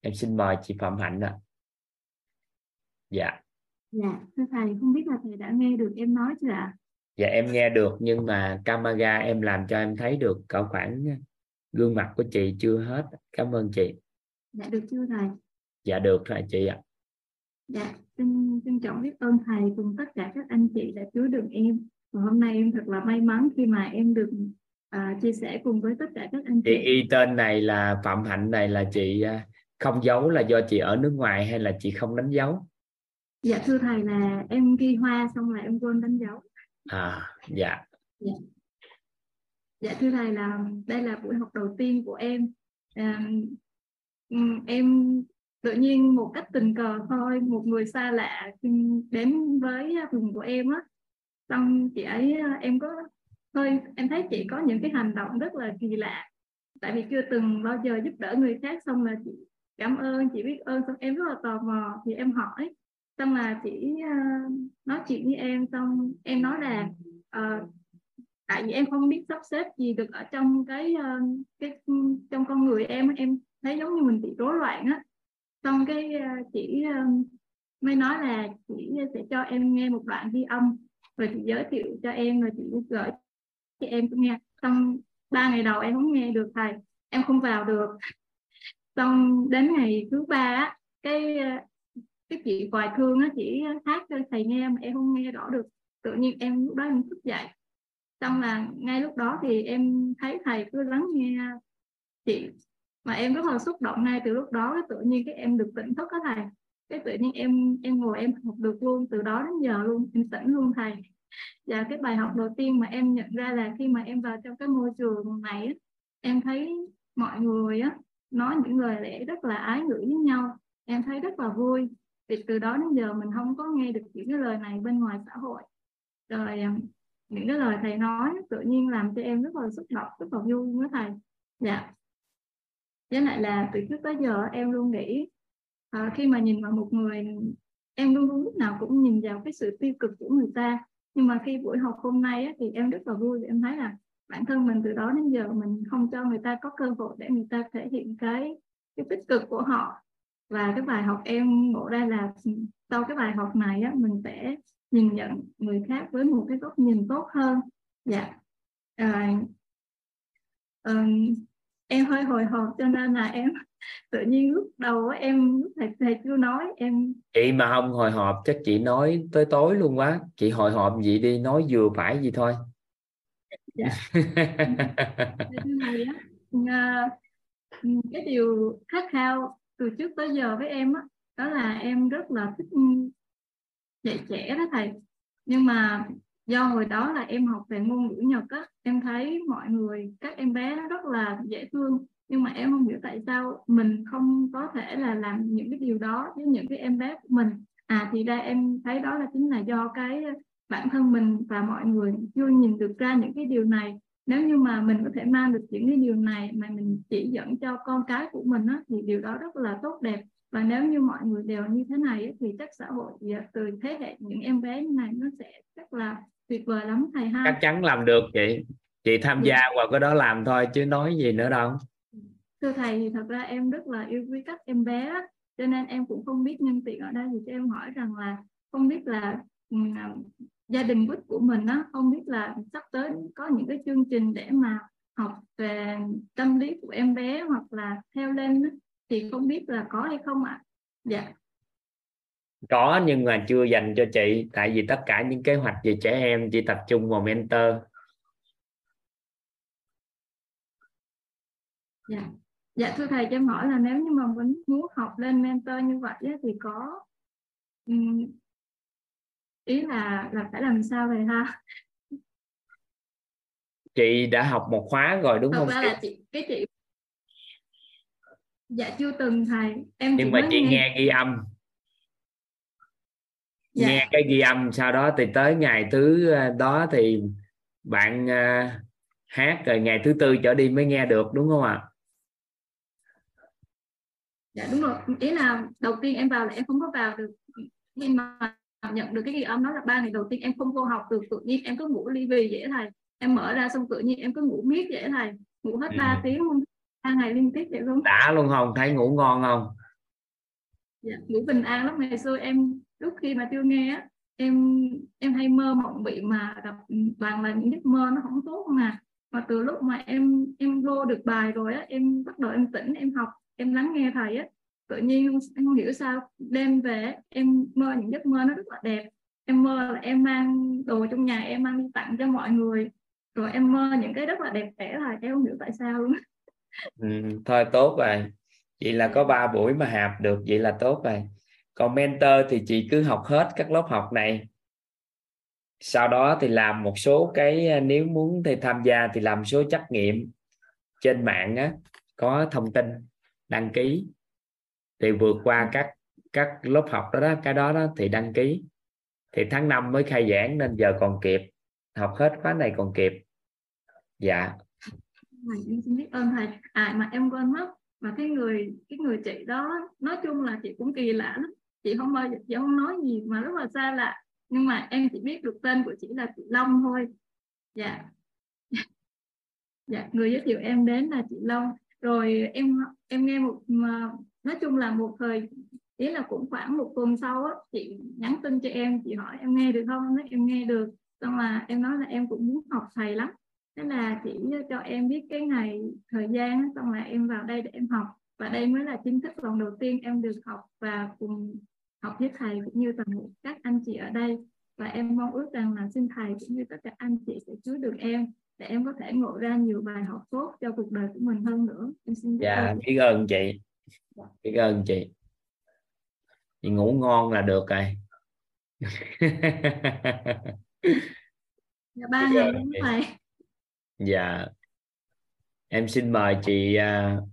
Speaker 1: Em xin mời chị phạm hạnh ạ. À. dạ.
Speaker 2: Dạ thưa thầy không biết là thầy đã nghe được em nói chưa ạ?
Speaker 1: Dạ em nghe được nhưng mà camera em làm cho em thấy được cỡ khoảng gương mặt của chị chưa hết. Cảm ơn chị.
Speaker 2: Dạ được chưa thầy
Speaker 1: dạ được rồi chị ạ.
Speaker 2: Dạ xin trân trọng biết ơn thầy cùng tất cả các anh chị đã chứa đựng em. Và hôm nay em thật là may mắn khi mà em được à, chia sẻ cùng với tất cả các anh chị
Speaker 1: chị. y tên này là phạm hạnh này là chị à, không giấu là do chị ở nước ngoài hay là chị không đánh dấu?
Speaker 2: Dạ thưa thầy là em ghi hoa xong là em quên đánh dấu.
Speaker 1: À dạ.
Speaker 2: Dạ, dạ thưa thầy là đây là buổi học đầu tiên của em. À, em tự nhiên một cách tình cờ thôi một người xa lạ đến với vùng của em á. Xong chị ấy em có hơi em thấy chị có những cái hành động rất là kỳ lạ. Tại vì chưa từng bao giờ giúp đỡ người khác xong là chị cảm ơn chị biết ơn xong em rất là tò mò thì em hỏi. Xong là chị uh, nói chuyện với em xong em nói là uh, tại vì em không biết sắp xếp gì được ở trong cái uh, cái trong con người em em thấy giống như mình bị rối loạn á xong cái ờ, chị ờ, mới nói là chị sẽ cho em nghe một đoạn ghi âm. Rồi chị giới thiệu cho em, rồi chị gửi cho em nghe. Xong ba ngày đầu em không nghe được thầy, em không vào được. Xong đến ngày thứ ba cái ờ, cái chị hoài thương á chỉ hát cho thầy nghe mà em không nghe rõ được. Tự nhiên em lúc đó em thức dậy. Xong là ngay lúc đó thì em thấy thầy cứ lắng nghe chị mà em rất là xúc động ngay từ lúc đó, cái tự nhiên cái em được tỉnh thức đó thầy. Cái tự nhiên em em ngồi em học được luôn từ đó đến giờ luôn, em tỉnh luôn thầy. Và cái bài học đầu tiên mà em nhận ra là khi mà em vào trong cái môi trường này em thấy mọi người á, nói những lời lẽ rất là ái ngữ với nhau. Em thấy rất là vui. Vì từ đó đến giờ mình không có nghe được những cái lời này bên ngoài xã hội. Rồi à, những cái lời thầy nói tự nhiên làm cho em rất là xúc động, rất là vui với thầy. Dạ với lại là từ trước tới giờ em luôn nghĩ à, khi mà nhìn vào một người em luôn luôn lúc nào cũng nhìn vào cái sự tiêu cực của người ta. Nhưng mà khi buổi học hôm nay á, thì em rất là vui vì em thấy là bản thân mình từ đó đến giờ mình không cho người ta có cơ hội để người ta thể hiện cái cái tích cực của họ. Và cái bài học em ngộ ra là sau cái bài học này á, mình sẽ nhìn nhận người khác với một cái góc nhìn tốt hơn. Dạ. À, um, em hơi hồi hộp cho nên là em tự nhiên lúc đầu em thầy thầy chưa nói em
Speaker 1: chị mà không hồi hộp chắc chị nói tới tối luôn quá. Chị hồi hộp gì đi nói vừa phải gì thôi.
Speaker 2: Dạ. này á, cái điều khát khao từ trước tới giờ với em á đó, đó là em rất là thích dạy trẻ đó thầy. Nhưng mà do hồi đó là em học về ngôn ngữ Nhật á em thấy mọi người các em bé nó rất là dễ thương. Nhưng mà em không hiểu tại sao mình không có thể là làm những cái điều đó với những cái em bé của mình. À thì ra em thấy đó là chính là do cái bản thân mình và mọi người chưa nhìn được ra những cái điều này. Nếu như mà mình có thể mang được những cái điều này mà mình chỉ dẫn cho con cái của mình á, thì điều đó rất là tốt đẹp. Và nếu như mọi người đều như thế này thì chắc xã hội à, từ thế hệ những em bé như này nó sẽ rất là tuyệt vời lắm thầy ha.
Speaker 1: Chắc chắn làm được chị. Chị tham gia dạ. vào cái đó làm thôi chứ nói gì nữa đâu.
Speaker 2: Thưa thầy thì thật ra em rất là yêu quý các em bé cho nên em cũng không biết nhân tiện ở đây thì cho em hỏi rằng là không biết là gia đình quýt của mình á không biết là sắp tới có những cái chương trình để mà học về tâm lý của em bé hoặc là theo lên thì không biết là có hay không ạ? Dạ
Speaker 1: có nhưng mà chưa dành cho chị. Tại vì tất cả những kế hoạch về trẻ em chỉ tập trung vào mentor.
Speaker 2: Dạ. Dạ thưa thầy cho em hỏi là nếu như mà muốn muốn học lên mentor như vậy thì có ý là là phải làm sao vậy ha?
Speaker 1: Chị đã học một khóa rồi đúng
Speaker 2: Thật
Speaker 1: không?
Speaker 2: ra là chị cái chị dạ chưa từng thầy. Em
Speaker 1: nhưng mà chị nghe... nghe ghi âm dạ. nghe cái ghi âm sau đó thì tới ngày thứ ờ, đó thì bạn uh, hát rồi ngày thứ tư trở đi mới nghe được đúng không ạ?
Speaker 2: Dạ đúng rồi. Ý là đầu tiên em vào là em không có vào được. Khi mà nhận được cái ghi âm đó là ba ngày đầu tiên em không vô học được tự nhiên em cứ ngủ ly bì vậy thầy. Em mở ra xong tự nhiên em cứ ngủ miết vậy thầy. Ngủ hết 3 ừ. tiếng luôn ba ngày liên tiếp vậy luôn.
Speaker 1: Đã luôn không? Thấy ngủ ngon không?
Speaker 2: Dạ, ngủ bình an lắm. Ngày xưa em lúc khi mà tiêu nghe á em em hay mơ mộng bị mà gặp toàn là những giấc mơ nó không tốt mà. Và từ lúc mà em em vô được bài rồi á em bắt đầu em tỉnh em học em lắng nghe thầy á tự nhiên em không hiểu sao đêm về em mơ những giấc mơ nó rất là đẹp. Em mơ là em mang đồ trong nhà em mang đi tặng cho mọi người. Rồi em mơ những cái rất là đẹp đẽ thầy em không hiểu tại sao luôn
Speaker 1: ừ, thôi tốt rồi. Vậy là có ba buổi mà hạp được vậy là tốt rồi còn mentor thì chị cứ học hết các lớp học này. Sau đó thì làm một số cái nếu muốn thì tham gia thì làm số trắc nghiệm trên mạng á có thông tin đăng ký. Thì vượt qua các các lớp học đó, đó cái đó đó thì đăng ký. Thì tháng 5 mới khai giảng nên giờ còn kịp học hết khóa này còn kịp. Dạ.
Speaker 2: Em xin biết ơn thầy. À mà em quên mất mà cái người cái người chị đó nói chung là chị cũng kỳ lạ lắm chị không bao giờ, chị không nói gì mà rất là xa lạ. Nhưng mà em chỉ biết được tên của chị là chị Long thôi. Dạ. Dạ người giới thiệu em đến là chị Long. Rồi em em nghe một, mà nói chung là một thời, ý là cũng khoảng một tuần sau á, chị nhắn tin cho em, chị hỏi em nghe được không? Nói em nghe được. Xong là em nói là em cũng muốn học thầy lắm. Thế là chị cho em biết cái ngày, thời gian xong là em vào đây để em học. Và đây mới là chính thức lần đầu tiên em được học và cùng học với thầy cũng như toàn bộ các anh chị ở đây. Và em mong ước rằng là xin thầy cũng như tất cả anh chị sẽ cứu được em để em có thể ngộ ra nhiều bài học tốt cho cuộc đời của mình hơn nữa. Em xin
Speaker 1: dạ biết ơn chị. Biết ơn chị. Chị ngủ ngon là được rồi.
Speaker 2: Dạ ba ngày đúng thầy.
Speaker 1: Dạ. Em xin mời chị uh,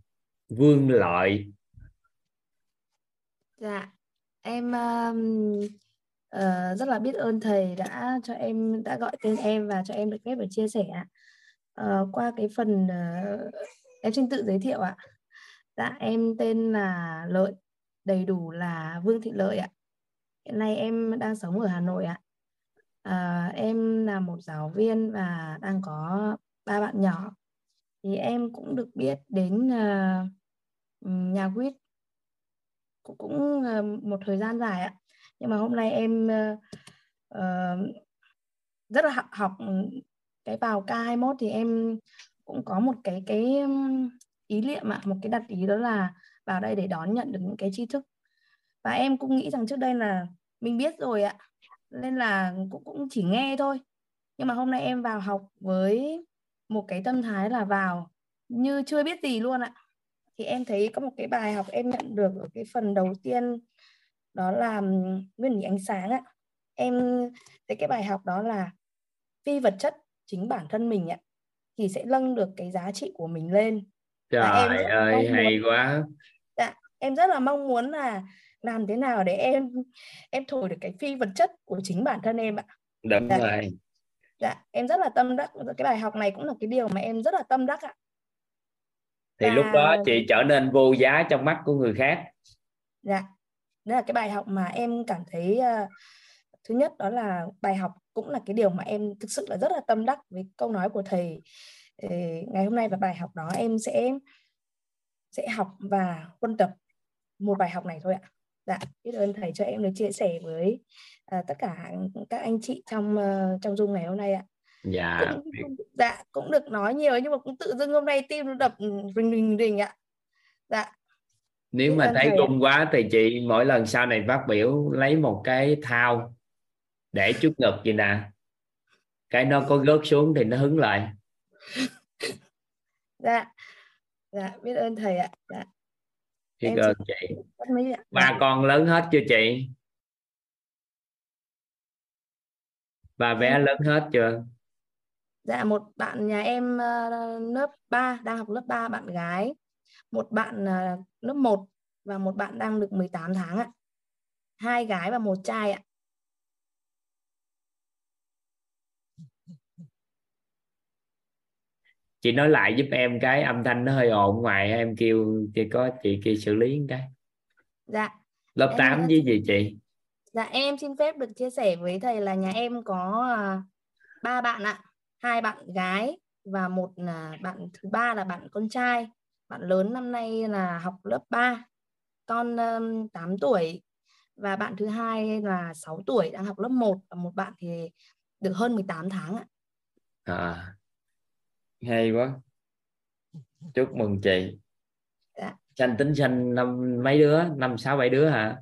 Speaker 1: Vương Lợi.
Speaker 3: Dạ em um, uh, rất là biết ơn thầy đã cho em đã gọi tên em và cho em được phép để chia sẻ uh, qua cái phần uh, em xin tự giới thiệu ạ. Dạ em tên là Lợi đầy đủ là Vương Thị Lợi ạ. Hiện nay em đang sống ở Hà Nội ạ. À, em là một giáo viên và đang có ba bạn nhỏ. Thì em cũng được biết đến uh, nhà quýt cũng, cũng à, một thời gian dài ạ. Nhưng mà hôm nay em uh, uh, rất là học, học cái vào K21 thì em cũng có một cái cái ý niệm ạ. Một cái đặt ý đó là vào đây để đón nhận được những cái tri thức. Và em cũng nghĩ rằng trước đây là mình biết rồi ạ. Nên là cũng cũng chỉ nghe thôi. Nhưng mà hôm nay em vào học với một cái tâm thái là vào như chưa biết gì luôn ạ thì em thấy có một cái bài học em nhận được ở cái phần đầu tiên đó là nguyên lý ánh sáng ạ. Em thấy cái bài học đó là phi vật chất chính bản thân mình ạ thì sẽ nâng được cái giá trị của mình lên.
Speaker 1: Trời em ơi hay muốn, quá.
Speaker 3: Dạ em rất là mong muốn là làm thế nào để em em thổi được cái phi vật chất của chính bản thân em ạ.
Speaker 1: Đúng dạ. rồi.
Speaker 3: Dạ em rất là tâm đắc. Cái bài học này cũng là cái điều mà em rất là tâm đắc ạ
Speaker 1: thì và... lúc đó chị trở nên vô giá trong mắt của người khác.
Speaker 3: Dạ đó là cái bài học mà em cảm thấy uh, thứ nhất đó là bài học cũng là cái điều mà em thực sự là rất là tâm đắc với câu nói của thầy. Ngày hôm nay và bài học đó em sẽ sẽ học và quân tập một bài học này thôi ạ. Dạ biết ơn thầy cho em được chia sẻ với uh, tất cả các anh chị trong uh, trong dung ngày hôm nay ạ
Speaker 1: dạ.
Speaker 3: Cũng, dạ cũng được nói nhiều nhưng mà cũng tự dưng hôm nay tim nó đập rình rình rình ạ. Dạ.
Speaker 1: Nếu mà thấy rung quá thì chị mỗi lần sau này phát biểu lấy một cái thao để trước ngực gì nè. Cái nó có gớt xuống thì nó hứng lại.
Speaker 3: Dạ. Dạ biết ơn thầy ạ. Dạ.
Speaker 1: Biết em ơn chị. ba dạ. con lớn hết chưa chị? Ba bé lớn hết chưa
Speaker 3: dạ một bạn nhà em uh, lớp 3 đang học lớp 3 bạn gái. Một bạn uh, lớp 1 và một bạn đang được 18 tháng ạ. Hai gái và một trai ạ.
Speaker 1: Chị nói lại giúp em cái âm thanh nó hơi ồn ngoài em kêu chị có chị kia xử lý cái.
Speaker 3: Dạ.
Speaker 1: Lớp em 8 với gì chị?
Speaker 3: Dạ em xin phép được chia sẻ với thầy là nhà em có ba bạn ạ hai bạn gái và một là bạn thứ ba là bạn con trai bạn lớn năm nay là học lớp 3 con um, 8 tuổi và bạn thứ hai là 6 tuổi đang học lớp 1 và một bạn thì được hơn 18 tháng ạ.
Speaker 1: À, hay quá. Chúc mừng chị. Dạ. Sanh tính sanh năm mấy đứa, năm sáu bảy đứa hả?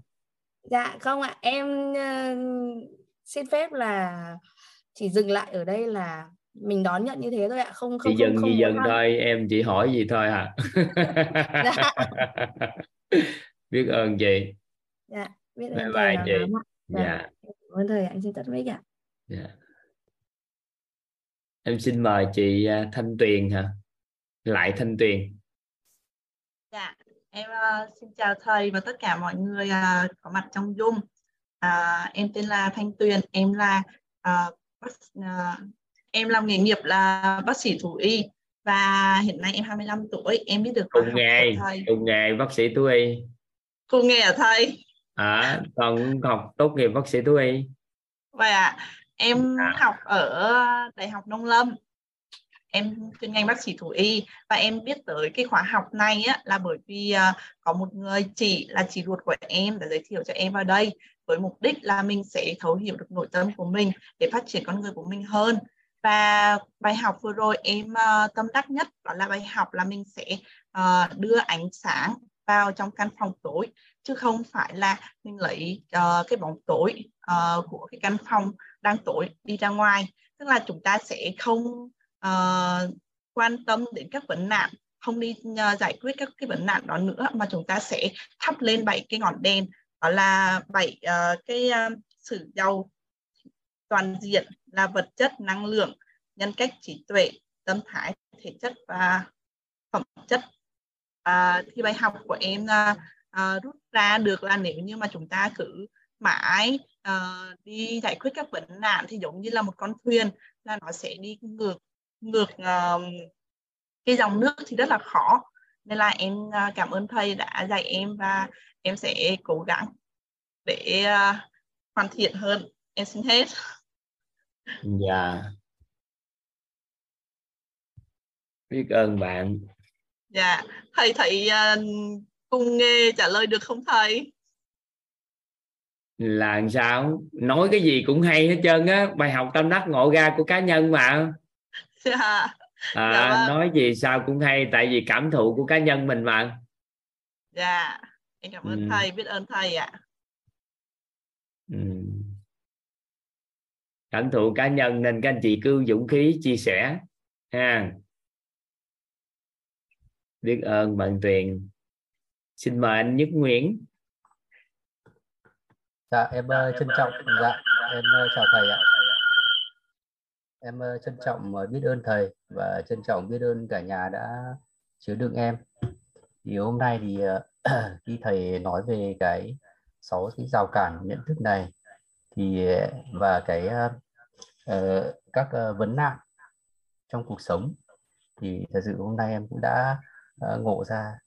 Speaker 3: Dạ không ạ, em uh, xin phép là chỉ dừng lại ở đây là mình đón nhận như thế thôi ạ, không không
Speaker 1: chị dừng không, không dừng thôi, em chỉ hỏi gì thôi à. dạ. biết ơn chị.
Speaker 3: Dạ biết ơn bye bye chị.
Speaker 1: dạ. dạ.
Speaker 3: cảm ơn thầy anh xin tắt mic ạ
Speaker 1: dạ. Em xin mời chị à, Thanh Tuyền hả? Lại Thanh Tuyền.
Speaker 4: Dạ em uh, xin chào thầy và tất cả mọi người uh, có mặt trong Zoom. Uh, em tên là Thanh Tuyền em là uh, uh, em làm nghề nghiệp là bác sĩ thú y và hiện nay em 25 tuổi. Em biết được
Speaker 1: cùng nghề cùng nghề bác sĩ thú y.
Speaker 4: Cô nghe à thầy
Speaker 1: à còn học tốt nghiệp bác sĩ thú y.
Speaker 4: Vậy à em à. học ở đại học nông lâm. Em chuyên ngành bác sĩ thú y. Và em biết tới cái khóa học này á, là bởi vì uh, có một người chị là chị ruột của em đã giới thiệu cho em vào đây với mục đích là mình sẽ thấu hiểu được nội tâm của mình để phát triển con người của mình hơn và bài học vừa rồi em uh, tâm đắc nhất đó là bài học là mình sẽ uh, đưa ánh sáng vào trong căn phòng tối chứ không phải là mình lấy uh, cái bóng tối uh, của cái căn phòng đang tối đi ra ngoài. Tức là chúng ta sẽ không uh, quan tâm đến các vấn nạn không đi uh, giải quyết các cái vấn nạn đó nữa mà chúng ta sẽ thắp lên bảy cái ngọn đèn. Đó là bảy uh, cái uh, sự giàu toàn diện là vật chất năng lượng nhân cách trí tuệ tâm thái thể chất và phẩm chất. À, thì bài học của em à, à, rút ra được là nếu như mà chúng ta cứ mãi à, đi giải quyết các vấn nạn thì giống như là một con thuyền là nó sẽ đi ngược ngược uh, cái dòng nước thì rất là khó. Nên là em uh, cảm ơn thầy đã dạy em và em sẽ cố gắng để uh, hoàn thiện hơn. Em xin hết
Speaker 1: dạ. Biết ơn bạn.
Speaker 4: Dạ. Thầy thấy uh, cùng nghe trả lời được không thầy?
Speaker 1: Là làm sao? Nói cái gì cũng hay hết trơn á. Bài học tâm đắc ngộ ra của cá nhân mà. Dạ. À, dạ vâng. nói gì sao cũng hay tại vì cảm thụ của cá nhân mình mà.
Speaker 4: Dạ. Em cảm ơn ừ. thầy biết ơn thầy ạ.
Speaker 1: ừ. Cảm thụ cá nhân nên các anh chị cứ dũng khí chia sẻ ha. Biết ơn bạn Tuyền. Xin mời anh Nhất Nguyễn.
Speaker 5: Dạ em uh, trân trọng dạ em uh, chào thầy ạ. Em uh, trân trọng biết ơn thầy và trân trọng biết ơn cả nhà đã chứa đựng em. Thì hôm nay thì khi thầy nói về cái sáu cái rào cản nhận thức này thì ờ, và cái uh, các uh, vấn nạn trong cuộc sống thì thật sự hôm nay em cũng đã uh, ngộ ra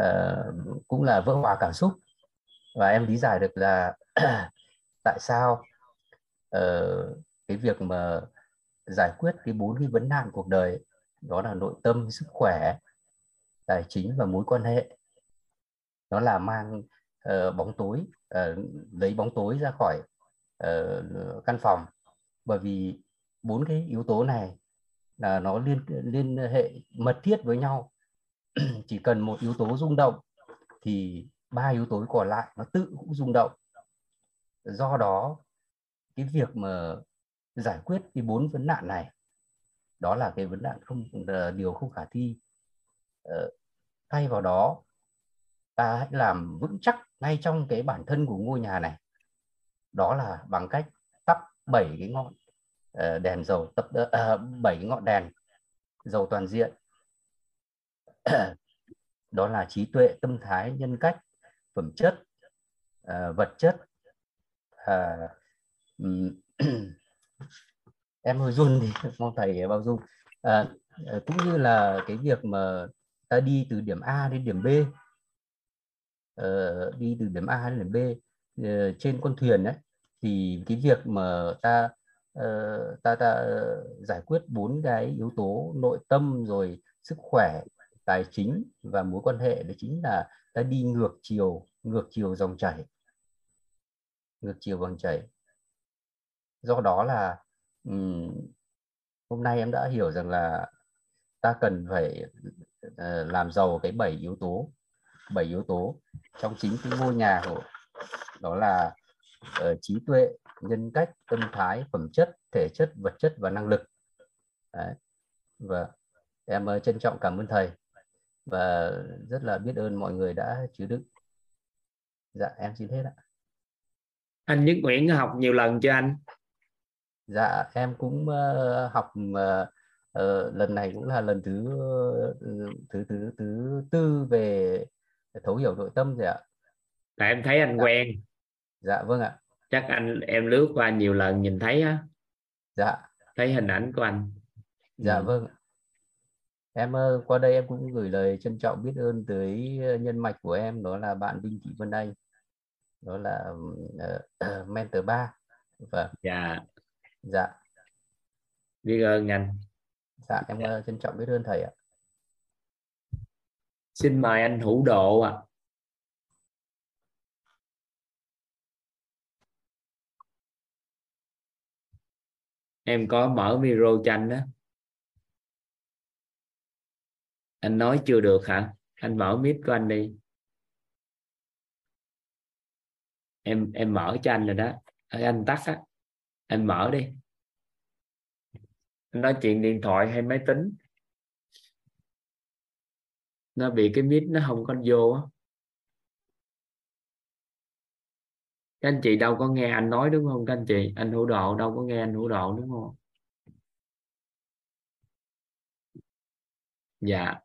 Speaker 5: uh, cũng là vỡ hòa cảm xúc. Và em lý giải được là tại sao uh, cái việc mà giải quyết cái bốn cái vấn nạn cuộc đời đó là nội tâm sức khỏe tài chính và mối quan hệ nó là mang uh, bóng tối uh, lấy bóng tối ra khỏi uh, căn phòng. Bởi vì bốn cái yếu tố này là nó liên liên hệ mật thiết với nhau. Chỉ cần một yếu tố rung động thì ba yếu tố còn lại nó tự cũng rung động. Do đó cái việc mà giải quyết cái bốn vấn nạn này đó là cái vấn nạn không là điều không khả thi. Ờ, thay vào đó ta hãy làm vững chắc ngay trong cái bản thân của ngôi nhà này đó là bằng cách tắt bảy cái ngọn ờ, đèn dầu tập ờ, bảy cái ngọn đèn dầu toàn diện. Đó là trí tuệ tâm thái nhân cách phẩm chất ờ, vật chất. Em hơi run thì mong thầy bao dung. À, cũng như là cái việc mà ta đi từ điểm A đến điểm B đi từ điểm A đến điểm B Ờ, trên con thuyền đấy thì cái việc mà ta uh, ta ta giải quyết bốn cái yếu tố nội tâm rồi sức khỏe tài chính và mối quan hệ đấy chính là ta đi ngược chiều ngược chiều dòng chảy. Ngược chiều dòng chảy. Do đó là um, hôm nay em đã hiểu rằng là ta cần phải uh, làm giàu cái bảy yếu tố bảy yếu tố trong chính cái ngôi nhà của đó là uh, trí tuệ nhân cách tâm thái phẩm chất thể chất vật chất và năng lực. Đấy. và em uh, trân trọng cảm ơn thầy và rất là biết ơn mọi người đã chứa đựng. Dạ em xin hết ạ.
Speaker 1: Anh Nhất Nguyễn học nhiều lần chưa anh?
Speaker 5: Dạ em cũng uh, học uh, uh, lần này cũng là lần thứ uh, thứ thứ thứ tư về thấu hiểu nội tâm rồi ạ
Speaker 1: tại em thấy anh
Speaker 5: dạ.
Speaker 1: quen.
Speaker 5: Dạ vâng ạ.
Speaker 1: Chắc anh em lướt qua nhiều lần nhìn thấy á.
Speaker 5: Dạ.
Speaker 1: Thấy hình ảnh của anh.
Speaker 5: Dạ
Speaker 1: ừ.
Speaker 5: vâng. Em uh, qua đây em cũng gửi lời trân trọng biết ơn tới nhân mạch của em đó là bạn Đinh Thị Vân Anh đó là uh, mentor 3
Speaker 1: và dạ.
Speaker 5: Dạ.
Speaker 1: Biết ơn anh.
Speaker 5: Dạ em dạ. trân trọng biết ơn thầy ạ.
Speaker 1: Xin mời anh hữu độ ạ. à. Em có mở micro cho anh đó anh nói chưa được hả? Anh mở mic của anh đi. Em em mở cho anh rồi đó. Anh tắt á. Anh mở đi. Anh nói chuyện điện thoại hay máy tính. Nó bị cái mic nó không có vô á. Các anh chị đâu có nghe anh nói đúng không? Các anh chị, anh hữu độ đâu có nghe anh hữu độ đúng không? Dạ.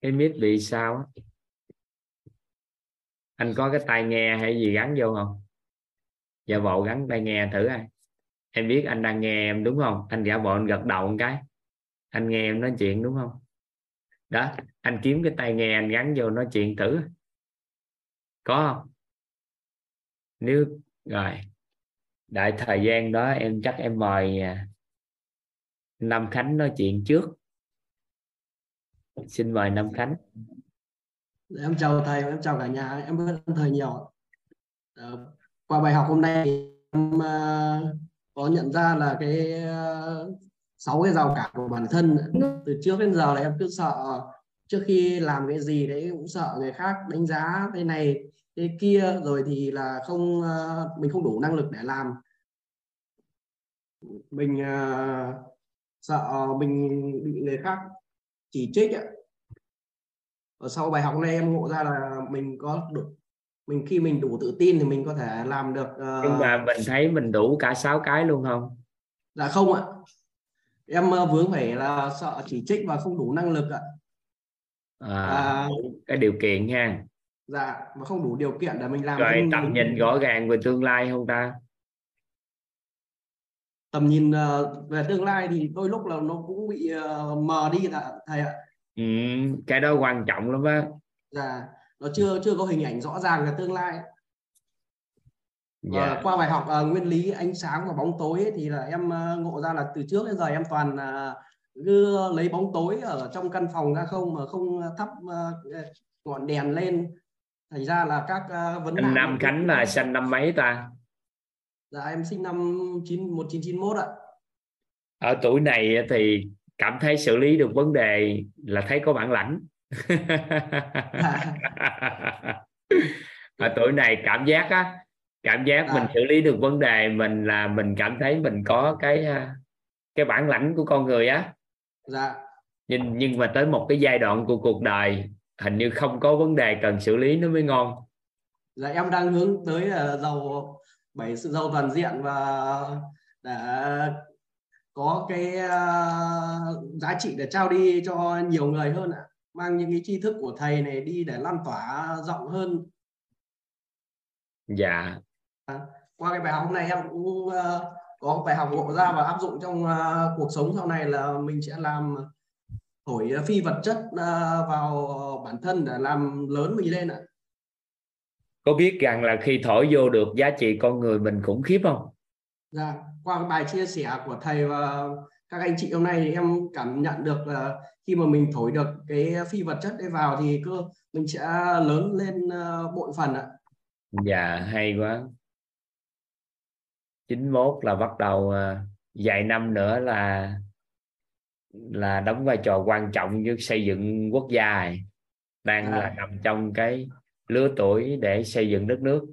Speaker 1: Cái mít bị sao anh có cái tai nghe hay gì gắn vô không? Giả bộ gắn tai nghe thử ai em biết anh đang nghe em đúng không? Anh giả bộ anh gật đầu một cái. Anh nghe em nói chuyện đúng không? Đó, anh kiếm cái tai nghe, anh gắn vô nói chuyện thử. Có không? Nếu, rồi. Đại thời gian đó em chắc em mời à, Nam Khánh nói chuyện trước. Xin mời Nam Khánh.
Speaker 6: Em chào thầy, em chào cả nhà. Em biết thầy nhiều. Ờ, qua bài học hôm nay em à, có nhận ra là cái à, sáu cái rào cản của bản thân. Từ trước đến giờ là em cứ sợ trước khi làm cái gì đấy cũng sợ người khác đánh giá cái này cái kia rồi thì là không uh, mình không đủ năng lực để làm. Mình uh, sợ mình bị người khác chỉ trích ạ ở sau bài học này em ngộ ra là mình có đủ mình khi mình đủ tự tin thì mình có thể làm được uh...
Speaker 1: nhưng mà mình thấy mình đủ cả sáu cái luôn không?
Speaker 6: Dạ không ạ em uh, vướng phải là sợ chỉ trích và không đủ năng lực ạ.
Speaker 1: À, à. cái điều kiện nha.
Speaker 6: Dạ mà không đủ điều kiện để mình làm
Speaker 1: rồi tầm nhìn rõ ràng về tương lai không ta?
Speaker 6: Tầm nhìn uh, về tương lai thì đôi lúc là nó cũng bị uh, mờ đi thầy ạ.
Speaker 1: Ừ, cái đó quan trọng lắm á.
Speaker 6: Dạ nó chưa chưa có hình ảnh rõ ràng về tương lai dạ. qua bài học uh, nguyên lý ánh sáng và bóng tối ấy, thì là em uh, ngộ ra là từ trước đến giờ em toàn uh, cứ lấy bóng tối ở trong căn phòng ra không mà không thắp uh, ngọn đèn lên. Thành ra là các uh, vấn
Speaker 1: nạn năm khánh là sinh năm mấy ta?
Speaker 6: Dạ em sinh năm 9 1991 ạ.
Speaker 1: Ở tuổi này thì cảm thấy xử lý được vấn đề là thấy có bản lãnh. Ở tuổi này cảm giác á cảm giác à. mình xử lý được vấn đề mình là mình cảm thấy mình có cái à, cái bản lãnh của con người á.
Speaker 6: Dạ.
Speaker 1: Nhưng nhưng mà tới một cái giai đoạn của cuộc đời hình như không có vấn đề cần xử lý nó mới ngon.
Speaker 6: Dạ em đang hướng tới là giàu bảy sự giàu toàn diện và để có cái uh, giá trị để trao đi cho nhiều người hơn ạ. Mang những cái tri thức của thầy này đi để lan tỏa rộng hơn.
Speaker 1: Dạ
Speaker 6: à, qua cái bài học hôm nay em cũng uh, có bài học ngộ ra và áp dụng trong uh, cuộc sống sau này là mình sẽ làm thổi phi vật chất uh, vào bản thân để làm lớn mình lên ạ.
Speaker 1: Có biết rằng là khi thổi vô được giá trị con người mình khủng khiếp không?
Speaker 6: Dạ. Qua cái bài chia sẻ của thầy và các anh chị hôm nay thì em cảm nhận được là khi mà mình thổi được cái phi vật chất đấy vào thì cơ mình sẽ lớn lên bội phần ạ.
Speaker 1: Dạ hay quá 91 là bắt đầu uh, vài năm nữa là là đóng vai trò quan trọng với xây dựng quốc gia đang à. là nằm trong cái lứa tuổi để xây dựng đất nước.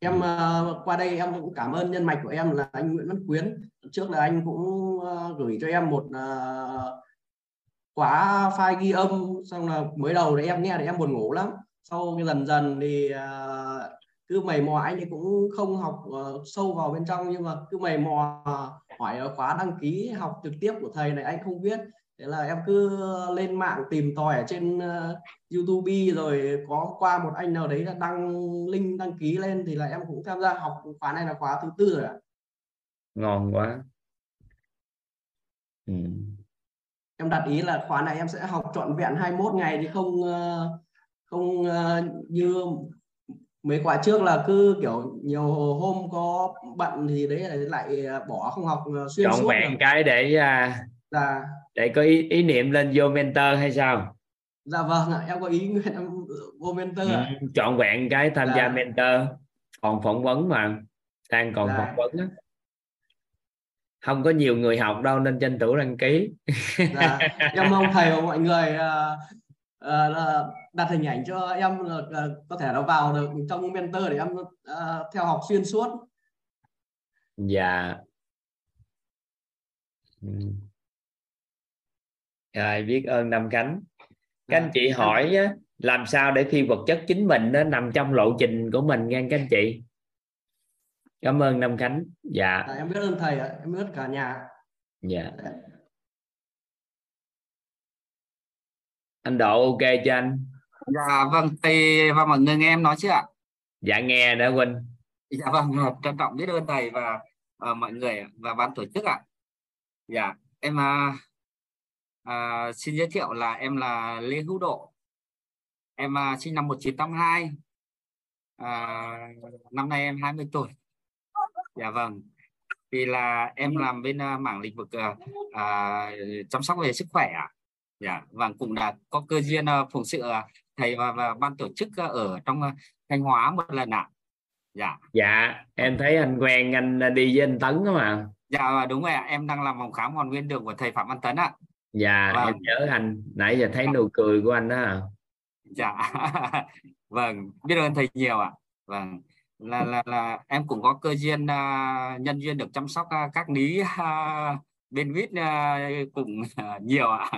Speaker 6: Em uh, qua đây em cũng cảm ơn nhân mạch của em là anh Nguyễn Văn Quyến. Trước là anh cũng uh, gửi cho em một uh, khóa file ghi âm. Xong là mới đầu thì em nghe thì em buồn ngủ lắm. Sau dần dần thì uh, cứ mày mò anh ấy cũng không học uh, sâu vào bên trong nhưng mà cứ mày mò hỏi khóa đăng ký học trực tiếp của thầy này anh không biết. Thế là em cứ lên mạng tìm tòi ở trên uh, YouTube rồi có qua một anh nào đấy là đăng link đăng ký lên thì là em cũng tham gia học khóa này là khóa thứ tư rồi ạ.
Speaker 1: Ngon quá.
Speaker 6: Ừ. em đặt ý là khóa này em sẽ học trọn vẹn 21 ngày thì không uh, không như mấy khóa trước là cứ kiểu nhiều hôm có bận thì đấy lại bỏ không học xuyên
Speaker 1: chọn
Speaker 6: suốt
Speaker 1: vẹn cái để uh,
Speaker 6: dạ.
Speaker 1: để có ý, ý niệm lên vô mentor hay sao
Speaker 6: dạ vâng ạ em có ý nguyện em vô mentor ạ.
Speaker 1: Ừ, chọn vẹn cái tham
Speaker 6: dạ.
Speaker 1: gia mentor còn phỏng vấn mà đang còn
Speaker 6: dạ.
Speaker 1: phỏng vấn á không có nhiều người học đâu nên tranh thủ đăng ký
Speaker 6: dạ. em mong thầy và mọi người uh, uh, đặt hình ảnh cho em uh, có thể nó vào được trong mentor để em uh, theo học xuyên suốt.
Speaker 1: Dạ. Ừ. rồi biết ơn năm cánh các anh chị hỏi á, làm sao để khi vật chất chính mình nó nằm trong lộ trình của mình nghe các anh chị? Cảm ơn năm khánh. Dạ.
Speaker 6: À, em biết ơn thầy ạ em biết cả nhà.
Speaker 1: Dạ anh độ ok cho anh?
Speaker 7: Dạ vâng thầy và mọi người nghe em nói chưa ạ?
Speaker 1: Dạ nghe đã huynh
Speaker 7: dạ vâng trân trọng biết ơn thầy và uh, mọi người và ban tổ chức ạ. Dạ em uh, uh, xin giới thiệu là em là Lê Hữu Độ. Em uh, sinh năm 1982 uh, năm nay em 20 tuổi. Dạ vâng. Vì là em làm bên uh, mảng lĩnh vực uh, uh, chăm sóc về sức khỏe ạ. à? Dạ vâng cũng đã có cơ duyên uh, phụng sự uh, thầy và, và ban tổ chức uh, ở trong Thanh Hóa một lần ạ. À. dạ.
Speaker 1: Dạ em thấy anh quen anh đi với anh Tấn đó mà.
Speaker 7: Dạ đúng rồi ạ em đang làm vòng khám hoàn nguyên đường của thầy Phạm Văn Tấn ạ.
Speaker 1: Dạ vâng. em nhớ anh nãy giờ thấy nụ cười của anh đó.
Speaker 7: Dạ. Vâng biết ơn thầy nhiều ạ. Vâng là là là em cũng có cơ duyên uh, nhân duyên được chăm sóc uh, các lý uh, bên vít uh, cũng uh, nhiều ạ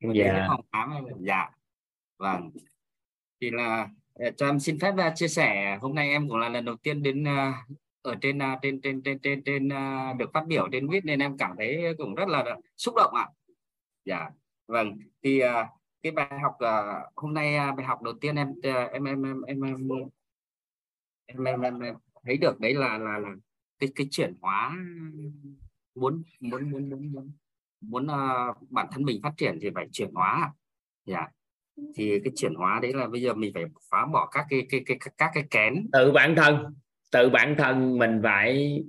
Speaker 1: dạ.
Speaker 7: phòng khám dạ. Vâng. Thì là cho em xin phép uh, chia sẻ hôm nay em cũng là lần đầu tiên đến uh, ở trên trên trên trên trên trên được phát biểu trên viết nên em cảm thấy cũng rất là xúc động ạ. Dạ. Vâng. Thì cái bài học hôm nay bài học đầu tiên em em, em em em em em em em, em thấy được đấy là là là cái cái chuyển hóa muốn muốn muốn muốn muốn muốn uh, bản thân mình phát triển thì phải chuyển hóa. Dạ thì cái chuyển hóa đấy là bây giờ mình phải phá bỏ các cái cái cái các cái kén.
Speaker 1: Tự bản thân tự bản thân mình phải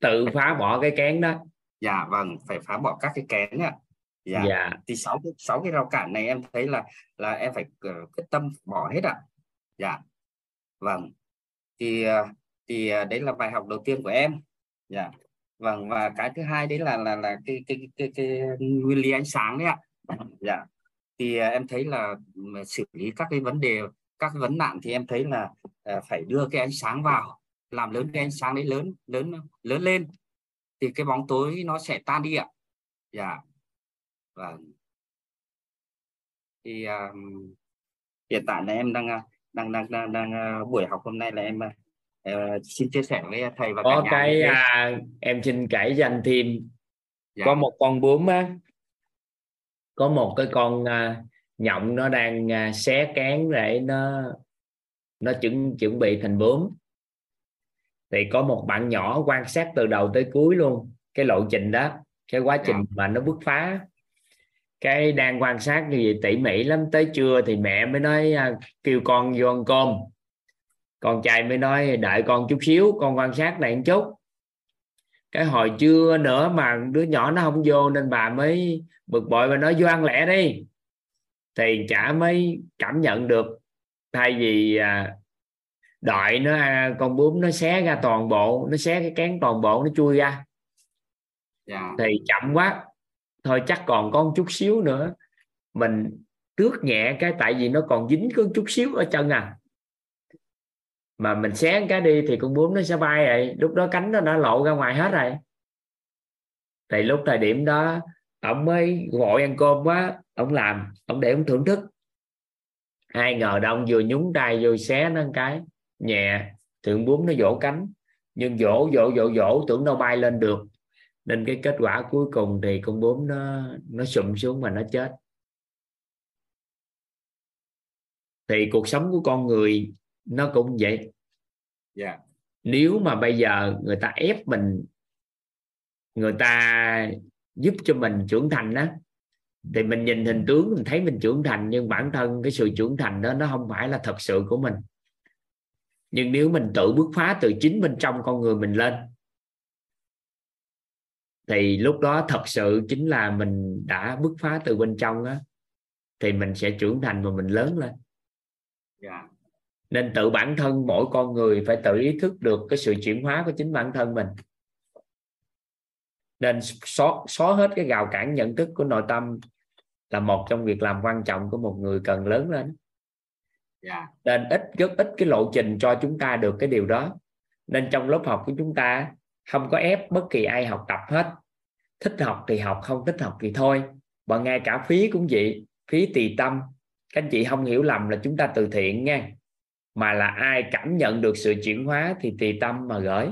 Speaker 1: tự phá bỏ cái kén đó.
Speaker 7: Dạ vâng phải phá bỏ các cái kén ạ. Dạ.
Speaker 1: dạ.
Speaker 7: Thì sáu sáu cái rào cản này em thấy là là em phải uh, quyết tâm bỏ hết ạ. Dạ. Vâng. Thì uh, thì à, đấy là bài học đầu tiên của em. Dạ vâng và cái thứ hai đấy là là là cái cái cái, cái, cái nguyên lý ánh sáng đấy ạ. Dạ. Thì à, em thấy là ừ, xử lý các cái vấn đề các vấn nạn thì em thấy là à, phải đưa cái ánh sáng vào làm lớn cái ánh sáng đấy lớn lớn lớn lên. Thì cái bóng tối nó sẽ tan đi ạ. Dạ. Vâng. Thì um, hiện tại là em đang đang đang đang, đang uh, buổi học hôm nay là em uh, xin chia sẻ với thầy và
Speaker 1: có
Speaker 7: cả
Speaker 1: cái nhà à, em xin kể cho anh thêm. Dạ. có một con bướm á. Có một cái con uh, nhộng nó đang uh, xé cán để nó nó chuẩn chuẩn bị thành bướm. Thì có một bạn nhỏ quan sát từ đầu tới cuối luôn cái lộ trình đó cái quá trình mà nó bứt phá. Cái đang quan sát như vậy tỉ mỉ lắm tới trưa thì mẹ mới nói à, kêu con vô ăn cơm con trai mới nói đợi con chút xíu con quan sát này một chút. Cái hồi trưa nữa mà đứa nhỏ nó không vô nên bà mới bực bội và nói vô ăn lẹ đi. Thì chả mới cảm nhận được thay vì à, đợi nó à, con bướm nó xé ra toàn bộ nó xé cái cán toàn bộ nó chui ra. Yeah. Dạ. thì chậm quá. Thôi chắc còn có một chút xíu nữa. Mình tước nhẹ cái tại vì nó còn dính có chút xíu ở chân à mà mình xé cái đi thì con bướm nó sẽ bay rồi lúc đó cánh nó đã lộ ra ngoài hết rồi. Thì lúc thời điểm đó, ông mới gọi ăn cơm quá, ông làm, ông để ông thưởng thức. Ai ngờ đông vừa nhúng tay vô xé nó cái, nhẹ thượng bướm nó vỗ cánh. Nhưng vỗ vỗ vỗ vỗ, tưởng đâu bay lên được. Nên cái kết quả cuối cùng thì con bướm nó nó sụm xuống mà nó chết. Thì cuộc sống của con người nó cũng vậy yeah. Dạ. nếu mà bây giờ người ta ép mình người ta giúp cho mình trưởng thành đó thì mình nhìn hình tướng mình thấy mình trưởng thành nhưng bản thân cái sự trưởng thành đó nó không phải là thật sự của mình nhưng nếu mình tự bứt phá từ chính bên trong con người mình lên thì lúc đó thật sự chính là mình đã bứt phá từ bên trong á thì mình sẽ trưởng thành và mình lớn lên yeah. Nên tự bản thân mỗi con người phải tự ý thức được cái sự chuyển hóa của chính bản thân mình. Nên xóa, xóa hết cái rào cản nhận thức của nội tâm là một trong việc làm quan trọng của một người cần lớn lên. Yeah. Dạ. nên ít rất ít cái lộ trình cho chúng ta được cái điều đó. Nên trong lớp học của chúng ta không có ép bất kỳ ai học tập hết. Thích học thì học không thích học thì thôi. Và ngay cả phí cũng vậy phí tùy tâm. Các anh chị không hiểu lầm là chúng ta từ thiện nha mà là ai cảm nhận được sự chuyển hóa thì tùy tâm mà gửi.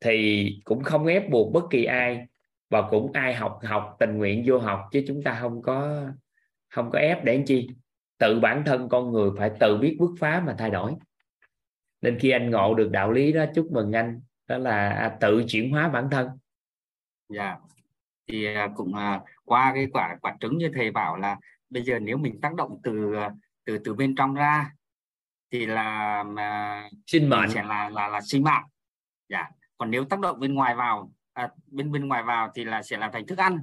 Speaker 1: Thì cũng không ép buộc bất kỳ ai và cũng ai học học tình nguyện vô học chứ chúng ta không có không có ép để chi. Tự bản thân con người phải tự biết bứt phá mà thay đổi. Nên khi anh ngộ được đạo lý đó chúc mừng anh đó là à, tự chuyển hóa bản thân.
Speaker 7: Dạ. Yeah. thì à, cũng à, qua cái quả quả trứng như thầy bảo là bây giờ nếu mình tác động từ à, từ từ bên trong ra thì là uh,
Speaker 1: sinh mệnh
Speaker 7: sẽ là là là sinh mạng dạ. Còn nếu tác động bên ngoài vào à, bên bên ngoài vào thì là sẽ là thành thức ăn.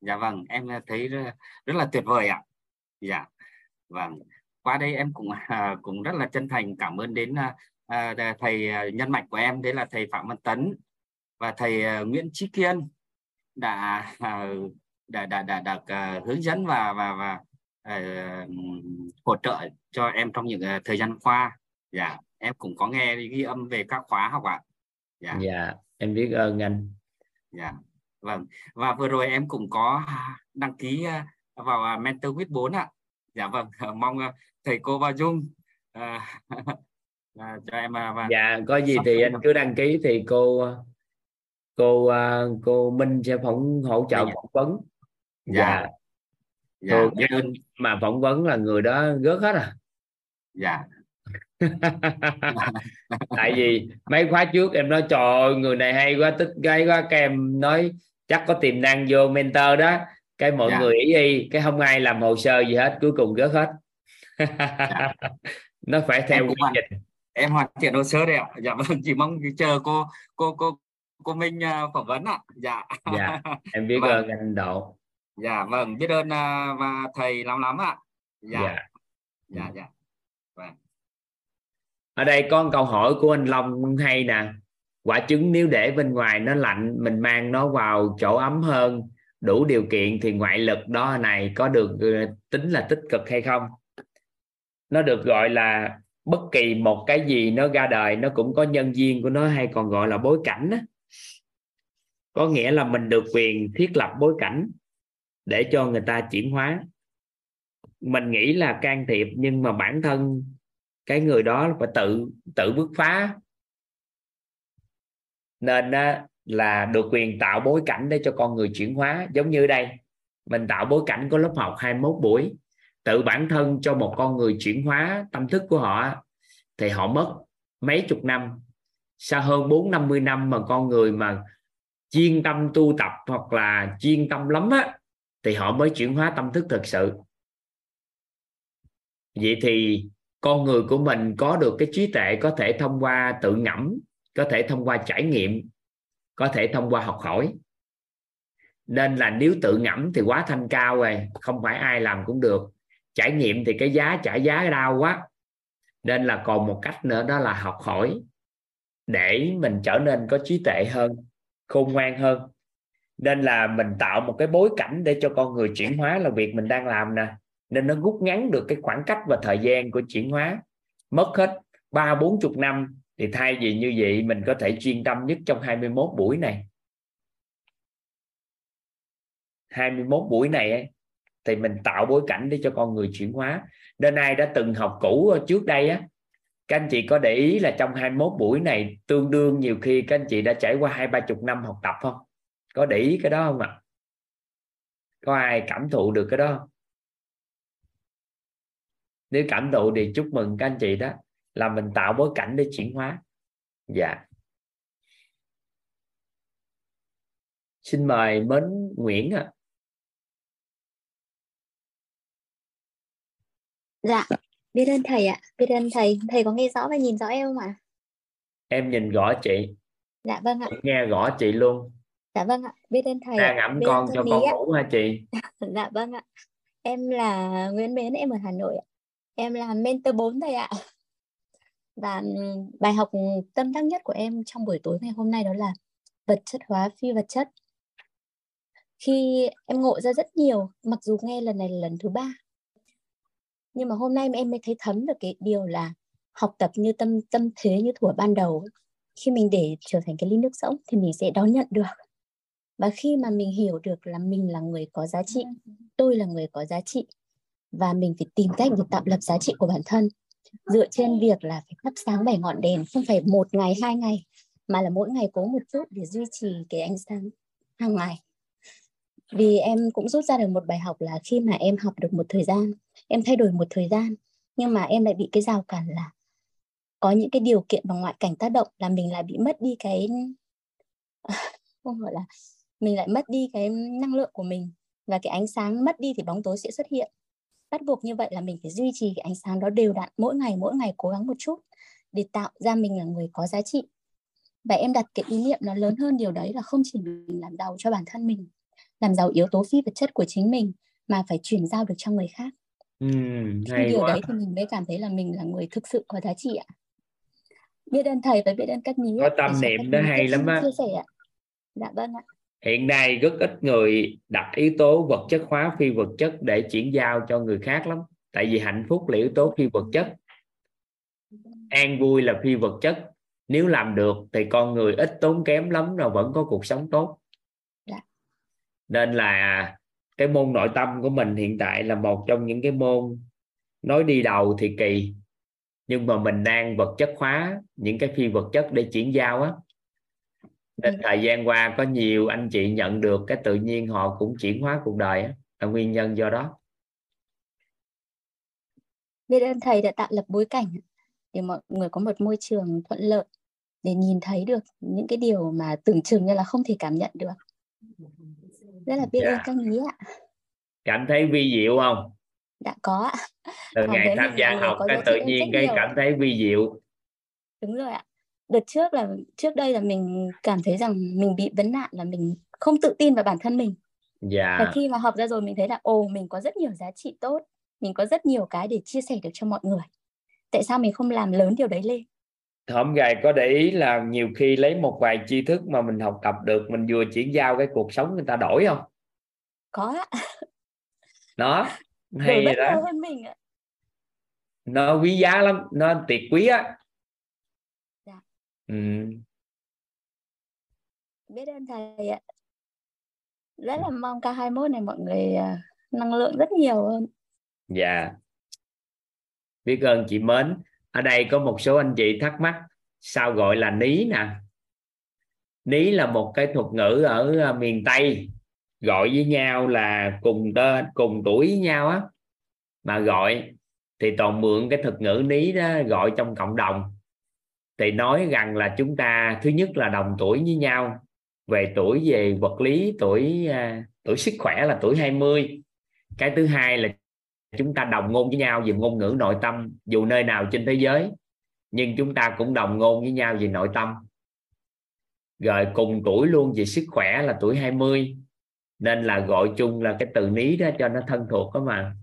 Speaker 7: Dạ vâng em thấy rất, rất là tuyệt vời ạ. Dạ. Vâng. Qua đây em cũng à, cũng rất là chân thành cảm ơn đến à, à, thầy à, nhân mạch của em đấy là thầy phạm văn tấn và thầy à, nguyễn trí kiên đã à, đã đã đã, đã, đã hướng dẫn và và và hỗ trợ cho em trong những uh, thời gian qua. Dạ em cũng có nghe ghi âm về các khóa học ạ.
Speaker 1: Dạ. dạ em biết ơn anh
Speaker 7: dạ vâng. Và vừa rồi em cũng có đăng ký vào mentor with 4 ạ. Dạ vâng mong ờ, thầy cô bao dung à,
Speaker 1: à, cho em và dạ có gì thì anh cứ đăng ký thì cô cô cô Minh sẽ phỏng hỗ trợ phỏng vấn.
Speaker 7: Dạ.
Speaker 1: Dạ dạ. Minh mà phỏng vấn là người đó rớt hết à?
Speaker 7: Dạ.
Speaker 1: Tại vì mấy khóa trước em nói trời người này hay quá tích gái quá. Các em nói chắc có tiềm năng vô mentor đó. Cái mọi dạ. người ý y cái không ai làm hồ sơ gì hết cuối cùng rớt hết. Dạ. nó phải theo quy trình.
Speaker 7: em hoàn thiện hồ sơ đấy ạ. Dạ vâng chỉ mong chờ cô cô cô cô Minh uh, phỏng vấn ạ. Dạ.
Speaker 1: Dạ em biết vâng. ơn anh Độ
Speaker 7: dạ vâng biết ơn uh, và thầy lắm lắm ạ. Dạ. Dạ. Dạ, dạ.
Speaker 1: ở đây có một câu hỏi của anh Long hay nè. Quả trứng nếu để bên ngoài nó lạnh mình mang nó vào chỗ ấm hơn đủ điều kiện thì ngoại lực đó này có được ờ, tính là tích cực hay không? Nó được gọi là bất kỳ một cái gì nó ra đời nó cũng có nhân duyên của nó hay còn gọi là bối cảnh đó. có nghĩa là mình được quyền thiết lập bối cảnh để cho người ta chuyển hóa. Mình nghĩ là can thiệp, nhưng mà bản thân cái người đó phải tự tự bứt phá. Nên là được quyền tạo bối cảnh để cho con người chuyển hóa. Giống như đây, mình tạo bối cảnh có lớp học 21 buổi. Tự bản thân cho một con người chuyển hóa tâm thức của họ thì họ mất mấy chục năm. Sau hơn bốn năm mươi năm mà con người mà chuyên tâm tu tập hoặc là chuyên tâm lắm á thì họ mới chuyển hóa tâm thức thực sự. Vậy thì con người của mình có được cái trí tuệ có thể thông qua tự ngẫm, có thể thông qua trải nghiệm, có thể thông qua học hỏi. Nên là nếu tự ngẫm thì quá thanh cao rồi, không phải ai làm cũng được. Trải nghiệm thì cái giá trả giá đau quá. Nên là còn một cách nữa đó là học hỏi để mình trở nên có trí tuệ hơn, khôn ngoan hơn nên là mình tạo một cái bối cảnh để cho con người chuyển hóa là việc mình đang làm nè. Nên nó rút ngắn được cái khoảng cách và thời gian của chuyển hóa. Mất hết ba bốn chục năm thì thay vì như vậy mình có thể chuyên tâm nhất trong 21 buổi này. 21 buổi này ấy, thì mình tạo bối cảnh để cho con người chuyển hóa. Nên ai đã từng học cũ trước đây á các anh chị có để ý là trong 21 buổi này tương đương nhiều khi các anh chị đã trải qua hai ba chục năm học tập không? Có để ý cái đó không ạ à? có ai cảm thụ được cái đó không? nếu cảm thụ thì chúc mừng các anh chị đó là mình tạo bối cảnh để chuyển hóa dạ xin mời mến nguyễn ạ à.
Speaker 8: Dạ, biết ơn thầy ạ. Biết ơn thầy. Thầy có nghe rõ và nhìn rõ em không ạ?
Speaker 1: em nhìn rõ chị
Speaker 8: Dạ vâng ạ.
Speaker 1: nghe rõ chị luôn
Speaker 8: Dạ vâng ạ. Biết ơn thầy
Speaker 1: đang
Speaker 8: ạ. Biết
Speaker 1: con cho con
Speaker 8: ạ.
Speaker 1: ngủ hả chị
Speaker 8: Dạ vâng ạ. Em là Nguyễn Mến, em ở Hà Nội ạ. Em là mentor 4 thầy ạ. Và ừm, bài học tâm đắc nhất của em trong buổi tối ngày hôm nay đó là vật chất hóa phi vật chất. Khi em ngộ ra rất nhiều, mặc dù nghe lần này là lần thứ ba, nhưng mà hôm nay em mới thấy thấm được cái điều là học tập như tâm tâm thế như thuở ban đầu khi mình để trở thành cái ly nước sống thì mình sẽ đón nhận được và khi mà mình hiểu được là mình là người có giá trị tôi là người có giá trị và mình phải tìm cách để tạo lập giá trị của bản thân. Dựa trên việc là phải thắp sáng bảy ngọn đèn không phải một ngày hai ngày mà là mỗi ngày cố một chút để duy trì cái ánh sáng hàng ngày. Vì em cũng rút ra được một bài học là khi mà em học được một thời gian em thay đổi một thời gian nhưng mà em lại bị cái rào cản là có những cái điều kiện và ngoại cảnh tác động là mình lại bị mất đi cái không gọi là mình lại mất đi cái năng lượng của mình và cái ánh sáng mất đi thì bóng tối sẽ xuất hiện. Bắt buộc như vậy là mình phải duy trì cái ánh sáng đó đều đặn mỗi ngày mỗi ngày cố gắng một chút để tạo ra mình là người có giá trị. Và em đặt cái ý niệm nó lớn hơn điều đấy là không chỉ mình làm giàu cho bản thân mình làm giàu yếu tố phi vật chất của chính mình mà phải chuyển giao được cho người khác.
Speaker 1: Ừ, hay
Speaker 8: điều
Speaker 1: quá.
Speaker 8: đấy thì mình mới cảm thấy là mình là người thực sự có giá trị ạ. Biết ơn thầy và biết ơn các nhí
Speaker 1: có tâm niệm đó hay lắm á.
Speaker 8: chia sẻ ạ. Dạ vâng ạ
Speaker 1: hiện nay rất ít người đặt yếu tố vật chất hóa phi vật chất để chuyển giao cho người khác lắm. Tại vì hạnh phúc là yếu tố phi vật chất. An vui là phi vật chất. Nếu làm được thì con người ít tốn kém lắm rồi vẫn có cuộc sống tốt.
Speaker 8: Dạ.
Speaker 1: nên là cái môn nội tâm của mình hiện tại là một trong những cái môn nói đi đầu thì kỳ. Nhưng mà mình đang vật chất hóa những cái phi vật chất để chuyển giao á nên
Speaker 8: Ừ.
Speaker 1: thời gian qua có nhiều anh chị nhận được cái tự nhiên họ cũng chuyển hóa cuộc đời á là nguyên nhân do đó.
Speaker 8: Biết ơn thầy đã tạo lập bối cảnh để mọi người có một môi trường thuận lợi để nhìn thấy được những cái điều mà tưởng chừng như là không thể cảm nhận được. Rất là biết ơn
Speaker 1: Dạ.
Speaker 8: các nhí ạ.
Speaker 1: Cảm thấy vi diệu không?
Speaker 8: Đã có ạ.
Speaker 1: Từ ngày tham gia học
Speaker 8: có
Speaker 1: cái tự nhiên cái
Speaker 8: nhiều.
Speaker 1: cảm thấy vi diệu.
Speaker 8: Đúng rồi ạ đợt trước là trước đây là mình cảm thấy rằng mình bị vấn nạn là mình không tự tin vào bản thân mình. Và
Speaker 1: dạ
Speaker 8: khi mà học ra rồi mình thấy là ồ mình có rất nhiều giá trị tốt mình có rất nhiều cái để chia sẻ được cho mọi người. Tại sao mình không làm lớn điều đấy lên?
Speaker 1: Hôm gài có để ý là nhiều khi lấy một vài tri thức mà mình học tập được mình vừa chuyển giao cái cuộc sống người ta đổi không?
Speaker 8: Có ạ. Đổi
Speaker 1: hay vậy đó.
Speaker 8: hơn mình ạ.
Speaker 1: Nó quý giá lắm nó tuyệt quý á. Ừ.
Speaker 8: biết ơn thầy ạ. Rất là mong K21 này mọi người à, năng lượng rất nhiều hơn.
Speaker 1: Dạ. Biết ơn chị mến. Ở đây có một số anh chị thắc mắc sao gọi là ní nè? Ní là một cái thuật ngữ ở à, miền tây gọi với nhau là cùng tên cùng tuổi với nhau á. Mà gọi thì toàn mượn cái thuật ngữ ní đó gọi trong cộng đồng thì nói rằng là chúng ta thứ nhất là đồng tuổi với nhau, về tuổi về vật lý, tuổi à, tuổi sức khỏe là tuổi 20 cái thứ hai là chúng ta đồng ngôn với nhau về ngôn ngữ nội tâm, dù nơi nào trên thế giới, nhưng chúng ta cũng đồng ngôn với nhau về nội tâm. Rồi cùng tuổi luôn về sức khỏe là tuổi 20 nên là gọi chung là cái từ ní đó cho nó thân thuộc đó mà.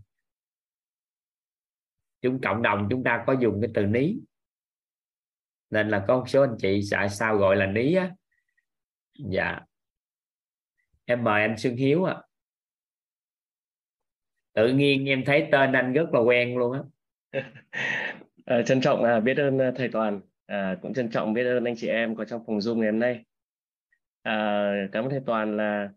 Speaker 1: Chúng, cộng đồng chúng ta có dùng cái từ ní nên là có một số anh chị tại sao gọi là ní á. Dạ. Em mời anh Xuân Hiếu ạ. Tự nhiên em thấy tên anh rất là quen luôn á.
Speaker 9: À, trân trọng à, biết ơn à, thầy Toàn. À, cũng trân trọng biết ơn anh chị em có trong phòng Zoom ngày hôm nay. À, cảm ơn thầy Toàn là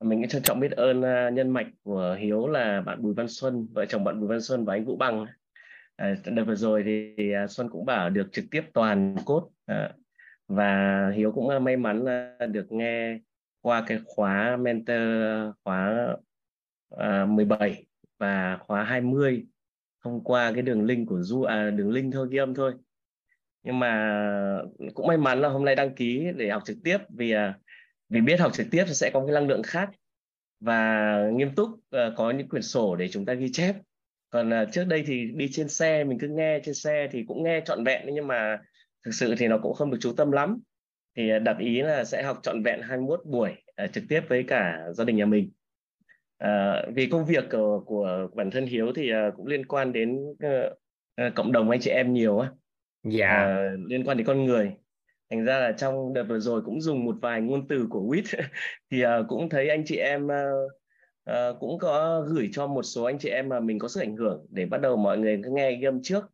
Speaker 9: mình cũng trân trọng biết ơn à, nhân mạch của Hiếu là bạn Bùi Văn Xuân vợ chồng bạn Bùi Văn Xuân và anh Vũ Bằng à, đợt vừa rồi thì, thì Xuân cũng bảo được trực tiếp toàn cốt à, và Hiếu cũng à, may mắn là được nghe qua cái khóa mentor khóa à, 17 và khóa 20 thông qua cái đường link của du à đường link thôi ghi âm thôi. Nhưng mà cũng may mắn là hôm nay đăng ký để học trực tiếp vì à, vì biết học trực tiếp thì sẽ có cái năng lượng khác và nghiêm túc à, có những quyển sổ để chúng ta ghi chép còn à, trước đây thì đi trên xe mình cứ nghe trên xe thì cũng nghe trọn vẹn nhưng mà thực sự thì nó cũng không được chú tâm lắm. Thì à, đặt ý là sẽ học trọn vẹn 21 buổi à, trực tiếp với cả gia đình nhà mình. À, vì công việc của, của bản thân Hiếu thì uh, cũng liên quan đến uh, cộng đồng anh chị em nhiều á,
Speaker 1: dạ.
Speaker 9: Uh, liên quan đến con người. Thành ra là trong đợt vừa rồi cũng dùng một vài ngôn từ của WIT. Thì uh, cũng thấy anh chị em uh, à, cũng có gửi cho một số anh chị em mà mình có sức ảnh hưởng để bắt đầu mọi người cứ nghe ghi âm trước.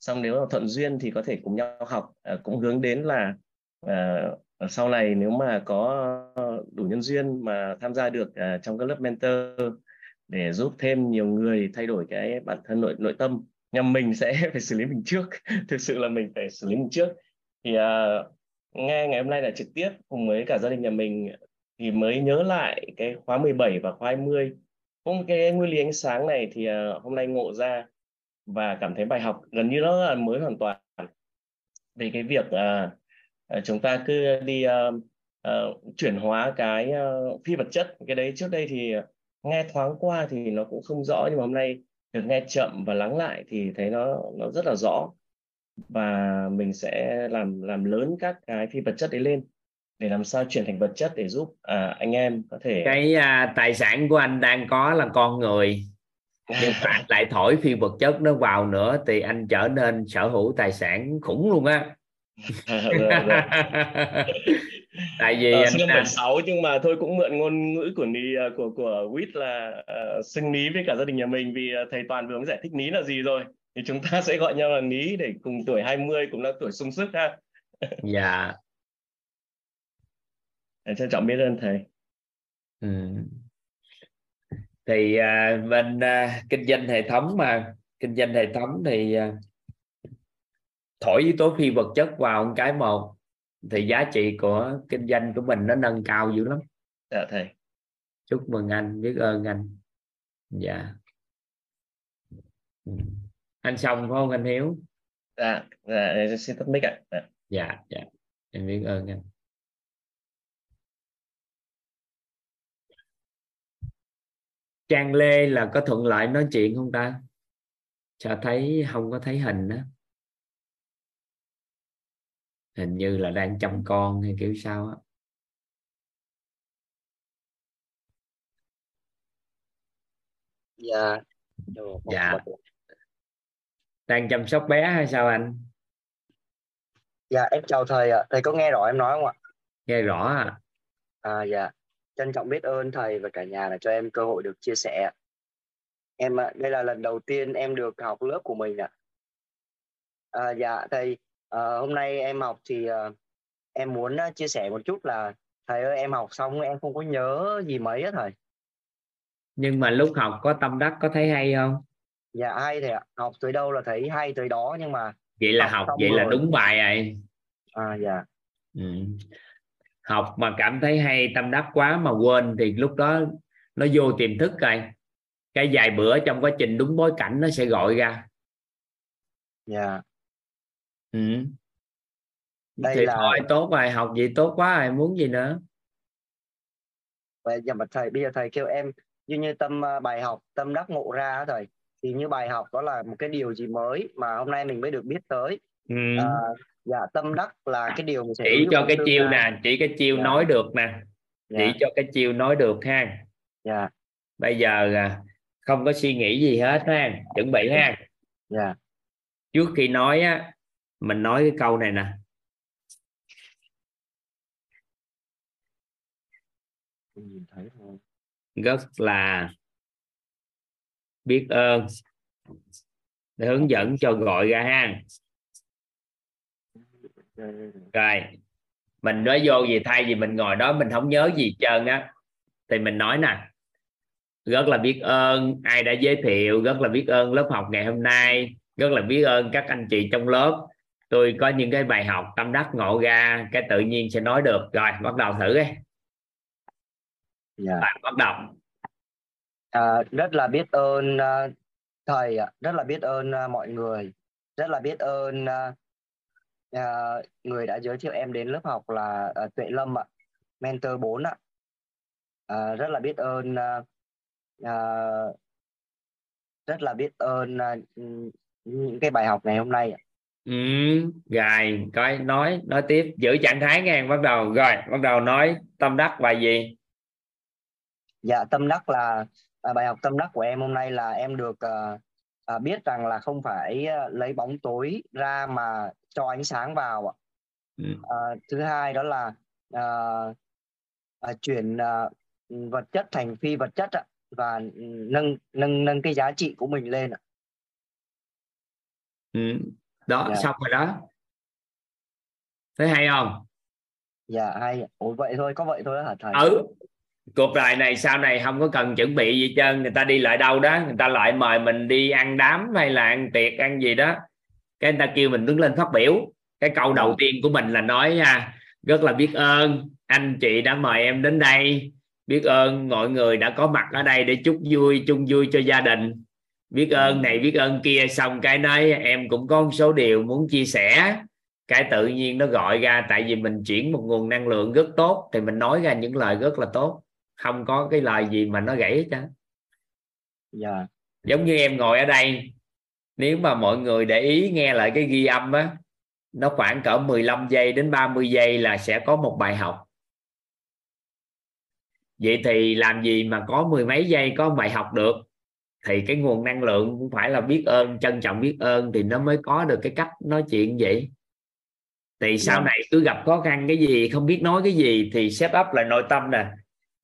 Speaker 9: Xong nếu là thuận duyên thì có thể cùng nhau học. à, cũng hướng đến là à, sau này nếu mà có đủ nhân duyên mà tham gia được à, trong các lớp mentor để giúp thêm nhiều người thay đổi cái bản thân nội nội tâm nhằm mình sẽ phải xử lý mình trước thực sự là mình phải xử lý mình trước thì à, nghe ngày hôm nay là trực tiếp cùng với cả gia đình nhà mình thì mới nhớ lại cái khóa 17 và khóa 20 cũng cái nguyên lý ánh sáng này thì à, hôm nay ngộ ra và cảm thấy bài học gần như nó là mới hoàn toàn. Về cái việc à, à, chúng ta cứ đi à, à, chuyển hóa cái à, phi vật chất. Cái đấy trước đây thì nghe thoáng qua thì nó cũng không rõ nhưng mà hôm nay được nghe chậm và lắng lại thì thấy nó nó rất là rõ. Và mình sẽ làm làm lớn các cái phi vật chất đấy lên để làm sao chuyển thành vật chất để giúp à, anh em có thể
Speaker 1: cái à, tài sản của anh đang có là con người. Nhưng anh lại thổi phi vật chất nó vào nữa thì anh trở nên sở hữu tài sản khủng luôn á. Tại vì
Speaker 9: Ờ,
Speaker 1: anh
Speaker 9: sinh
Speaker 1: à,
Speaker 9: 76 nhưng mà thôi cũng mượn ngôn ngữ của ní à, của của Wit là uh, xưng ní với cả gia đình nhà mình vì à, thầy Toàn vừa mới giải thích ní là gì rồi. Thì chúng ta sẽ gọi nhau là ní để cùng tuổi 20 cũng là tuổi sung sức ha.
Speaker 1: Dạ
Speaker 9: Em trân trọng biết ơn thầy.
Speaker 1: Ừ. thì à, bên à, kinh doanh hệ thống mà kinh doanh hệ thống thì à, thổi yếu tố phi vật chất vào một cái một thì giá trị của kinh doanh của mình nó nâng cao dữ lắm.
Speaker 9: Dạ thầy.
Speaker 1: Chúc mừng anh biết ơn anh. Dạ. Ừ. anh xong phải không? Anh hiếu?
Speaker 9: Dạ dạ xin tắt mic ạ. Dạ.
Speaker 1: dạ dạ. Em biết ơn anh Trang Lê là có thuận lợi nói chuyện không ta? Sao thấy không có thấy hình đó hình như là đang chăm con hay kiểu sao á.
Speaker 10: Dạ
Speaker 1: dạ. đang chăm sóc bé hay sao anh?
Speaker 10: Dạ em chào thầy ạ. Thầy có nghe rõ em nói không ạ?
Speaker 1: Nghe rõ à?
Speaker 10: À dạ trân trọng biết ơn thầy và cả nhà là cho em cơ hội được chia sẻ. Em đây là lần đầu tiên em được học lớp của mình ạ. À, dạ thầy à, hôm nay em học thì à, em muốn à, chia sẻ một chút là thầy ơi em học xong em không có nhớ gì mấy á thầy.
Speaker 1: Nhưng mà lúc học có tâm đắc có thấy hay không?
Speaker 10: Dạ hay thầy ạ. Học tới đâu là thấy hay tới đó nhưng mà
Speaker 1: vậy là học,
Speaker 10: xong
Speaker 1: vậy là
Speaker 10: rồi.
Speaker 1: đúng bài rồi.
Speaker 10: À dạ.
Speaker 1: Ừ. học mà cảm thấy hay tâm đắc quá mà quên thì lúc đó nó vô tiềm thức rồi. Cái vài bữa trong quá trình đúng bối cảnh nó sẽ gọi ra.
Speaker 10: Dạ.
Speaker 1: Ừ.
Speaker 10: Đây
Speaker 1: thì
Speaker 10: là-
Speaker 1: thôi tốt rồi học gì tốt quá rồi muốn gì nữa.
Speaker 10: Vậy dạ mà thầy bây giờ thầy kêu em như như tâm à, bài học tâm đắc ngộ ra thầy thì như bài học đó là một cái điều gì mới mà hôm nay mình mới được biết tới.
Speaker 1: Ừ.
Speaker 10: à, dạ tâm đắc là cái điều mình sẽ
Speaker 1: chỉ cho cái chiêu nè chỉ cái chiêu
Speaker 10: Dạ.
Speaker 1: nói được nè
Speaker 10: dạ.
Speaker 1: chỉ cho cái chiêu nói được ha.
Speaker 10: Dạ.
Speaker 1: Bây giờ à, không có suy nghĩ gì hết ha chuẩn bị ha.
Speaker 10: Dạ.
Speaker 1: Trước khi nói á mình nói cái câu này nè. Rất là biết ơn để hướng dẫn cho gọi ra ha rồi mình nói vô gì thay vì mình ngồi đó mình không nhớ gì trơn á thì mình nói nè. Rất là biết ơn ai đã giới thiệu rất là biết ơn lớp học ngày hôm nay rất là biết ơn các anh chị trong lớp. Tôi có những cái bài học tâm đắc ngộ ra cái tự nhiên sẽ nói được. Rồi bắt đầu thử đi.
Speaker 10: Dạ.
Speaker 1: Bạn bắt đầu.
Speaker 10: À, rất là biết ơn à, thầy ạ. Rất là biết ơn à, mọi người. Rất là biết ơn à, à, người đã giới thiệu em đến lớp học là à, Tuệ Lâm ạ mentor 4 ạ à, rất là biết ơn à, à, rất là biết ơn à, những cái bài học ngày hôm nay ạ.
Speaker 1: ừ, rồi coi nói nói tiếp giữ trạng thái nghe bắt đầu rồi bắt đầu nói tâm đắc bài gì
Speaker 10: Dạ tâm đắc là à, bài học tâm đắc của em hôm nay là em được à, à, biết rằng là không phải à, lấy bóng tối ra mà cho ánh sáng vào ạ.
Speaker 1: Ừ.
Speaker 10: À, thứ hai đó là à, à, chuyển à, vật chất thành phi vật chất ạ và nâng nâng nâng cái giá trị của mình lên ạ.
Speaker 1: ừ. đó
Speaker 10: Dạ.
Speaker 1: xong rồi đó thấy hay không
Speaker 10: Dạ hay. Ủa vậy thôi, có vậy thôi hả thầy?
Speaker 1: ừ cuộc đời này sau này không có cần chuẩn bị gì hết trơn người ta đi lại đâu đó người ta lại mời mình đi ăn đám hay là ăn tiệc ăn gì đó. Cái người ta kêu mình đứng lên phát biểu. Cái câu đầu tiên của mình là nói à, rất là biết ơn anh chị đã mời em đến đây. Biết ơn mọi người đã có mặt ở đây để chúc vui chung vui cho gia đình. Biết ơn này biết ơn kia xong cái nói em cũng có một số điều muốn chia sẻ. Cái tự nhiên nó gọi ra tại vì mình chuyển một nguồn năng lượng rất tốt thì mình nói ra những lời rất là tốt không có cái lời gì mà nó gãy hết trơn
Speaker 10: Dạ.
Speaker 1: giống như em ngồi ở đây nếu mà mọi người để ý nghe lại cái ghi âm á nó khoảng cỡ 15 giây đến 30 giây là sẽ có một bài học. Vậy thì làm gì mà có mười mấy giây có bài học được? Thì cái nguồn năng lượng cũng phải là biết ơn trân trọng biết ơn thì nó mới có được cái cách nói chuyện vậy. Thì sau
Speaker 10: Dạ.
Speaker 1: này cứ gặp khó khăn cái gì không biết nói cái gì thì set up lại nội tâm nè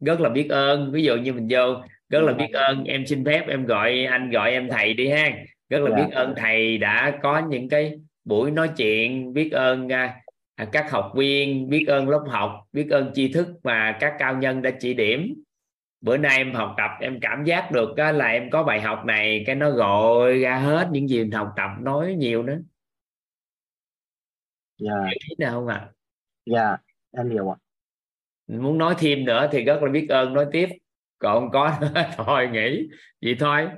Speaker 1: rất là biết ơn ví dụ như mình vô rất là
Speaker 10: Dạ.
Speaker 1: biết ơn em xin phép em gọi anh gọi em thầy đi ha rất là
Speaker 10: Dạ.
Speaker 1: biết ơn thầy đã có những cái buổi nói chuyện biết ơn à, à, các học viên biết ơn lớp học biết ơn tri thức mà các cao nhân đã chỉ điểm bữa nay em học tập em cảm giác được á, là em có bài học này cái nó gọi ra hết những gì mình học tập nói nhiều nữa
Speaker 10: Dạ.
Speaker 1: ý nào không ạ
Speaker 10: Dạ, em hiểu ạ.
Speaker 1: Muốn nói thêm nữa thì rất là biết ơn nói tiếp còn có nữa, thôi nghỉ vậy thôi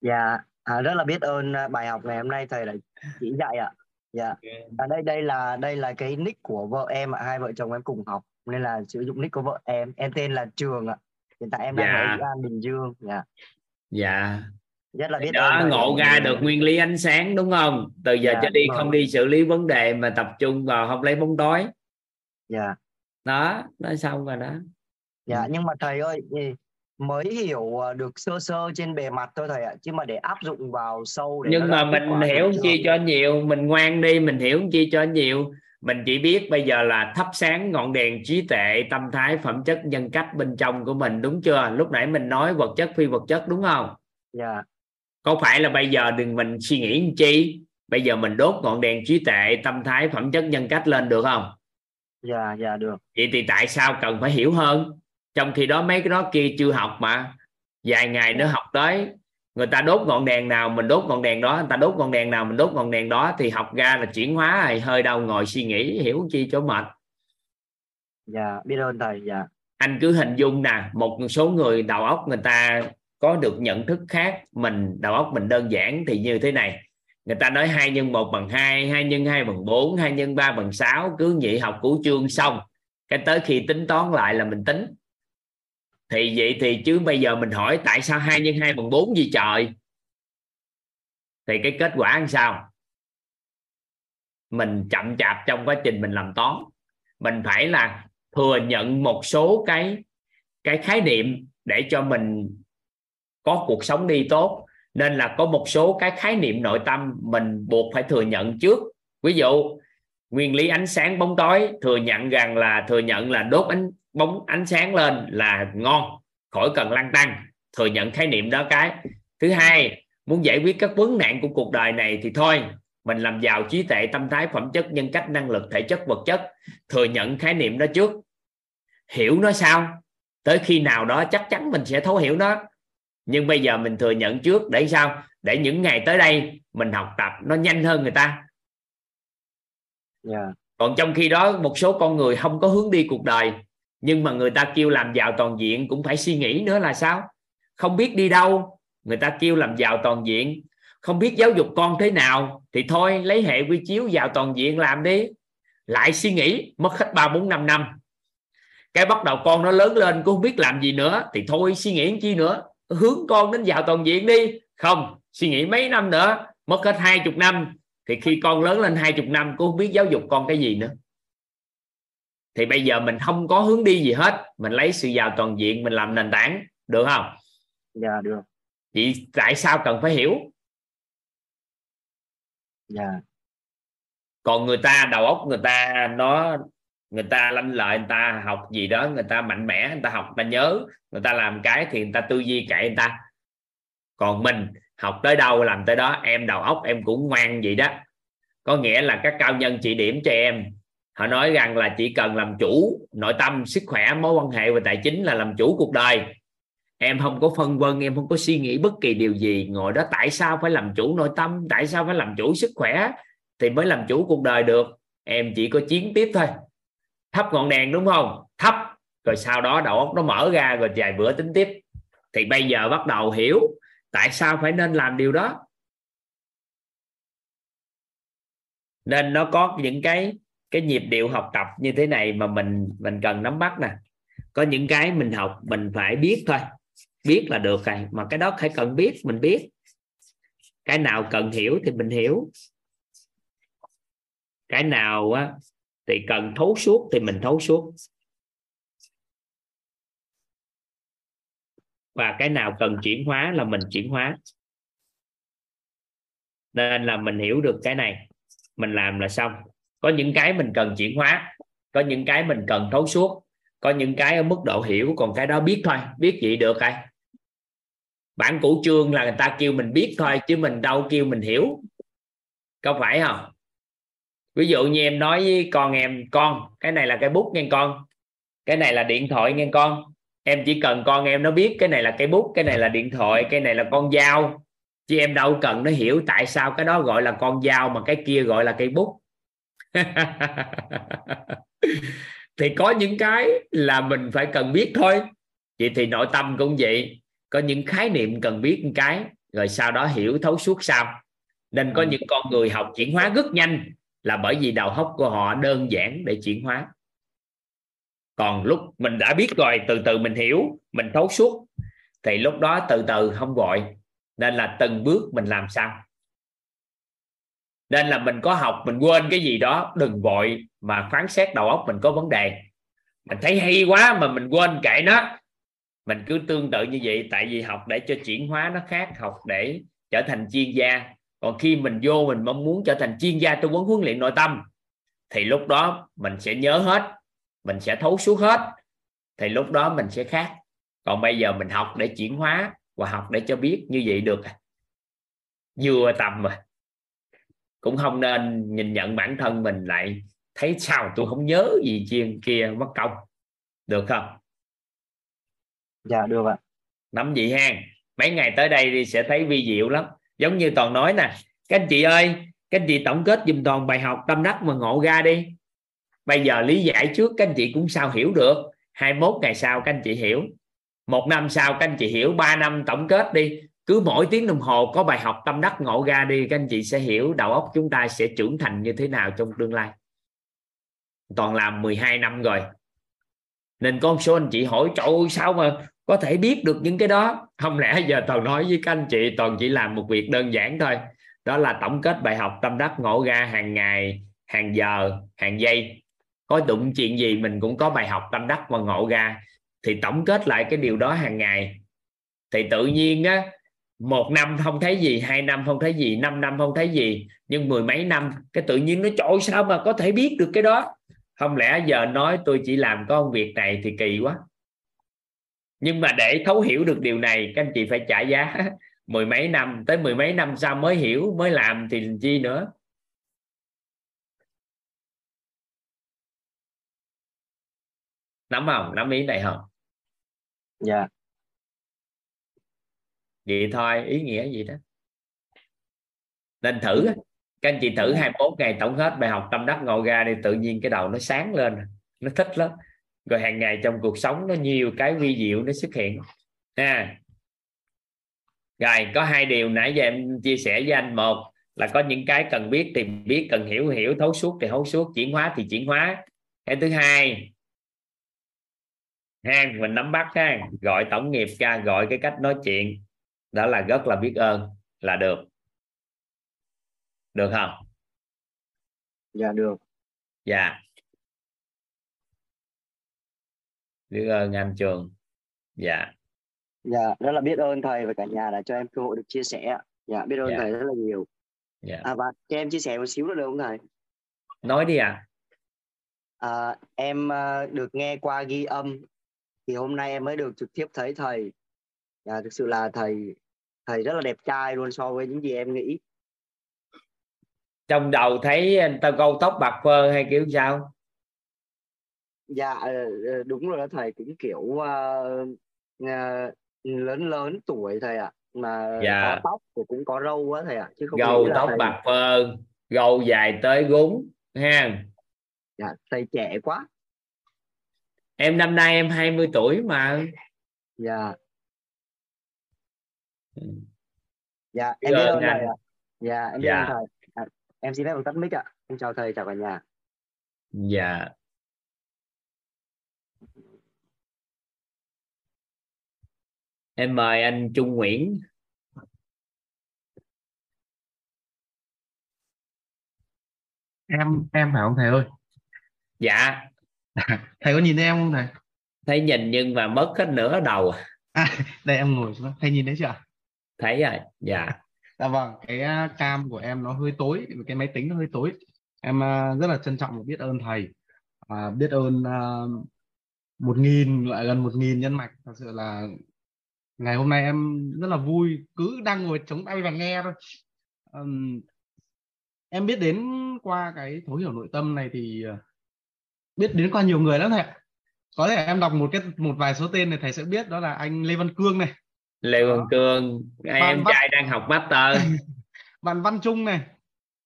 Speaker 10: Dạ, à, rất là biết ơn à, bài học ngày hôm nay thầy đã chỉ dạy ạ. Dạ. À, đây đây là đây là cái nick của vợ em ạ, hai vợ chồng em cùng học nên là sử dụng nick của vợ em. Em tên là Trường ạ. Hiện tại em đang
Speaker 1: Dạ.
Speaker 10: ở Dĩ An Bình Dương. Dạ.
Speaker 1: dạ
Speaker 10: Rất là biết
Speaker 1: đó
Speaker 10: ơn
Speaker 1: ngộ ra được nguyên lý ánh sáng đúng không từ giờ
Speaker 10: Dạ,
Speaker 1: trở đi không
Speaker 10: rồi.
Speaker 1: đi xử lý vấn đề mà tập trung vào không lấy bóng tối
Speaker 10: Dạ.
Speaker 1: Đó nói xong rồi đó.
Speaker 10: Dạ, nhưng mà thầy ơi, thì mới hiểu ờ, được sơ sơ trên bề mặt thôi thầy ạ chứ mà để áp dụng vào sâu để
Speaker 1: nhưng mà mình hiểu chi cho nhiều mình ngoan đi mình hiểu chi cho nhiều. Mình chỉ biết bây giờ là thắp sáng ngọn đèn trí tuệ tâm thái phẩm chất nhân cách bên trong của mình đúng chưa? Lúc nãy mình nói vật chất phi vật chất đúng không?
Speaker 10: Dạ. Yeah.
Speaker 1: có phải là bây giờ đừng mình suy nghĩ chi? Bây giờ mình đốt ngọn đèn trí tuệ tâm thái phẩm chất nhân cách lên được không
Speaker 10: dạ dạ được.
Speaker 1: Vậy thì tại sao cần phải hiểu hơn? Trong khi đó mấy cái đó kia chưa học mà. Vài ngày nữa học tới người ta đốt ngọn đèn nào mình đốt ngọn đèn đó người ta đốt ngọn đèn nào mình đốt ngọn đèn đó thì học ra là chuyển hóa rồi hơi đau ngồi suy nghĩ hiểu chi cho mệt.
Speaker 10: Dạ biết ơn thầy dạ.
Speaker 1: Anh cứ hình dung nè một số người đầu óc người ta có được nhận thức khác mình đầu óc mình đơn giản thì như thế này người ta nói hai nhân một bằng hai hai nhân hai bằng bốn, hai nhân ba bằng sáu cứ nhị học củ chương xong. Cái tới khi tính toán lại là mình tính. Thì vậy thì chứ bây giờ mình hỏi tại sao hai nhân hai bằng bốn gì trời? Thì cái kết quả làm sao? Mình chậm chạp trong quá trình mình làm toán. Mình phải là thừa nhận một số cái cái khái niệm để cho mình có cuộc sống đi tốt nên là có một số cái khái niệm nội tâm mình buộc phải thừa nhận trước. Ví dụ, nguyên lý ánh sáng bóng tối, thừa nhận rằng là, thừa nhận là đốt ánh, bóng, ánh sáng lên là ngon, khỏi cần lăn tăng. Thừa nhận khái niệm đó cái. Thứ hai, muốn giải quyết các vấn nạn của cuộc đời này thì thôi, mình làm giàu trí tuệ, tâm thái, phẩm chất, nhân cách, năng lực, thể chất, vật chất. Thừa nhận khái niệm đó trước. Hiểu nó sao? Tới khi nào đó chắc chắn mình sẽ thấu hiểu nó nhưng bây giờ mình thừa nhận trước để sao? Để những ngày tới đây mình học tập nó nhanh hơn người ta.
Speaker 10: Yeah. Dạ.
Speaker 1: còn trong khi đó một số con người không có hướng đi cuộc đời nhưng mà người ta kêu làm giàu toàn diện cũng phải suy nghĩ nữa là sao? Không biết đi đâu người ta kêu làm giàu toàn diện. Không biết giáo dục con thế nào thì thôi lấy hệ quy chiếu vào toàn diện làm đi. Lại suy nghĩ mất hết ba bốn năm năm. Cái bắt đầu con nó lớn lên cũng không biết làm gì nữa thì thôi suy nghĩ chi nữa hướng con đến vào toàn diện đi. Không suy nghĩ mấy năm nữa mất hết hai chục năm. Thì khi con lớn lên hai chục năm cũng không biết giáo dục con cái gì nữa. Thì bây giờ mình không có hướng đi gì hết. Mình lấy sự giàu toàn diện mình làm nền tảng. Được không?
Speaker 10: Dạ được.
Speaker 1: Vậy tại sao cần phải hiểu?
Speaker 10: Dạ.
Speaker 1: Còn người ta đầu óc người ta nó người ta lanh lợi, người ta học gì đó, người ta mạnh mẽ, người ta học, người ta nhớ. Người ta làm cái thì người ta tư duy kệ người ta. Còn mình, học tới đâu, làm tới đó, em đầu óc em cũng ngoan vậy đó. Có nghĩa là các cao nhân chỉ điểm cho em. Họ nói rằng là chỉ cần làm chủ nội tâm, sức khỏe, mối quan hệ và tài chính là làm chủ cuộc đời. Em không có phân vân, em không có suy nghĩ bất kỳ điều gì. Ngồi đó tại sao phải làm chủ nội tâm? Tại sao phải làm chủ sức khỏe? Thì mới làm chủ cuộc đời được. Em chỉ có chiến tiếp thôi thắp ngọn đèn đúng không? Thắp rồi sau đó đầu óc nó mở ra rồi vài bữa tính tiếp. Thì bây giờ bắt đầu hiểu tại sao phải nên làm điều đó. Nên nó có những cái cái nhịp điệu học tập như thế này mà mình mình cần nắm bắt nè. Có những cái mình học, mình phải biết thôi. Biết là được rồi, mà cái đó phải cần biết, mình biết. Cái nào cần hiểu thì mình hiểu. Cái nào á thì cần thấu suốt thì mình thấu suốt. Và cái nào cần chuyển hóa là mình chuyển hóa. Nên là mình hiểu được cái này, mình làm là xong. Có những cái mình cần chuyển hóa, có những cái mình cần thấu suốt, có những cái ở mức độ hiểu, còn cái đó biết thôi, biết vậy được ai. Bản cũ chương là người ta kêu mình biết thôi, chứ mình đâu kêu mình hiểu. Có phải không? Ví dụ như em nói với con em con cái này là cái bút nghe con cái này là điện thoại nghe con. Em chỉ cần con em nó biết cái này là cái bút cái này là điện thoại cái này là con dao. Chứ em đâu cần nó hiểu tại sao cái đó gọi là con dao mà cái kia gọi là cây bút. Thì có những cái là mình phải cần biết thôi. Vậy thì nội tâm cũng vậy. Có những khái niệm cần biết một cái rồi sau đó hiểu thấu suốt sau nên có ừ. những con người học chuyển hóa rất nhanh là bởi vì đầu óc của họ đơn giản để chuyển hóa. Còn lúc mình đã biết rồi, từ từ mình hiểu, mình thấu suốt, thì lúc đó từ từ không vội nên là từng bước mình làm sao? Nên là mình có học, mình quên cái gì đó, đừng vội mà phán xét đầu óc mình có vấn đề. Mình thấy hay quá mà mình quên kệ nó. Mình cứ tương tự như vậy, tại vì học để cho chuyển hóa nó khác, học để trở thành chuyên gia còn khi mình vô mình mong muốn trở thành chuyên gia tư vấn huấn luyện nội tâm thì lúc đó mình sẽ nhớ hết mình sẽ thấu suốt hết thì lúc đó mình sẽ khác. Còn bây giờ mình học để chuyển hóa và học để cho biết như vậy được à. vừa tầm mà. Cũng không nên nhìn nhận bản thân mình lại thấy sao tôi không nhớ gì chiên kia mất công. Được không?
Speaker 10: Dạ được ạ.
Speaker 1: Nắm gì ha mấy ngày tới đây thì sẽ thấy vi diệu lắm giống như toàn nói nè, các anh chị ơi, các anh chị tổng kết dùm toàn bài học tâm đắc mà ngộ ra đi. Bây giờ lý giải trước các anh chị cũng sao hiểu được. 21 ngày sau các anh chị hiểu. Một năm sau các anh chị hiểu. Ba năm tổng kết đi. Cứ mỗi tiếng đồng hồ có bài học tâm đắc ngộ ra đi, các anh chị sẽ hiểu đầu óc chúng ta sẽ trưởng thành như thế nào trong tương lai. Toàn làm 12 năm rồi. Nên con số anh chị hỏi, trời ơi, sao mà có thể biết được những cái đó. Không lẽ giờ toàn nói với các anh chị, toàn chỉ làm một việc đơn giản thôi. Đó là tổng kết bài học tâm đắc ngộ ra hàng ngày, hàng giờ, hàng giây. Có đụng chuyện gì mình cũng có bài học tâm đắc và ngộ ra. Thì tổng kết lại cái điều đó hàng ngày. Thì tự nhiên á, một năm không thấy gì, hai năm không thấy gì, năm năm không thấy gì. Nhưng mười mấy năm, cái tự nhiên nó trội sao mà có thể biết được cái đó? Không lẽ giờ nói tôi chỉ làm có công việc này thì kỳ quá? Nhưng mà để thấu hiểu được điều này các anh chị phải trả giá mười mấy năm tới mười mấy năm sau mới hiểu mới làm thì chi nữa? Nắm không? Nắm ý này không?
Speaker 10: Dạ.
Speaker 1: Vậy thôi ý nghĩa gì đó? Nên thử các anh chị thử 21 ngày tổng hết bài học tâm đắc ngộ ra đi tự nhiên cái đầu nó sáng lên nó thích lắm rồi hàng ngày trong cuộc sống nó nhiều cái vi diệu nó xuất hiện. Ha. Rồi có hai điều nãy giờ em chia sẻ với anh. Một là có những cái cần biết thì biết cần hiểu hiểu thấu suốt thì thấu suốt chuyển hóa thì chuyển hóa. Cái thứ hai ha mình nắm bắt ha gọi tổng nghiệp ra gọi cái cách nói chuyện. Đó là rất là biết ơn là được. Được không?
Speaker 10: Dạ được.
Speaker 1: Dạ biết ơn anh trường. Dạ.
Speaker 10: Dạ rất là biết ơn thầy và cả nhà đã cho em cơ hội được chia sẻ. Dạ biết ơn
Speaker 1: dạ.
Speaker 10: thầy rất là nhiều.
Speaker 1: Dạ.
Speaker 10: À và cho em chia sẻ một xíu nữa được không thầy?
Speaker 1: Nói đi à
Speaker 10: à, em được nghe qua ghi âm thì hôm nay em mới được trực tiếp thấy thầy. Dạ, thực sự là thầy thầy rất là đẹp trai luôn so với những gì em nghĩ.
Speaker 1: Trong đầu thấy anh ta câu tóc bạc phơ hay kiểu sao
Speaker 10: dạ ờ, ờ, đúng rồi đó thầy cũng kiểu uh, uh, lớn lớn tuổi thầy ạ. Mà
Speaker 1: Dạ.
Speaker 10: có tóc rồi cũng có râu á thầy ạ chứ không
Speaker 1: gầu
Speaker 10: nghĩ là
Speaker 1: tóc
Speaker 10: thầy,
Speaker 1: bạc phơ gầu dài tới gúng ha?
Speaker 10: Dạ, thầy trẻ quá.
Speaker 1: Em năm nay em 20 tuổi mà.
Speaker 10: Dạ. Dạ em biết
Speaker 1: ơn
Speaker 10: ơn thầy ạ. Dạ em biết
Speaker 1: Dạ.
Speaker 10: ơn thầy. À, em xin phép được tắt mic ạ. Em chào thầy chào cả nhà.
Speaker 1: Dạ em mời anh Trung Nguyễn.
Speaker 11: Em em phải không thầy ơi?
Speaker 1: Dạ.
Speaker 11: Thầy có nhìn thấy em không thầy?
Speaker 1: Thấy nhìn nhưng mà mất hết nửa đầu.
Speaker 11: À, đây em ngồi xuống. Thầy nhìn thấy chưa?
Speaker 1: Thấy rồi. Dạ.
Speaker 11: Dạ vâng cái à, cam của em nó hơi tối cái máy tính nó hơi tối. Em à, rất là trân trọng và biết ơn thầy. À, biết ơn à, một nghìn lại gần một nghìn nhân mạch. Thật sự là ngày hôm nay em rất là vui cứ đang ngồi chống tay và nghe thôi. Ừm, em biết đến qua cái thấu hiểu nội tâm này thì à, biết đến qua nhiều người lắm thầy ạ. có thể em đọc một cái một vài số tên này thầy sẽ biết đó là anh Lê Văn Cương này.
Speaker 1: Lê Văn Cương em
Speaker 11: Văn-
Speaker 1: trai đang học master.
Speaker 11: Văn Văn Trung này.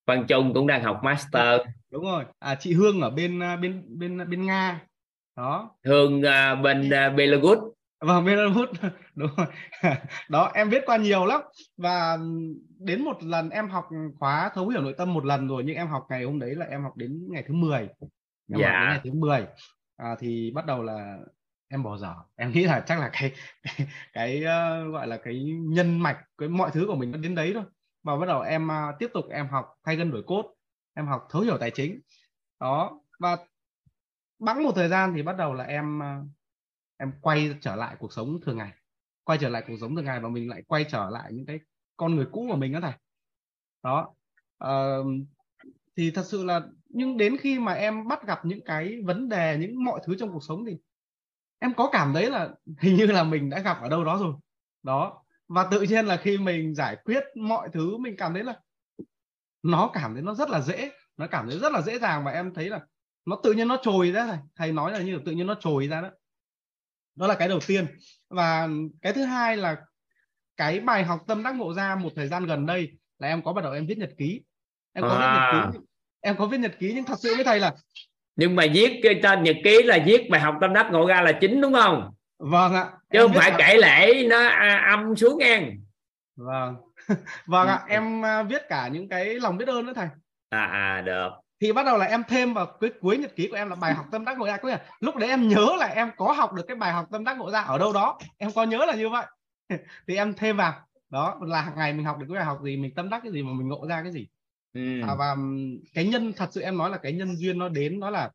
Speaker 1: Văn Trung cũng đang học master.
Speaker 11: Đúng rồi. À, chị Hương ở bên à, bên bên bên Nga. Đó.
Speaker 1: Hương à, bên à, Belarus
Speaker 11: vâng Belarus đúng rồi. Đó em biết qua nhiều lắm. Và đến một lần em học khóa thấu hiểu nội tâm một lần rồi nhưng em học ngày hôm đấy là em học đến ngày thứ 10 em học
Speaker 1: Dạ.
Speaker 11: đến ngày thứ 10 à, thì bắt đầu là em bỏ dở. Em nghĩ là chắc là cái cái, cái ờ, gọi là cái nhân mạch cái mọi thứ của mình nó đến đấy thôi. Và bắt đầu em à, tiếp tục em học thay gân đổi cốt em học thấu hiểu tài chính. Đó và bẵng một thời gian thì bắt đầu là em à, em quay trở lại cuộc sống thường ngày. Quay trở lại cuộc sống thường ngày và mình lại quay trở lại những cái con người cũ của mình đó thầy. Đó uh, thì thật sự là nhưng đến khi mà em bắt gặp những cái vấn đề những mọi thứ trong cuộc sống thì em có cảm thấy là hình như là mình đã gặp ở đâu đó rồi. Đó và tự nhiên là khi mình giải quyết mọi thứ mình cảm thấy là nó cảm thấy nó rất là dễ nó cảm thấy rất là dễ dàng và em thấy là nó tự nhiên nó trồi ra này thầy nói là như là tự nhiên nó trồi ra đó đó là cái đầu tiên. Và cái thứ hai là cái bài học tâm đắc ngộ ra một thời gian gần đây là em có bắt đầu em viết nhật ký. Em có à. viết nhật ký em có viết nhật ký nhưng thật sự với thầy là
Speaker 1: nhưng mà viết cái tên nhật ký là viết bài học tâm đắc ngộ ra là chính đúng không?
Speaker 11: Vâng ạ.
Speaker 1: Chứ không phải kể lễ nó âm xuống ngang
Speaker 11: vâng. Vâng ạ. Em à, viết cả những cái lòng biết ơn nữa thầy.
Speaker 1: À à được
Speaker 11: thì bắt đầu là em thêm vào cái cuối nhật ký của em là bài học tâm đắc ngộ ra. Có là lúc đấy em nhớ là em có học được cái bài học tâm đắc ngộ ra ở đâu đó. Em có nhớ là như vậy. Thì em thêm vào. Đó là hàng ngày mình học được cái bài học gì mình tâm đắc cái gì mà mình ngộ ra cái gì. Ừ. à, và cái nhân thật sự em nói là cái nhân duyên nó đến nó là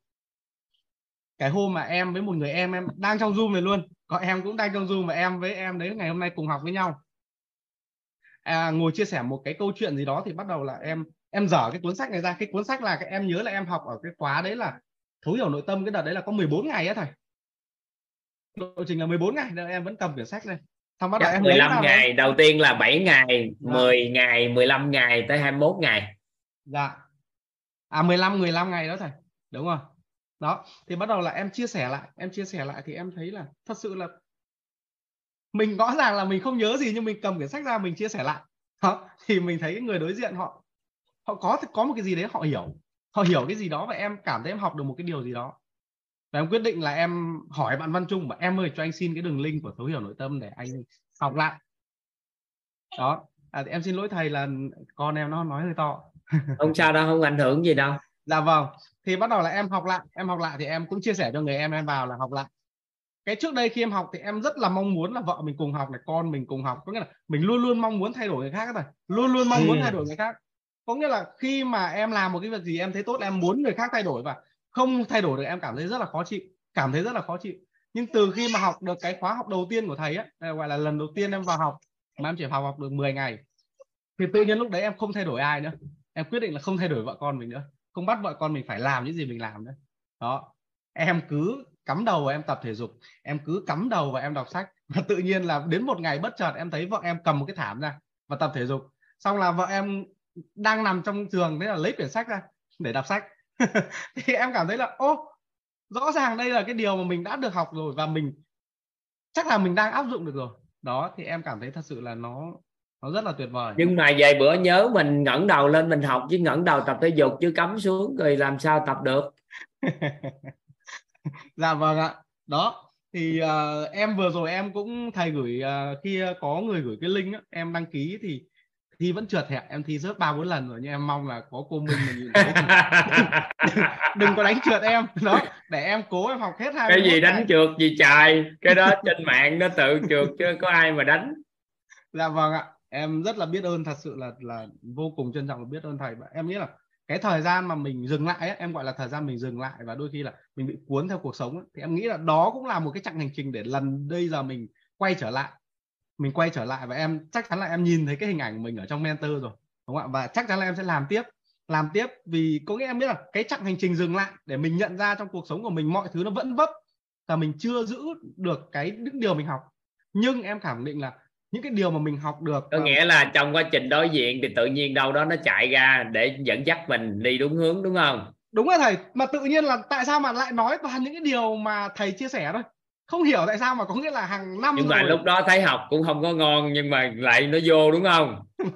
Speaker 11: cái hôm mà em với một người em em đang trong zoom này luôn. Có em cũng đang trong zoom và em với em đấy ngày hôm nay cùng học với nhau. À, ngồi chia sẻ một cái câu chuyện gì đó thì bắt đầu là em em dở cái cuốn sách này ra. Cái cuốn sách là cái em nhớ là em học ở cái khóa đấy là thấu hiểu nội tâm. Cái đợt đấy là có 14 ngày á thầy. Lộ trình là 14 ngày. Nên em vẫn cầm quyển sách này
Speaker 1: xong bắt đầu em 15 ngày. Đấy. đầu tiên là 7 ngày dạ. 10 ngày 15 ngày tới 21 ngày.
Speaker 11: Dạ. À 15 15 ngày đó thầy. Đúng không đó. Thì bắt đầu là em chia sẻ lại. Em chia sẻ lại thì em thấy là thật sự là mình rõ ràng là mình không nhớ gì nhưng mình cầm quyển sách ra mình chia sẻ lại. Đó, thì mình thấy người đối diện họ họ có có một cái gì đấy họ hiểu. Họ hiểu cái gì đó và em cảm thấy em học được một cái điều gì đó. Và em quyết định là em hỏi bạn Văn Trung và em ơi cho anh xin cái đường link của thấu hiểu nội tâm để anh học lại. Đó. À, em xin lỗi thầy là con em nó nói hơi to.
Speaker 1: Không sao đâu không ảnh hưởng gì đâu.
Speaker 11: Dạ vâng. Thì bắt đầu là em học lại em học lại thì em cũng chia sẻ cho người em em vào là học lại. Cái trước đây khi em học thì em rất là mong muốn là vợ mình cùng học này con mình cùng học. Có nghĩa là mình luôn luôn mong muốn thay đổi người khác rồi luôn luôn mong muốn ừ. thay đổi người khác có nghĩa là khi mà em làm một cái việc gì, em thấy tốt, em muốn người khác thay đổi và không thay đổi được, em cảm thấy rất là khó chịu, cảm thấy rất là khó chịu. Nhưng từ khi mà học được cái khóa học đầu tiên của thầy á gọi là lần đầu tiên em vào học, mà em chỉ học học được 10 ngày, thì tự nhiên lúc đấy em không thay đổi ai nữa. Em quyết định là không thay đổi vợ con mình nữa, không bắt vợ con mình phải làm những gì mình làm nữa. Đó, em cứ cắm đầu và em tập thể dục, em cứ cắm đầu và em đọc sách và tự nhiên là đến một ngày bất chợt em thấy vợ em cầm một cái thảm ra và tập thể dục. Xong là vợ em đang nằm trong giường thế là lấy quyển sách ra để đọc sách. Thì em cảm thấy là ô rõ ràng đây là cái điều mà mình đã được học rồi và mình chắc là mình đang áp dụng được rồi. Đó thì em cảm thấy thật sự là nó nó rất là tuyệt vời.
Speaker 1: Nhưng mà vài bữa nhớ mình ngẩng đầu lên mình học chứ ngẩng đầu tập thể dục chứ cắm xuống rồi làm sao tập được.
Speaker 11: Dạ vâng ạ. Đó thì uh, em vừa rồi em cũng thầy gửi uh, khi có người gửi cái link á, em đăng ký thì thi vẫn trượt hẹn em thi rớt ba bốn lần rồi nhưng em mong là có cô Minh mình nhìn thấy đừng có đánh trượt em. Đó để em cố em học hết hai
Speaker 1: cái gì đánh ngày. trượt gì trời cái đó trên mạng nó tự trượt chứ có ai mà đánh.
Speaker 11: Dạ vâng ạ em rất là biết ơn thật sự là là vô cùng trân trọng và biết ơn thầy. Em nghĩ là cái thời gian mà mình dừng lại ấy, em gọi là thời gian mình dừng lại và đôi khi là mình bị cuốn theo cuộc sống ấy, thì em nghĩ là đó cũng là một cái chặng hành trình để lần đây giờ mình quay trở lại mình quay trở lại và em chắc chắn là em nhìn thấy cái hình ảnh của mình ở trong mentor rồi đúng không ạ? Và chắc chắn là em sẽ làm tiếp làm tiếp vì có nghĩa em biết là cái chặng hành trình dừng lại để mình nhận ra trong cuộc sống của mình mọi thứ nó vẫn vấp và mình chưa giữ được cái những điều mình học. Nhưng em khẳng định là những cái điều mà mình học được
Speaker 1: có nghĩa là trong quá trình đối diện thì tự nhiên đâu đó nó chạy ra để dẫn dắt mình đi đúng hướng đúng không?
Speaker 11: Đúng rồi thầy mà tự nhiên là tại sao mà lại nói toàn những cái điều mà thầy chia sẻ thôi không hiểu tại sao mà có nghĩa là hàng năm
Speaker 1: nhưng mà rồi. lúc đó thấy học cũng không có ngon nhưng mà lại nó vô đúng không?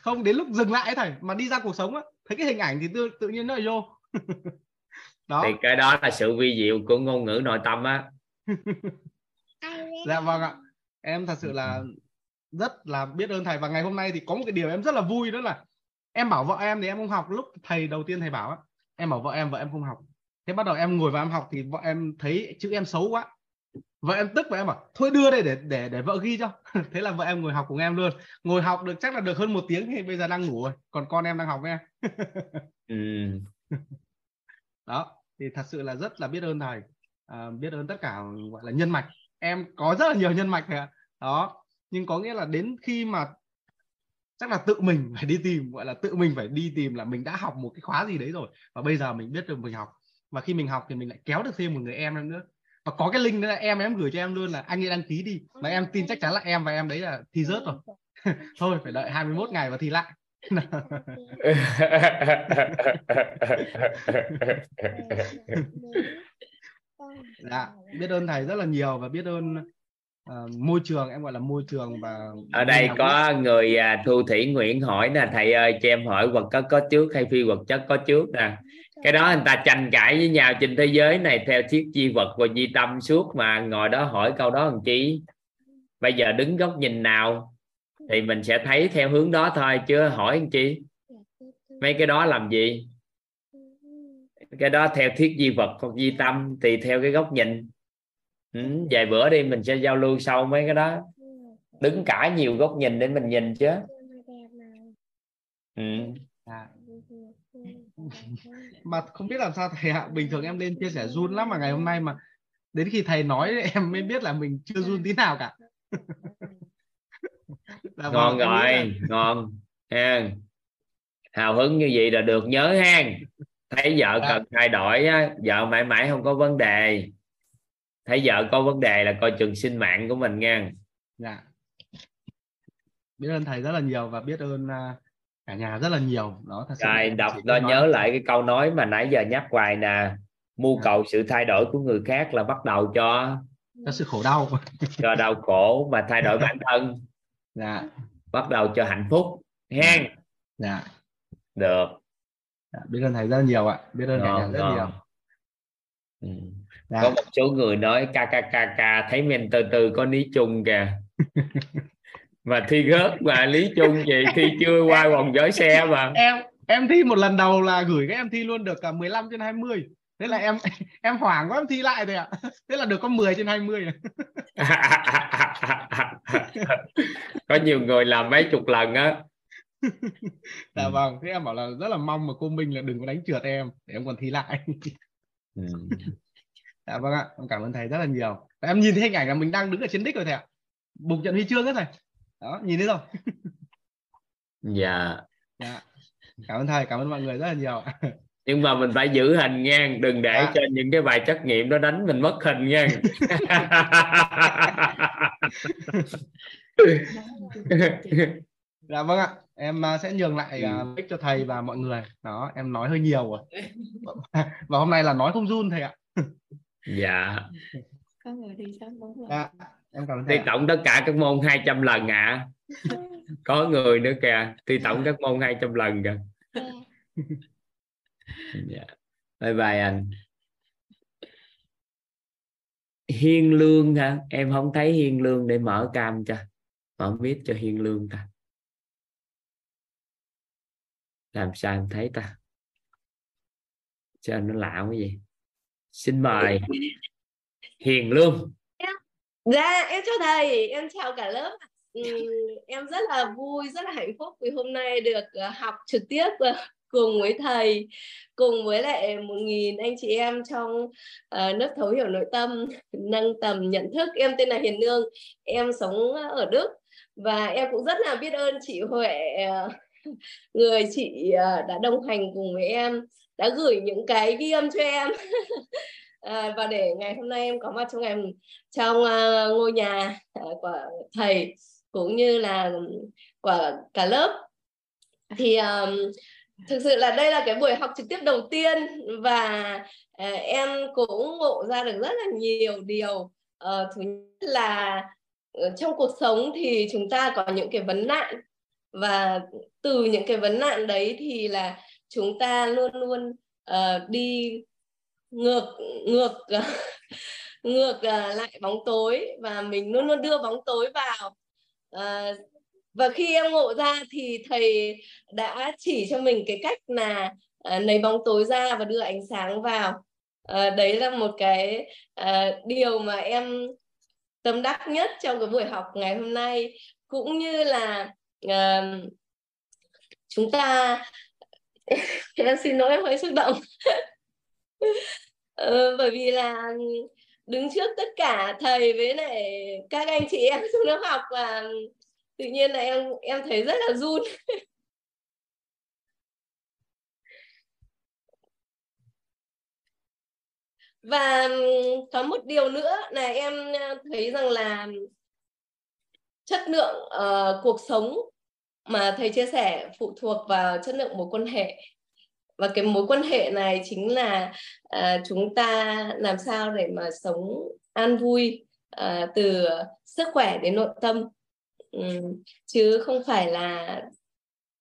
Speaker 11: Không đến lúc dừng lại thầy mà đi ra cuộc sống á thấy cái hình ảnh thì tự, tự nhiên nó lại vô.
Speaker 1: Đó. Thì cái đó là sự vi diệu của ngôn ngữ nội tâm á.
Speaker 11: Dạ vâng ạ. Em thật sự là rất là biết ơn thầy. Và ngày hôm nay thì có một cái điều em rất là vui đó là em bảo vợ em thì em không học. Lúc thầy đầu tiên thầy bảo á em bảo vợ em vợ em không học. Thế bắt đầu em ngồi vào em học thì vợ em thấy chữ em xấu quá vợ em tức và em bảo thôi đưa đây để để để vợ ghi cho. Thế là vợ em ngồi học cùng em luôn. Ngồi học được chắc là được hơn một tiếng thì bây giờ đang ngủ rồi còn con em đang học với em. Ừ. đó thì thật sự là rất là biết ơn thầy. Uh, biết ơn tất cả gọi là nhân mạch. Em có rất là nhiều nhân mạch rồi đó nhưng có nghĩa là đến khi mà chắc là tự mình phải đi tìm gọi là tự mình phải đi tìm là mình đã học một cái khóa gì đấy rồi và bây giờ mình biết được mình học. Và khi mình học thì mình lại kéo được thêm một người em nữa và có cái link nữa là em em gửi cho em luôn là anh ấy đăng ký đi. Mà em tin chắc chắn là em và em đấy là thi rớt rồi. Thôi phải đợi 21 ngày và thi lại. Dạ biết ơn thầy rất là nhiều và biết ơn uh, môi trường em gọi là môi trường và
Speaker 1: ở đây có người uh, thu thủy nguyễn hỏi nè thầy ơi cho em hỏi vật chất có trước hay phi vật chất có trước nè cái đó người ta tranh cãi với nhau trên thế giới này theo thiết chi vật và di tâm suốt mà ngồi đó hỏi câu đó làm chi? Bây giờ đứng góc nhìn nào thì mình sẽ thấy theo hướng đó thôi chứ hỏi làm chi? Mấy cái đó làm gì? Cái đó theo thiết di vật hoặc di tâm thì theo cái góc nhìn. Ừ, vài bữa đi mình sẽ giao lưu sau mấy cái đó. Đứng cả nhiều góc nhìn để mình nhìn chứ.
Speaker 11: Ừ. mà không biết làm sao thầy ạ. Bình thường em lên chia sẻ run lắm mà ngày hôm nay mà đến khi thầy nói em mới biết là mình chưa run tí nào cả.
Speaker 1: Là ngon rồi là... ngon. Ha hào hứng như vậy là được nhớ ha thấy vợ à. cần thay đổi á, vợ mãi mãi không có vấn đề. Thấy vợ có vấn đề là coi chừng sinh mạng của mình nha.
Speaker 11: Dạ. Biết ơn thầy rất là nhiều và biết ơn uh, cả nhà rất là nhiều. Đó thật
Speaker 1: sự rồi đọc đó nhớ lại cái câu nói mà nãy giờ nhắc hoài nè. Mưu à. cầu sự thay đổi của người khác là bắt đầu cho
Speaker 11: cho sự khổ đau.
Speaker 1: cho đau khổ mà thay đổi bản thân.
Speaker 11: Dạ.
Speaker 1: Bắt đầu cho hạnh phúc. Hen.
Speaker 11: Dạ.
Speaker 1: Được.
Speaker 11: Dạ, biết ơn thầy rất nhiều ạ. Biết ơn cả nhà rất ngon. nhiều.
Speaker 1: Ừ. dạ. có một số người nói kkkk thấy men từ từ có ní chung kìa mà thi rớt mà lý chung gì thi chưa qua vòng giỏi xe mà.
Speaker 11: Em em thi một lần đầu là gửi các em thi luôn được cả 15 trên 20 thế là em em hoảng quá em thi lại rồi ạ. Thế là được có 10 trên 20
Speaker 1: có nhiều người làm mấy chục lần á.
Speaker 11: Dạ ừ. vâng thế em bảo là rất là mong mà cô Minh là đừng có đánh trượt em để em còn thi lại. Ừ. dạ vâng ạ em cảm ơn thầy rất là nhiều. Em nhìn thấy hình ảnh là mình đang đứng ở trên đích rồi thầy ạ. Bục trận huy chương ấy thầy đó nhìn thấy rồi.
Speaker 1: Dạ.
Speaker 11: Dạ. Cảm ơn thầy cảm ơn mọi người rất là nhiều.
Speaker 1: Nhưng mà mình phải giữ hình nha đừng để à. cho những cái bài trắc nghiệm đó đánh mình mất hình nha.
Speaker 11: Dạ vâng ạ. Em à, sẽ nhường lại uh, mic cho thầy và mọi người. Đó em nói hơi nhiều rồi. Và hôm nay là nói không run thầy ạ.
Speaker 1: Dạ.
Speaker 2: Có người đi sớm bốn
Speaker 11: dạ
Speaker 1: thi tổng tất cả các môn 200 lần ạ. À. có người nữa kìa. Thi tổng các môn 200 lần kìa. Dạ. bye bye anh. Hiên lương hả? Em không thấy hiên lương để mở cam cho. Mở mic cho hiên lương ta. Làm sao em thấy ta? Cho nó lạ quá gì xin mời hiền lương
Speaker 12: dạ em chào thầy em chào cả lớp. Ừ, em rất là vui rất là hạnh phúc vì hôm nay được ờ, học trực tiếp ờ, cùng với thầy cùng với lại một nghìn anh chị em trong uh, lớp thấu hiểu nội tâm nâng tầm nhận thức. Em tên là Hiền Nương em sống ở Đức và em cũng rất là biết ơn chị Huệ người chị đã đồng hành cùng với em đã gửi những cái ghi âm cho em. à, và để ngày hôm nay em có mặt trong ngày trong uh, ngôi nhà uh, của thầy cũng như là của cả lớp. Thì um, thực sự là đây là cái buổi học trực tiếp đầu tiên và uh, em cũng ngộ ra được rất là nhiều điều. Uh, thứ nhất là ờ, trong cuộc sống thì chúng ta có những cái vấn nạn và từ những cái vấn nạn đấy thì là chúng ta luôn luôn uh, đi ngược ngược ờ, ngược ờ, lại bóng tối và mình luôn luôn đưa bóng tối vào. Ờ, và khi em ngộ ra thì thầy đã chỉ cho mình cái cách là uh, lấy bóng tối ra và đưa ánh sáng vào. Đấy là một cái điều mà em tâm đắc nhất trong cái buổi học ngày hôm nay. Cũng như là chúng ta em xin lỗi em hơi xúc động. Ờ, bởi vì là đứng trước tất cả thầy với lại các anh chị em trong lớp học và tự nhiên là em em thấy rất là run. Và có một điều nữa là em ờ, thấy rằng là chất lượng uh, cuộc sống mà thầy chia sẻ phụ thuộc vào chất lượng mối quan hệ và cái mối quan hệ này chính là uh, chúng ta làm sao để mà sống an vui uh, từ sức khỏe đến nội tâm. Um, chứ không phải là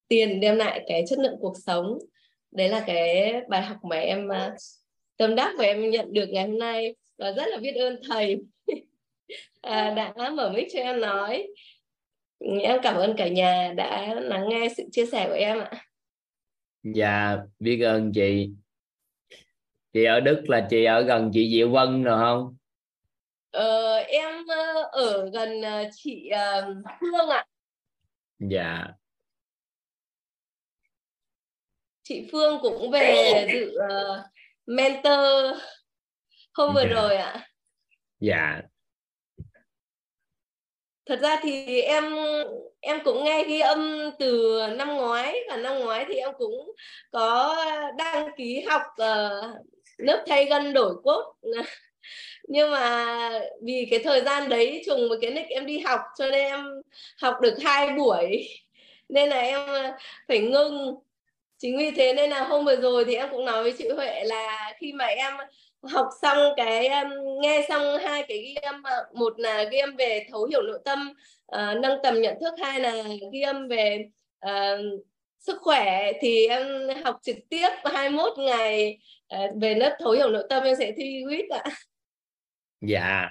Speaker 12: tiền đem lại cái chất lượng cuộc sống. Đấy là cái bài học mà em uh, tâm đắc và em nhận được ngày hôm nay. Và rất là biết ơn thầy à, đã mở mic cho em nói. Em cảm ơn cả nhà đã lắng nghe sự chia sẻ của em ạ
Speaker 1: dạ biết ơn chị. Chị ở Đức là chị ở gần chị Diệu Vân rồi không?
Speaker 12: Ờ, em ờ, ở gần ờ, chị uh, Phương ạ.
Speaker 1: Dạ.
Speaker 12: Chị Phương cũng về dự uh, mentor hôm vừa
Speaker 1: dạ.
Speaker 12: rồi ạ.
Speaker 1: Dạ.
Speaker 12: Thật ra thì em em cũng nghe ghi âm từ năm ngoái và năm ngoái thì em cũng có đăng ký học uh, lớp thay gân đổi cốt. Nhưng mà vì cái thời gian đấy trùng với cái nick em đi học cho nên em học được hai buổi. Nên là em ờ, phải ngưng. Chính vì thế nên là hôm vừa rồi thì em cũng nói với chị Huệ là khi mà em học xong cái um, nghe xong hai cái ghi âm một là ghi âm về thấu hiểu nội tâm uh, nâng tầm nhận thức hai là ghi âm về uh, sức khỏe thì em học trực tiếp 21 ngày uh, về lớp thấu hiểu nội tâm em sẽ thi quýt ạ.
Speaker 1: Dạ.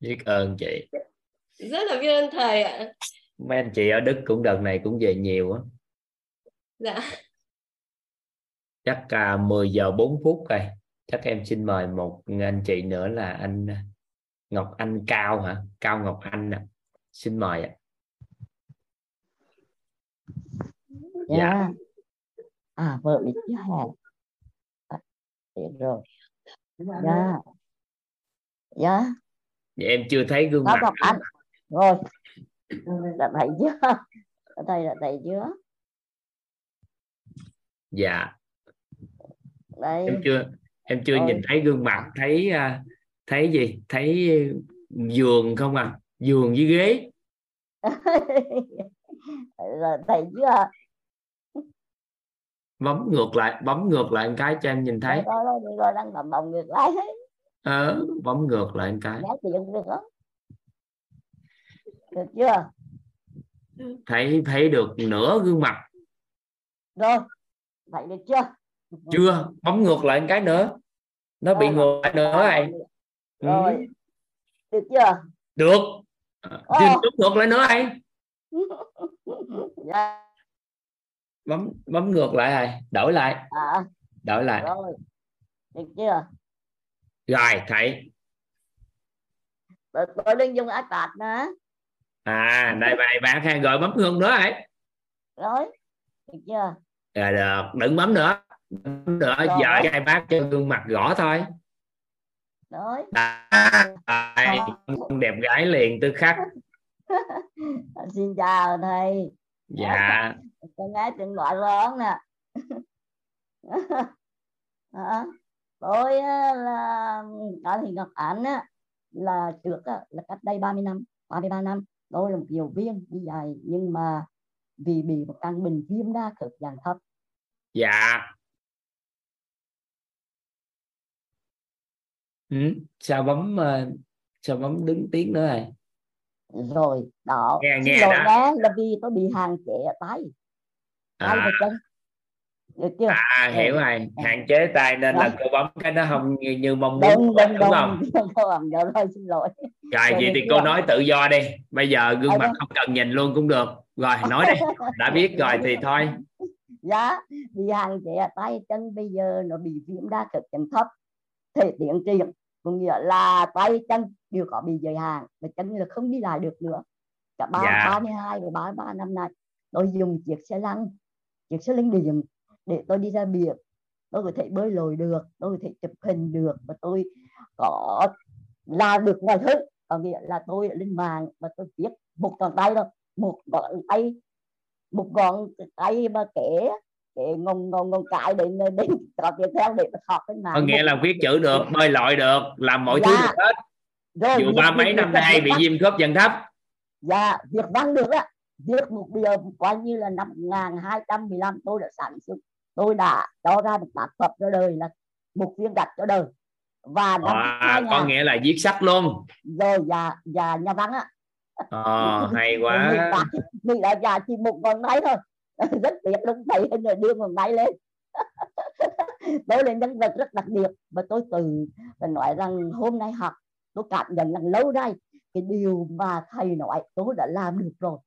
Speaker 1: Biết ơn chị.
Speaker 12: Rất là biết ơn thầy ạ.
Speaker 1: Mấy anh chị ở Đức cũng đợt này cũng về nhiều á.
Speaker 12: Dạ.
Speaker 1: Chắc cả 10 giờ 4 phút rồi chắc em xin mời một anh chị nữa là anh Ngọc Anh Cao hả? Cao Ngọc Anh à. xin mời ạ.
Speaker 13: Dạ. dạ. À vợ bị chứ hả à, rồi. Dạ. Dạ.
Speaker 1: Vậy em chưa thấy gương
Speaker 13: Đó,
Speaker 1: mặt
Speaker 13: Ngọc Anh. Rồi. Đã thấy chưa? Ở đây là thấy chưa?
Speaker 1: Dạ.
Speaker 13: Đây.
Speaker 1: Em chưa em chưa
Speaker 13: Ôi.
Speaker 1: nhìn thấy gương mặt thấy à, thấy gì? Thấy giường không à? Giường với ghế.
Speaker 13: Rồi thấy chưa?
Speaker 1: Bấm ngược lại bấm ngược lại một cái cho em nhìn thấy.
Speaker 13: Rồi rồi rồi đang bấm bấm ngược lại.
Speaker 1: Ờ, bấm ngược lại một cái.
Speaker 13: Được được chưa?
Speaker 1: Thấy thấy được nửa gương mặt.
Speaker 13: Rồi thấy được chưa?
Speaker 1: Chưa bấm ngược lại một cái nữa nó bị
Speaker 13: Rồi,
Speaker 1: ngược lại nữa này
Speaker 13: rồi. Được chưa?
Speaker 1: Được. Thì bấm ngược lại nữa này
Speaker 13: dạ.
Speaker 1: Bấm bấm ngược lại này đổi lại.
Speaker 13: À.
Speaker 1: Đổi lại.
Speaker 13: Rồi. Được chưa?
Speaker 1: Rồi thấy
Speaker 13: tôi, tôi đừng dùng ipad nữa
Speaker 1: à đây bài bạn hay gọi bấm ngược nữa này
Speaker 13: rồi. Được chưa?
Speaker 1: Rồi được. Đừng bấm nữa nữa giờ cái bác cho gương mặt gõ thôi. Đấy, đẹp gái liền tư khắc.
Speaker 13: Xin chào thầy.
Speaker 1: Dạ.
Speaker 13: Con gái từng loại lớn nè. Đó. tôi á, là có thì Ngọc Ánh á, là trước á, là cách đây 30 năm 33 năm. Tôi là một giáo viên đi dạy nhưng mà vì bị một căn bệnh viêm đa khớp dạng thấp.
Speaker 1: Dạ ừ. sao bấm ờ, sao bấm đứng tiếng nữa này
Speaker 13: rồi đó.
Speaker 1: Nghe- nghe
Speaker 13: lỗi
Speaker 1: đã.
Speaker 13: đó là vì tôi bị hạn chế ở tay. Tay
Speaker 1: à,
Speaker 13: và chân được chưa?
Speaker 1: À hiểu rồi. Hạn chế tay nên là
Speaker 13: Đó.
Speaker 1: cô bấm cái nó không như, như mong muốn
Speaker 13: đúng đúng
Speaker 1: đúng
Speaker 13: đúng
Speaker 1: không?
Speaker 13: Không đúng rồi xin lỗi.
Speaker 1: Rồi
Speaker 13: Rồi,
Speaker 1: vậy thì cô nói tự do đi. Bây giờ gương
Speaker 13: Ờ,
Speaker 1: mặt
Speaker 13: vâng.
Speaker 1: không cần nhìn luôn cũng được. Rồi nói đi. Đã biết rồi thì thôi.
Speaker 13: Giá vì hạn chế ở tay chân bây giờ nó bị viêm đa khớp chân thấp thể tiến triển có nghĩa là tay chân đều có bị giới hạn và chân là không đi lại được nữa. Cả ba
Speaker 1: Dạ.
Speaker 13: ba mươi hai và ba ba năm nay tôi dùng chiếc xe lăn chiếc xe lăn điện để tôi đi ra biển. Tôi có thể bơi lội được tôi có thể chụp hình được và tôi có làm được mọi thứ. Có nghĩa là tôi lên mạng và tôi viết một ngón tay thôi. Một ngón tay một ngón tay mà kể kể ngôn ngôn ngôn cái để để có tiếp theo để học cái mạng
Speaker 1: có nghĩa là viết chữ được bơi lội được làm mọi dạ. thứ được hết. Rồi, dù ba mấy năm nay bị viêm khớp dần thấp.
Speaker 13: Dạ việc văn được á. Viết một điều coi như là năm 1215 tôi đã sản xuất. Tôi đã cho ra một tác phẩm cho đời là một viên gạch cho đời. Và năm
Speaker 1: à, 2000, có nghĩa là viết sách luôn.
Speaker 13: Rồi và và nhà văn á.
Speaker 1: À, hay quá.
Speaker 13: mình đã già chỉ một ngón tay thôi rất tiếc lúc thầy rồi đưa ngón bay lên. Tôi là nhân vật rất đặc biệt và tôi từ nói rằng hôm nay học, tôi cảm nhận rằng lâu nay cái điều mà thầy nói tôi đã làm được rồi.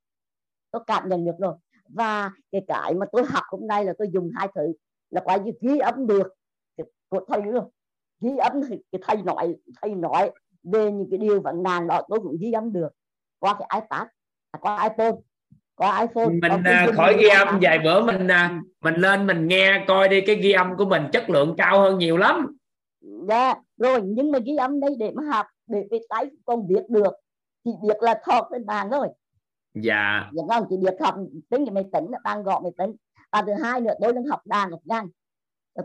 Speaker 13: Tôi cảm nhận được rồi. Và cái cái mà tôi học hôm nay là tôi dùng hai thứ, là quả như ghi âm được của thầy luôn. Ghi âm thì thầy nói thầy nói về những cái điều vận nạn đó tôi cũng ghi âm được qua cái ipad à, qua iphone qua iphone
Speaker 1: mình uh, khỏi ghi âm vài bữa mình uh, mình lên mình nghe coi đi cái ghi âm của mình chất lượng cao hơn nhiều lắm.
Speaker 13: Dạ rồi nhưng mà ghi âm đây để mà học để cái tay con biết được chỉ biết là thọt lên bàn thôi.
Speaker 1: Dạ.
Speaker 13: Dạ không chỉ biết học tính cái máy tính là đang gọi máy tính. Và thứ hai nữa tôi đang học đàn học đàn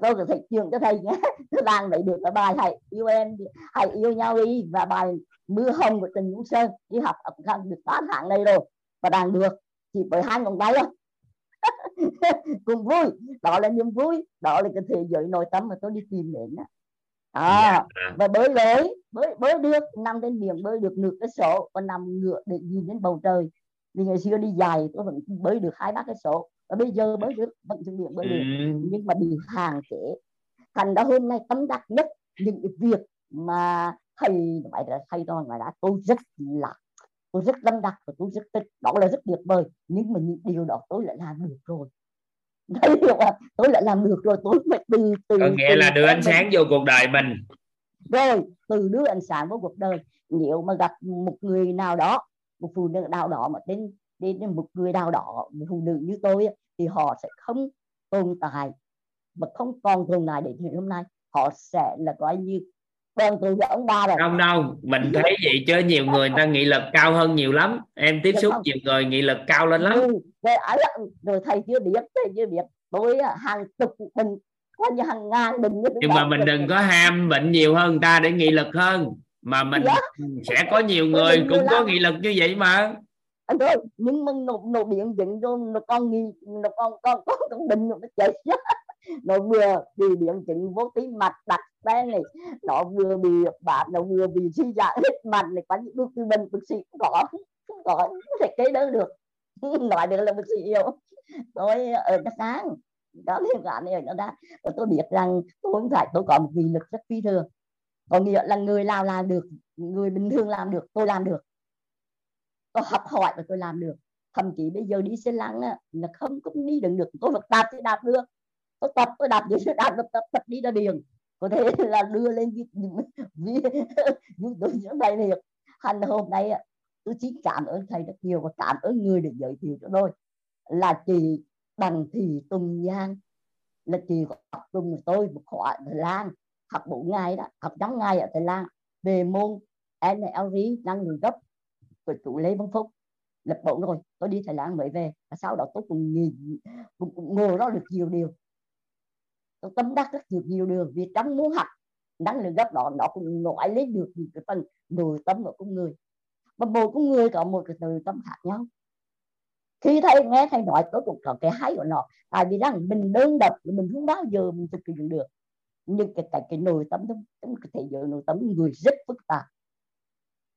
Speaker 13: tôi có thầy trường cho thầy nhé. Tôi đang lấy được cái bài thầy yêu em hãy yêu nhau đi và bài mưa hồng của tình vũ sơn. Đi học học được 8 tháng đây rồi và đang được chỉ với hai ngón tay thôi cùng vui đó là niềm vui đó là cái thế giới nội tâm mà tôi đi tìm đến đó. À, và bơi lội bơi bơi được nằm trên biển bơi được nửa cái số và nằm ngựa để nhìn đến bầu trời. Vì ngày xưa đi dài tôi vẫn bơi được hai ba cái số và bây giờ bơi được vẫn trên biển bơi được. Ừ. nhưng mà bị hạn chế. Thành ra hôm nay tâm đắc nhất những cái việc mà thầy phải là thầy tôi mà đã tôi rất là tôi rất tâm đắc và tôi rất thích đó là rất tuyệt vời. Nhưng mà những điều đó tôi lại làm được rồi. Thấy không ạ? Tôi lại làm được rồi. Tôi phải từ từ
Speaker 1: có nghĩa từ là đưa ánh sáng vô cuộc đời mình.
Speaker 13: Rồi từ đưa ánh sáng vô cuộc đời. Nếu mà gặp một người nào đó một phụ nữ nào đó mà đến đến một người nào đó một phụ nữ như tôi thì họ sẽ không tồn tại và không còn tồn tại đến hôm nay. Họ sẽ là coi như đoàn từ ông ba rồi.
Speaker 1: Không đâu mình thấy vậy chứ nhiều người ta nghị lực cao hơn nhiều lắm. Em tiếp xúc nhiều người nghị lực cao lên lắm. Ừ,
Speaker 13: rồi, rồi thầy chưa biết thầy chưa biết. Tôi hàng chục bình coi như hàng ngàn bình
Speaker 1: nhưng mà mình đừng có ham bệnh nhiều hơn người ta để nghị lực hơn. Mà mình dạ. sẽ có nhiều người cũng có nghị lực như vậy mà.
Speaker 13: Anh ơi nhưng mà nộp nộp điện dựng cho nó con nghi nó con con con con định nó chạy nó vừa bị biến chứng vô tim mạch đặt đen này. Nó vừa bị bạn, nó vừa bị suy giảm hết mặt này. Có những bước tư bình bác sĩ cũng có không có thể kế đơn được. Nói được là bác sĩ yêu tôi ở đất sáng đó liên quan này ở đó đã, và tôi biết rằng tôi không phải, tôi có một nghị lực rất phi thường. Có nghĩa là người nào làm được, người bình thường làm được, tôi làm được. Tôi học hỏi và tôi làm được. Thậm chí bây giờ đi xe lăn là không cũng đi được được. Tôi vật đạp thì đạt được tôi tập tôi đạp dưới đạp tập, tập tập đi ra điền có thể là đưa lên vì vì tôi những này thiệt hành hôm nay tôi chỉ cảm ơn thầy rất nhiều và cảm ơn người được giới thiệu cho tôi. Là chị bằng thị tùng giang là chị học cùng tôi một khóa ở Thái Lan. Học bốn ngày đó học năm ngày ở Thái Lan. Về môn NLV năng lượng gấp của chủ Lê Văn Phúc. Lập bộ rồi tôi đi Thái Lan mới về. Và sau đó tôi cũng nhìn cũng, cũng ngồi đó được nhiều điều tâm đắc rất nhiều nhiều điều vì trong muốn học năng lượng gấp đó nó cũng nói lấy được những cái phần nội tâm của con người. Và mỗi con người có một cái nội tâm khác nhau. Khi thầy nghe thầy nói tôi cũng có cái hay của nó. Tại vì rằng mình đơn độc mình không bao giờ mình thực hiện được. Nhưng cái cái, cái nội tâm trong cái thế giới nội tâm người rất phức tạp.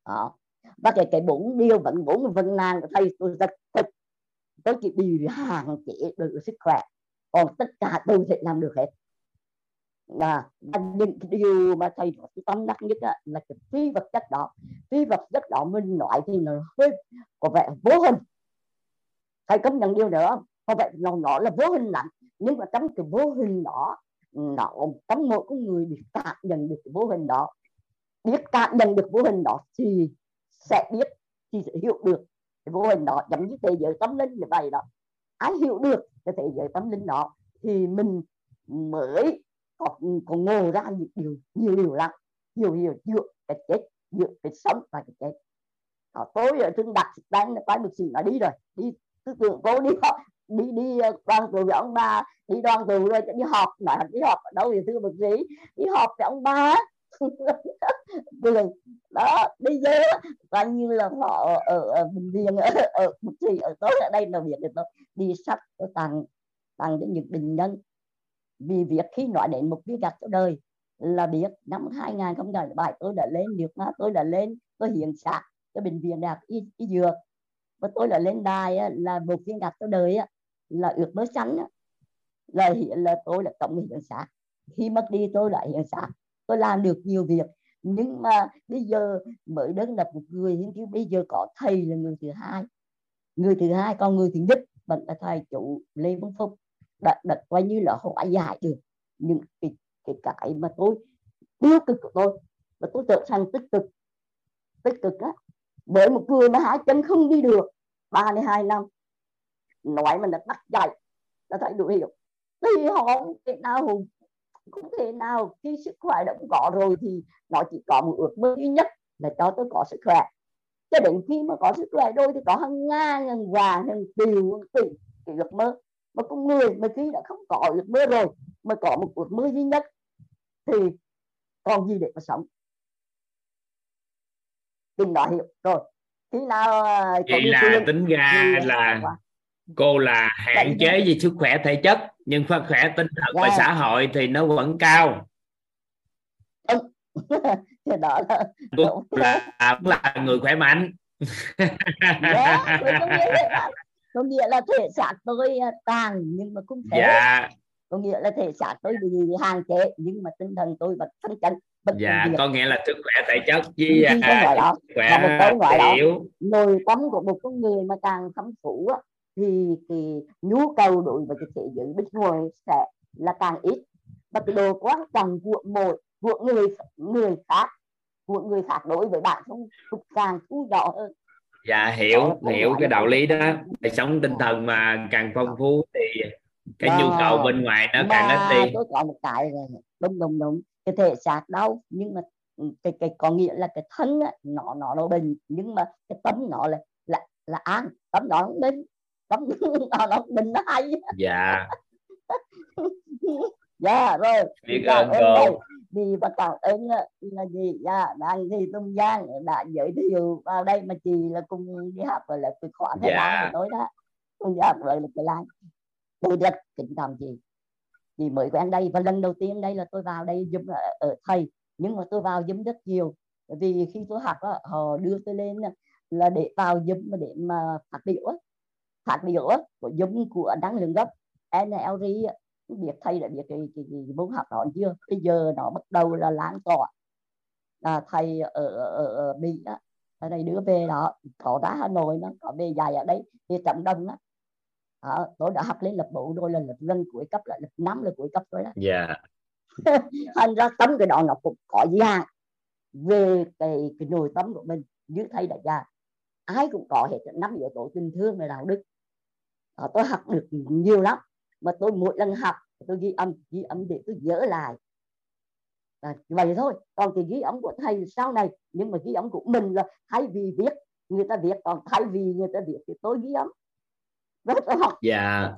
Speaker 13: Đó. Và cái cái bốn điều vẫn bốn vấn nan của thầy tôi rất thích. Tôi chỉ bị hạn chế được sức khỏe còn tất cả tôi sẽ làm được hết. Là những cái điều mà thầy nói tâm đắc nhất là cái phi vật chất đó. Phi vật chất đó mình nói thì nó hơi có vẻ vô hình. Thầy công nhận điều nữa có vẻ nó, nó là vô hình lắm. Nhưng mà trong cái vô hình đó nó trong mỗi con người bị cảm nhận được cái vô hình đó. Biết cảm nhận được vô hình đó thì sẽ biết thì sẽ hiểu được cái vô hình đó. Giống như thế giới tâm linh như vậy đó. Ai hiểu được cái thế giới tâm linh đó thì mình mới có, có ngộ ra những điều nhiều điều lắm. Nhiều điều giữa cái chết giữa cái sống và cái chết. Đó, tối ở trên đặt đánh cái bác sĩ nó đi rồi. Đi tư tưởng cô đi đi đi ờ, đoàn tù với ông bà đi đoàn tù rồi đi họp nói đi họp ở đâu thì thưa bác sĩ đi họp với ông bà. cười đó bây giờ coi như là họ ở, ở bệnh viện ở, ở bác ở tối ở đây là việc thì tôi đi sách tôi tặng tặng cho những bệnh nhân. Vì việc khi nói đến một viên gạch cho đời là biết năm 2007 tôi đã lên được mà tôi đã lên tôi hiện xác cho bệnh viện đại học y, y dược. Và tôi đã lên đài là một viên gạch cho đời là ước mơ xanh là hiện là tôi là cộng hiện xác khi mất đi tôi lại hiện xác tôi làm được nhiều việc. Nhưng mà bây giờ mới đơn lập một người nhưng chứ bây giờ có thầy là người thứ hai. Người thứ hai còn người thứ nhất vẫn là thầy chủ lê văn phúc. Đã, đã coi như là hóa giải được. Những cái cái cái mà tôi tiêu cực của tôi và tôi trở thành tích cực tích cực á bởi một người mà hai chân không đi được 32 năm nói mà nó bắt dạy là thấy đủ hiểu. Thì họ không thể nào không thể nào khi sức khỏe đã có rồi thì nó chỉ có một ước mơ duy nhất là cho tôi có sức khỏe. Cho đến khi mà có sức khỏe rồi thì có hàng ngàn hàng vàng hàng triệu hàng tỷ cái ước mơ. Mà con người mà khi đã không có ước mơ rồi mà có một ước mơ duy nhất thì còn gì để mà sống? Đừng nói hiểu. Rồi khi nào
Speaker 1: à, vậy là tính ra là cô là hạn chế về sức khỏe thể chất nhưng sức khỏe tinh thần và xã hội thì nó vẫn cao.
Speaker 13: Thì đó là
Speaker 1: cũng là, là người khỏe mạnh.
Speaker 13: Yeah, dạ, có nghĩa là thể xác tôi à, tàn nhưng mà cũng thể
Speaker 1: dạ.
Speaker 13: có nghĩa là thể xác tôi bị hạn chế nhưng mà tinh thần tôi vẫn phấn chấn
Speaker 1: dạ có nghĩa là sức khỏe thể chất với
Speaker 13: à,
Speaker 1: khỏe
Speaker 13: là một câu gọi đó. nội tâm của một con người mà càng phong phú á, thì cái nhu cầu đối với cái thế giới bên ngoài sẽ là càng ít. Và cái đồ quan trọng của một của người người khác của người khác đối với bạn không cũng càng thu nhỏ hơn.
Speaker 1: Dạ hiểu đó, hiểu cái đạo lý đó. Đời sống tinh thần mà càng phong phú thì cái nhu cầu bên ngoài nó càng ít đi.
Speaker 13: tôi có một cái đúng đúng đúng. Cái thể xác đau nhưng mà cái cái có nghĩa là cái thân á, nó nó nó bình nhưng mà cái tâm nó là là là an tâm nó không bình tâm nó bình nó hay
Speaker 1: dạ.
Speaker 13: Dạ rồi.
Speaker 1: Biết ơn cô.
Speaker 13: vì và cảm ơn là gì? Dạ đang thì tung giang đã giới thiệu vào đây mà chị là cùng đi học rồi là cái khóa thế dạ. tối đó. Cùng đi học rồi là cái lan tôi rất kính trọng chị. Chị mới quen đây và lần đầu tiên đây là tôi vào đây giúp ở, thầy. Nhưng mà tôi vào giúp rất nhiều. Vì khi tôi học đó, họ đưa tôi lên là để vào giúp mà để mà phát biểu phát biểu của giúp của năng lượng gốc. NLG biết thầy đã biết cái, cái, cái, môn học đó chưa? Bây giờ nó bắt đầu là lan tỏa. Là thầy ở, ở, ở Mỹ đó ở đây đưa về đó có ra Hà Nội nó có về dài ở đây thì trọng đông đó à, tôi đã học lên lập bộ rồi là lập lần cuối cấp là lập năm là cuối cấp rồi đó.
Speaker 1: Dạ.
Speaker 13: Yeah. thành ra tấm cái đó nó cũng có dạng về cái cái nội tâm của mình. Như thầy đã ra ai cũng có hết năm yếu tố tình thương và đạo đức à, tôi học được nhiều lắm mà tôi mỗi lần học tôi ghi âm ghi âm để tôi nhớ lại. À, vậy thôi còn cái ghi âm của thầy sau này nhưng mà ghi âm của mình là thay vì viết người ta viết còn thay vì người ta viết thì tôi ghi âm.
Speaker 1: Rất là học. Dạ.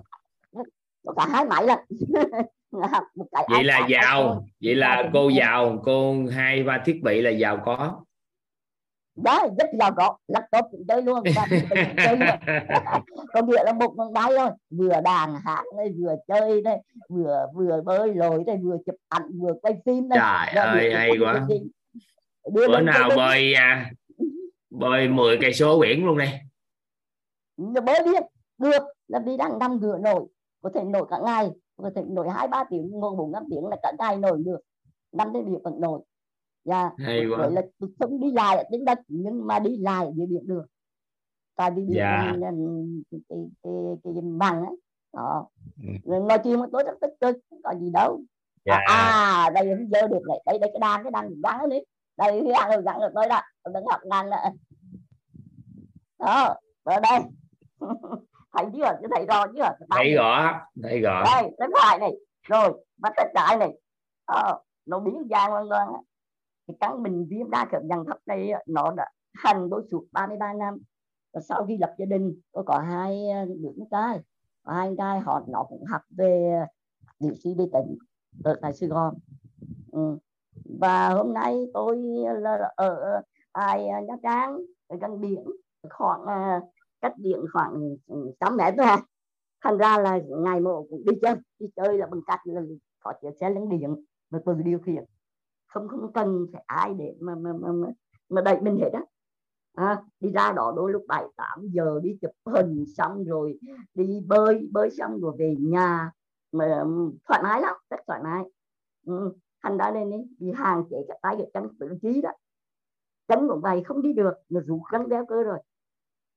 Speaker 13: Cả hai máy lần
Speaker 1: một cái vậy là giàu. vậy là cô giàu cô hai ba thiết bị là giàu có
Speaker 13: đó rất giàu có laptop cũng chơi luôn chơi luôn. Có nghĩa là một bằng tay thôi vừa đàn hát đây vừa chơi đây vừa vừa bơi lội đây vừa chụp ảnh vừa quay phim đây
Speaker 1: trời ơi hay quá. bữa nào bơi à, bơi 10 cây số biển luôn đây
Speaker 13: bơi biết được là vì đang năm rửa nổi có thể nổi cả ngày có thể nổi hai ba tiếng ngồi bốn năm tiếng là cả ngày nổi được. Năm cái việc vẫn nổi dạ
Speaker 1: hay quá.
Speaker 13: là sống đi lại ở trên đất nhưng mà đi lại dưới biển được. Tại vì biển dạ. cái, cái, cái, cái bằng ấy đó. Ừ. nói chuyện mà tôi rất tích cực không có gì đâu. Dạ. à đây bây giờ được này. Đây đây cái đàn cái đàn gắn đấy đây cái đàn gắn được tôi đó. Tôi đang học ngành nữa đó ở đây. Thấy chưa? Chứ thấy rõ chưa?
Speaker 1: Thấy rõ thấy rõ.
Speaker 13: Đây cái phải này. Rồi bắt tay trái này. Ờ, nó biến lên lên cái căn bệnh viêm đa khớp dạng thấp này nó đã hành tôi suốt 33 năm. Và sau khi lập gia đình tôi có hai ờ, đứa con trai. Và hai trai họ nó cũng học về điều trị vi tỉnh, ở tại Sài Gòn. Ừ. và hôm nay tôi ờ, là ở ờ, tại Nha Trang ở gần biển khoảng cách điện khoảng ừ, trăm mét thôi à. thành ra là ngày mộ cũng đi chơi đi chơi là bằng cách là có chiếc xe lên điện mà tự điều khiển không không cần phải ai để mà mà mà, mà, mà đẩy mình hết á. À, đi ra đó đôi lúc bảy tám giờ đi chụp hình xong rồi đi bơi bơi xong rồi về nhà mà thoải mái lắm rất thoải mái. Ừ. thành ra nên đi hàng chế cả tay cái chân tự trí đó. Chân cũng vậy không đi được nó rủ cân đeo cơ rồi.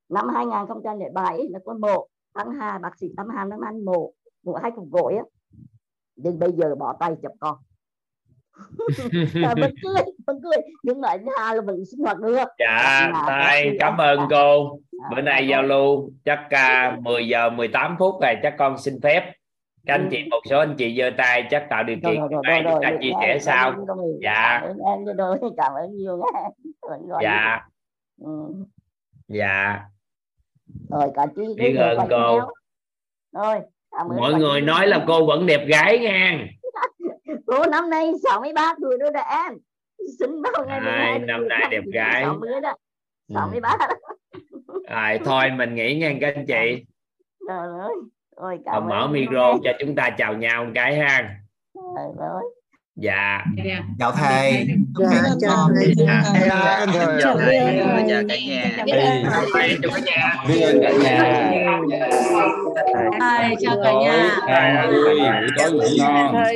Speaker 13: Năm 2007 là con một tháng hai bác sĩ tâm hàm năm anh mổ mổ hai cục gội á. Nhưng bây giờ bỏ tay chụp con vẫn cười vẫn cười. Nhưng mà Hà là vẫn sinh hoạt được.
Speaker 1: Dạ tay cảm ơn cô. Bữa nay giao lưu chắc uh, 10 giờ 18 phút rồi chắc con xin phép. Các anh chị một số anh chị giơ tay chắc tạo điều kiện chúng ta chia sẻ sau. dạ.
Speaker 13: Cảm ơn nhiều
Speaker 1: dạ. Dạ.
Speaker 13: Rồi cả chị
Speaker 1: biết ơn cô.
Speaker 13: rồi
Speaker 1: mọi người nói là cô vẫn đẹp gái nha
Speaker 13: cô năm nay 63 tuổi rồi đó em sinh vào ngày
Speaker 1: Ai, năm nay đẹp gái
Speaker 13: 60 đó 63 ừ.
Speaker 1: rồi thôi mình nghỉ nha các anh chị
Speaker 13: rồi rồi rồi
Speaker 1: cảm mở micro cho chúng ta chào nhau một cái ha
Speaker 13: rồi rồi
Speaker 1: dạ
Speaker 14: chào thầy
Speaker 13: dạ, chào thầy
Speaker 14: chào thầy
Speaker 1: chào
Speaker 14: thầy
Speaker 1: chào cả nhà chào cả nhà
Speaker 12: chào cả nhà